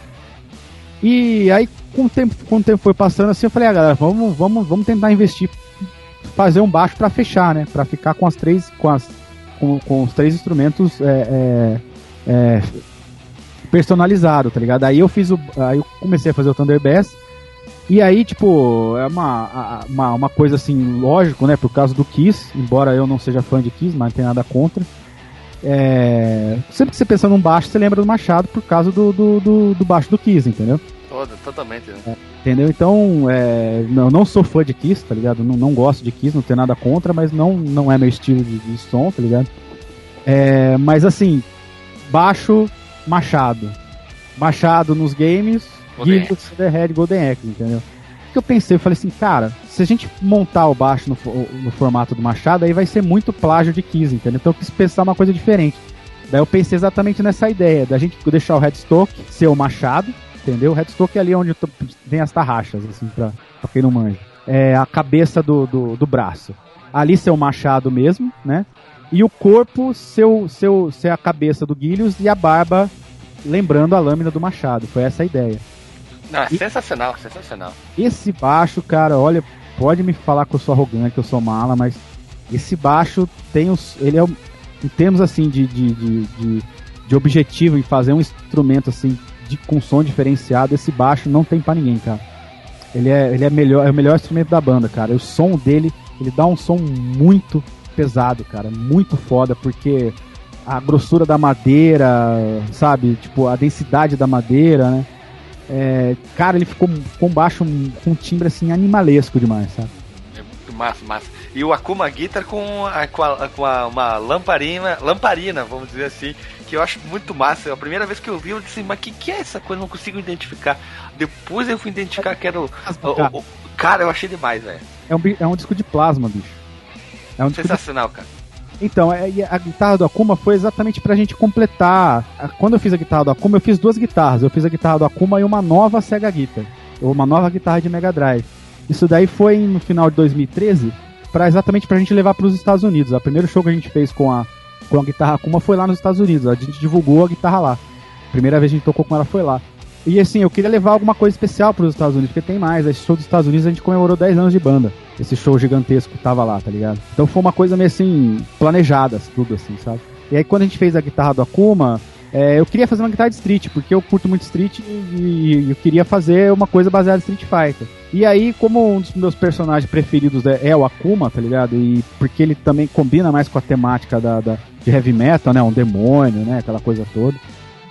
E aí, com o tempo, com o tempo foi passando assim, eu falei, ah, galera, vamos, vamos, vamos tentar investir, fazer um baixo para fechar, né? Para ficar com as três, com as, com, com os três instrumentos é, é, é, personalizado, tá ligado? Aí eu fiz o. Aí eu comecei a fazer o Thunder Bass. E aí, tipo, é uma, uma, uma coisa assim, lógico, né? Por causa do Kiss, embora eu não seja fã de Kiss, mas não tem nada contra. É, sempre que você pensa num baixo, você lembra do Machado por causa do, do, do, do baixo do Kiss, entendeu? Todo, totalmente. Né? Entendeu? Então, é, não, não sou fã de Kiss, tá ligado? Não, não gosto de Kiss, não tenho nada contra, mas não, não é meu estilo de, de som, tá ligado? É, mas assim, baixo Machado. Machado nos games, Golden The Red Golden X, entendeu? O que eu pensei, eu falei assim, cara, se a gente montar o baixo no, no formato do Machado, aí vai ser muito plágio de Kiss, entendeu? Então eu quis pensar uma coisa diferente. Daí eu pensei exatamente nessa ideia, da gente deixar o headstock ser o Machado, entendeu? O headstock é ali onde tô, vem as tarraxas, assim, pra, pra quem não manja. É a cabeça do, do, do braço. Ali ser o Machado mesmo, né? E o corpo seu, seu, ser a cabeça do Guilhos e a barba lembrando a lâmina do machado. Foi essa a ideia. Não, é e, sensacional, sensacional. Esse baixo, cara, olha, pode me falar que eu sou arrogante, que eu sou mala, mas esse baixo tem os. Ele é. Em termos assim de, de, de, de, de objetivo em fazer um instrumento assim de, com som diferenciado, esse baixo não tem para ninguém, cara. Ele é, ele é melhor, é o melhor instrumento da banda, cara. O som dele, ele dá um som muito pesado, cara. Muito foda, porque a grossura da madeira, sabe? Tipo, a densidade da madeira, né? É, cara, ele ficou com baixo com um timbre assim animalesco demais, sabe? É massa, massa. E o Akuma Guitar com, a, com, a, com a, uma lamparina, lamparina, vamos dizer assim, que eu acho muito massa. A primeira vez que eu vi, eu disse, mas o que, que é essa coisa? Eu não consigo identificar. Depois eu fui identificar que era o. o, o cara, eu achei demais, velho. É um, é um disco de plasma, bicho. É um Sensacional, de... cara. Então, é, a guitarra do Akuma foi exatamente pra gente completar. Quando eu fiz a guitarra do Akuma, eu fiz duas guitarras. Eu fiz a guitarra do Akuma e uma nova Sega Guitar. Uma nova guitarra de Mega Drive. Isso daí foi no final de 2013, para exatamente pra gente levar para os Estados Unidos. O primeiro show que a gente fez com a, com a guitarra Akuma foi lá nos Estados Unidos. A gente divulgou a guitarra lá. Primeira vez que a gente tocou com ela foi lá. E assim, eu queria levar alguma coisa especial para os Estados Unidos, porque tem mais. Esse show dos Estados Unidos a gente comemorou 10 anos de banda. Esse show gigantesco que tava lá, tá ligado? Então foi uma coisa meio assim, planejada, tudo assim, sabe? E aí quando a gente fez a guitarra do Akuma, é, eu queria fazer uma guitarra de street, porque eu curto muito street e, e, eu queria fazer uma coisa baseada em Street Fighter. E aí, como um dos meus personagens preferidos é, é o Akuma, tá ligado? E porque ele também combina mais com a temática da, da de heavy metal, né? Um demônio, né? Aquela coisa toda.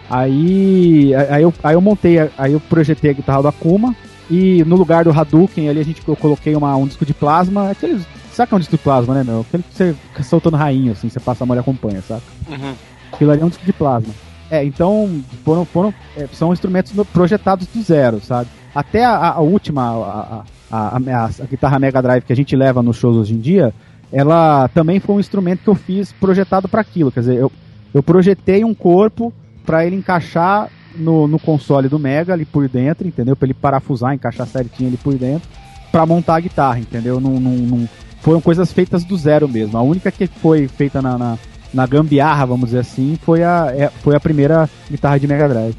Aí, aí, eu, aí eu montei, aí eu projetei a guitarra do Akuma e no lugar do Hadouken ali a gente, eu coloquei uma, um disco de plasma, aqueles, sabe que é um disco de plasma, né, meu? Aquele que você fica soltando rainho, assim, você passa a mão e acompanha, saca? Uhum. Aquilo ali é um disco de plasma. É, então foram, foram é, são instrumentos projetados do zero, sabe? Até a, a última, a, a, a, guitarra Mega Drive que a gente leva nos shows hoje em dia, ela também foi um instrumento que eu fiz projetado para aquilo. Quer dizer, eu, eu projetei um corpo para ele encaixar no, no console do Mega ali por dentro, entendeu? Para ele parafusar, encaixar certinho ali por dentro, para montar a guitarra, entendeu? Não, não, não, foram coisas feitas do zero mesmo. A única que foi feita na, na, na gambiarra, vamos dizer assim, foi a, é, foi a primeira guitarra de Mega Drive.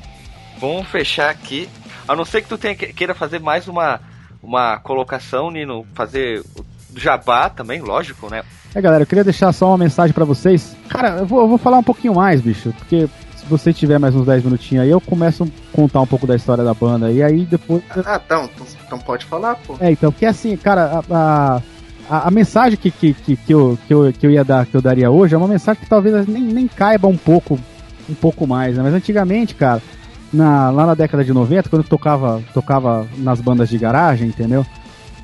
Vamos fechar aqui. A não ser que tu tenha, queira fazer mais uma, uma colocação, Nino, fazer jabá também, lógico, né? É, galera, eu queria deixar só uma mensagem para vocês. Cara, eu vou, eu vou falar um pouquinho mais, bicho, porque você tiver mais uns 10 minutinhos aí, eu começo a contar um pouco da história da banda. E aí depois. Ah, então, então pode falar, pô. É, então, porque assim, cara, a, a, a mensagem que, que, que, que, eu, que, eu, que eu ia dar, que eu daria hoje, é uma mensagem que talvez nem, nem caiba um pouco, um pouco mais, né? Mas antigamente, cara, na, lá na década de 90, quando eu tocava, tocava nas bandas de garagem, entendeu?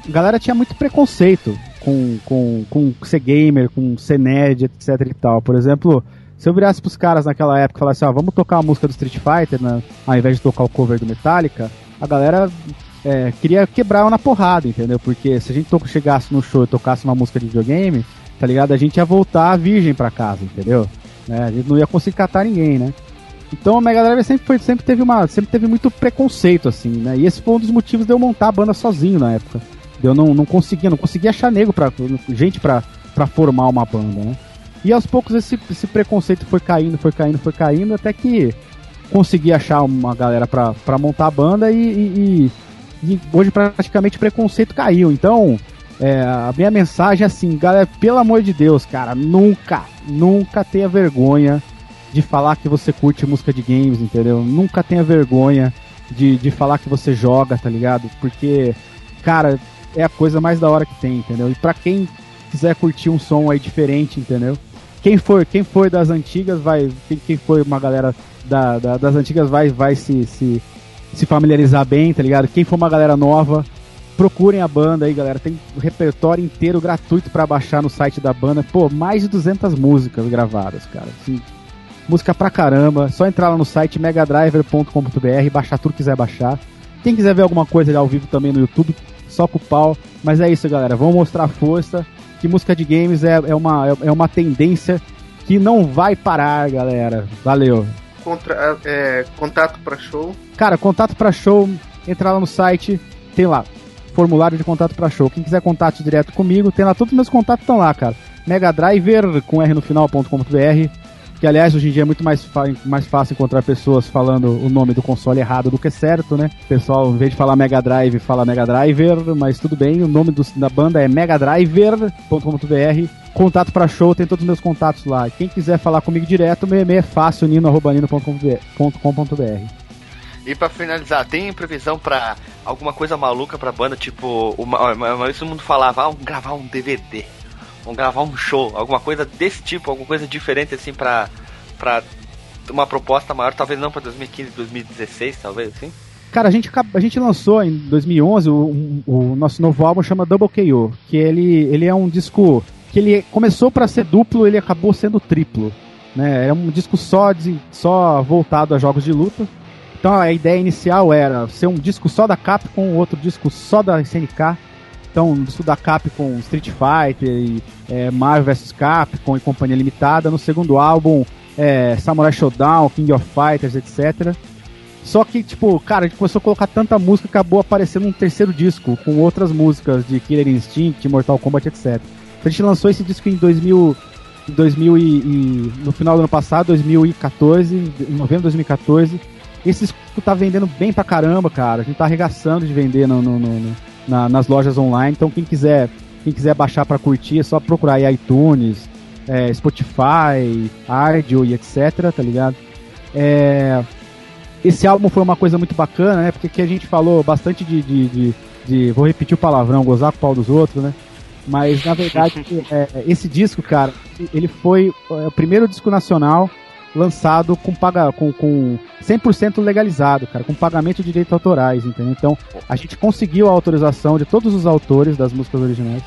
A galera tinha muito preconceito com, com, com ser gamer, com ser nerd, etc e tal. Por exemplo, se eu virasse pros caras naquela época e falasse, ó, vamos tocar a música do Street Fighter, né, ao invés de tocar o cover do Metallica, a galera é, queria quebrar eu na porrada, entendeu? Porque se a gente chegasse no show e tocasse uma música de videogame, tá ligado? A gente ia voltar virgem pra casa, entendeu? É, a gente não ia conseguir catar ninguém, né? Então o Mega Drive sempre, foi, sempre, teve uma, sempre teve muito preconceito, assim, né? E esse foi um dos motivos de eu montar a banda sozinho na época. Eu não, não conseguia, não conseguia achar nego pra, gente pra, pra formar uma banda, né? E aos poucos esse, esse preconceito foi caindo, foi caindo, foi caindo, até que consegui achar uma galera pra, pra montar a banda e, e, e, hoje praticamente o preconceito caiu. Então, é, a minha mensagem é assim, galera, pelo amor de Deus, cara, nunca, nunca tenha vergonha de falar que você curte música de games, entendeu? Nunca tenha vergonha de, de falar que você joga, tá ligado? Porque, cara, é a coisa mais da hora que tem, entendeu? E pra quem quiser curtir um som aí diferente, entendeu? Quem for, quem for das antigas vai. Quem, quem foi uma galera da, da, das antigas vai, vai se, se, se familiarizar bem, tá ligado? Quem for uma galera nova, procurem a banda aí, galera. Tem um repertório inteiro gratuito para baixar no site da banda. Pô, mais de 200 músicas gravadas, cara. Assim, música pra caramba. Só entrar lá no site megadriver.com.br, baixar tudo que quiser baixar. Quem quiser ver alguma coisa ao vivo também no YouTube, só com o pau. Mas é isso, galera. Vamos mostrar força. Que música de games é, é, uma, é uma tendência que não vai parar, galera. Valeu. Contra, é, contato para show. Cara, contato para show, entrar lá no site, tem lá formulário de contato para show. Quem quiser contato direto comigo, tem lá todos os meus contatos estão lá, cara. Mega Driver com r no final.com.br que aliás hoje em dia é muito mais, mais fácil encontrar pessoas falando o nome do console errado do que certo, né? O pessoal, em vez de falar Mega Drive, fala Mega Driver, mas tudo bem, o nome do, da banda é megadriver.com.br. Contato para show, tem todos os meus contatos lá. Quem quiser falar comigo direto, meu e-mail é fácil, nino.nino.com.br. E para finalizar, tem previsão para alguma coisa maluca pra banda, tipo, uma, uma, uma vez todo mundo falava, ah, vamos gravar um DVD. Vamos gravar um show, alguma coisa desse tipo, alguma coisa diferente assim pra, pra uma proposta maior, talvez não pra 2015, 2016, talvez assim? Cara, a gente, a gente lançou em 2011 o, o nosso novo álbum chama Double KO, que ele, ele é um disco que ele começou para ser duplo, ele acabou sendo triplo. Né? É um disco só, de, só voltado a jogos de luta. Então a ideia inicial era ser um disco só da Capcom, outro disco só da SNK então, isso da Capcom Street Fighter, e, é, Marvel vs Capcom e Companhia Limitada. No segundo álbum, é, Samurai Showdown, King of Fighters, etc. Só que, tipo, cara, a gente começou a colocar tanta música que acabou aparecendo um terceiro disco, com outras músicas de Killer Instinct, Mortal Kombat, etc. A gente lançou esse disco em 2000, 2000 e, e, no final do ano passado, 2014, em novembro de 2014. Esse disco tá vendendo bem pra caramba, cara. A gente tá arregaçando de vender no, no, no na, nas lojas online. Então quem quiser, quem quiser baixar para curtir é só procurar aí iTunes, é, Spotify, Ardio e etc, tá ligado? É, esse álbum foi uma coisa muito bacana, né? Porque aqui a gente falou bastante de, de, de, de vou repetir o palavrão, gozar com o pau dos outros, né? Mas na verdade, é, esse disco, cara, ele foi é, o primeiro disco nacional lançado com, paga, com, com 100% legalizado, cara, com pagamento de direitos autorais, entendeu? Então, a gente conseguiu a autorização de todos os autores das músicas originais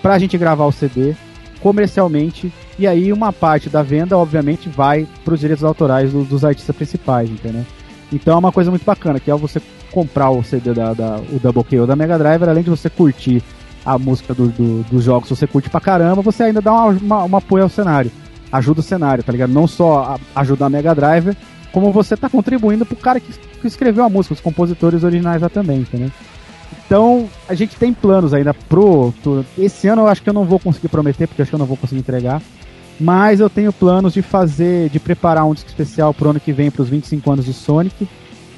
pra gente gravar o CD comercialmente e aí uma parte da venda, obviamente, vai para os direitos autorais do, dos artistas principais, entendeu? Então é uma coisa muito bacana, que é você comprar o CD da, da o Double KO da Mega Drive, além de você curtir a música do, do, dos jogos, você curte pra caramba, você ainda dá uma, uma, uma apoio ao cenário ajuda o cenário, tá ligado? Não só ajuda a Mega Drive, como você tá contribuindo pro cara que, que escreveu a música, os compositores originais lá também, entendeu? Então, a gente tem planos ainda pro, pro. Esse ano eu acho que eu não vou conseguir prometer, porque eu acho que eu não vou conseguir entregar. Mas eu tenho planos de fazer, de preparar um disco especial pro ano que vem, pros 25 anos de Sonic.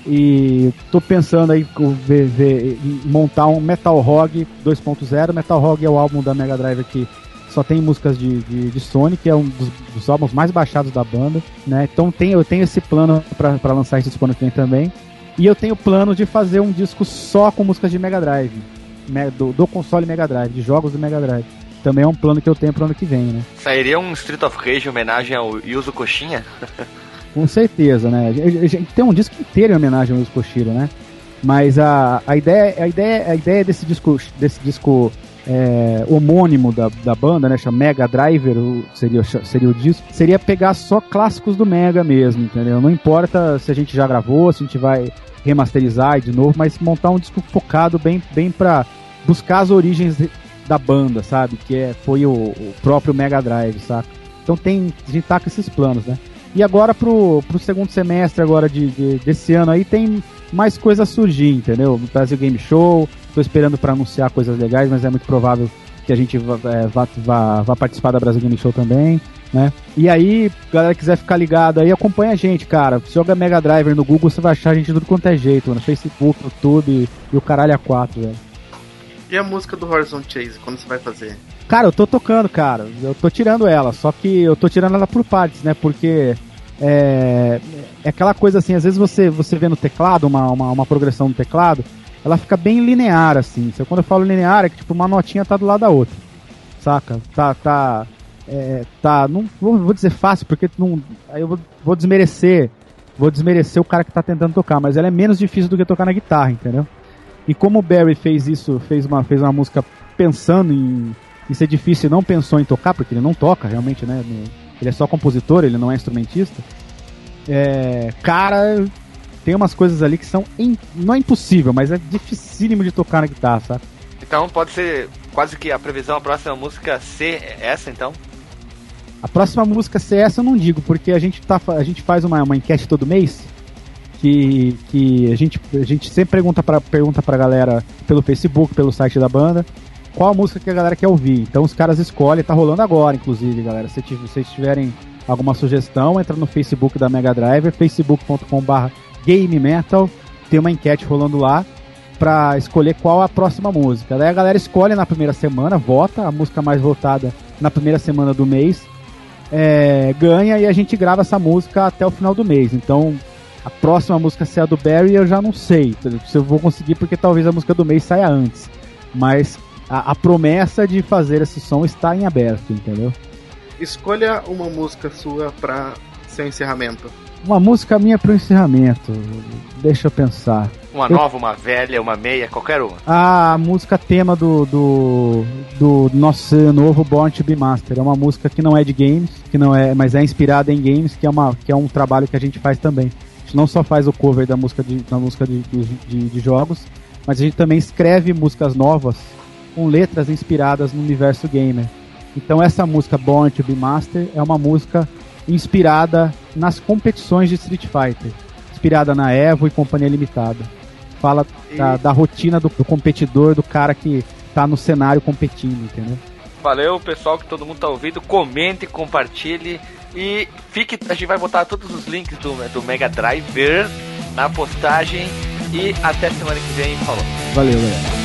E tô pensando aí ver, ver, montar um Metal Hog 2.0. Metal Hog é o álbum da Mega Drive que só tem músicas de, de, de Sonic, é um dos, dos, álbuns mais baixados da banda, né? Então tem, eu tenho esse plano para lançar esse disco ano que vem também. E eu tenho plano de fazer um disco só com músicas de Mega Drive, do, do console Mega Drive, de jogos do Mega Drive. Também é um plano que eu tenho pro ano que vem, né? Sairia um Street of Rage em homenagem ao Yuzo Koshina? com certeza, né? A gente tem um disco inteiro em homenagem ao Yuzo Koshiro, né? Mas a, a, ideia, a, ideia, a ideia desse disco, desse disco é, homônimo da, da banda, né? Chama Mega Driver, seria, seria o disco. Seria pegar só clássicos do Mega mesmo, entendeu? Não importa se a gente já gravou, se a gente vai remasterizar de novo, mas montar um disco focado bem, bem pra buscar as origens da banda, sabe? Que é, foi o, o próprio Mega Drive, sabe? Então tem, a gente tá com esses planos, né? E agora pro, pro segundo semestre agora de, de desse ano aí tem mais coisas surgir, entendeu? No Brasil Game Show, tô esperando para anunciar coisas legais, mas é muito provável que a gente vá, é, vá, vá, vá, participar da Brasil Game Show também, né? E aí, galera quiser ficar ligado aí, acompanha a gente, cara. Se joga Mega Driver no Google, você vai achar a gente de tudo quanto é jeito, mano. Facebook, YouTube e o caralho a 4, velho. E a música do Horizon Chase, quando você vai fazer? Cara, eu tô tocando, cara. Eu tô tirando ela, só que eu tô tirando ela por partes, né? Porque é, é aquela coisa assim, às vezes você, você vê no teclado, uma, uma, uma progressão no teclado, ela fica bem linear, assim. Quando eu falo linear, é que tipo, uma notinha tá do lado da outra. Saca? Tá. tá é, tá. Não vou, dizer fácil, porque não. Aí eu vou, vou desmerecer. Vou desmerecer o cara que tá tentando tocar, mas ela é menos difícil do que tocar na guitarra, entendeu? E como o Barry fez isso, fez uma, fez uma música pensando em, em ser difícil e não pensou em tocar, porque ele não toca realmente, né? Ele é só compositor, ele não é instrumentista. É, cara, tem umas coisas ali que são. In, não é impossível, mas é dificílimo de tocar na guitarra, sabe? Então pode ser quase que a previsão, a próxima música ser essa, então? A próxima música ser essa eu não digo, porque a gente, tá, a gente faz uma, uma enquete todo mês que, que a, gente, a gente sempre pergunta pra, pergunta pra galera pelo Facebook, pelo site da banda, qual a música que a galera quer ouvir. Então os caras escolhem, tá rolando agora, inclusive, galera. Se vocês tiverem alguma sugestão, entra no Facebook da Mega Driver, facebook.com.br Game Metal, tem uma enquete rolando lá para escolher qual a próxima música. Daí a galera escolhe na primeira semana, vota, a música mais votada na primeira semana do mês é, ganha e a gente grava essa música até o final do mês. Então a próxima música se é a do Barry eu já não sei se eu vou conseguir porque talvez a música do mês saia antes. Mas a, a promessa de fazer esse som está em aberto, entendeu? Escolha uma música sua para seu encerramento. Uma música minha para o encerramento. Deixa eu pensar. Uma eu... nova, uma velha, uma meia, qualquer uma. A música tema do, do, do nosso novo Born to Be Master. É uma música que não é de games, que não é, mas é inspirada em games, que é, uma, que é um trabalho que a gente faz também. Gente não só faz o cover da música de, da música de, de, de jogos, mas a gente também escreve músicas novas com letras inspiradas no universo gamer. Então essa música Born to Be Master é uma música inspirada nas competições de Street Fighter, inspirada na Evo e Companhia Limitada. Fala da, da, rotina do, do, competidor, do cara que tá no cenário competindo, entendeu? Valeu, pessoal, que todo mundo tá ouvindo. Comente, compartilhe e fique. A gente vai botar todos os links do, do Mega Driver na postagem. E até semana que vem. Falou. Valeu, galera.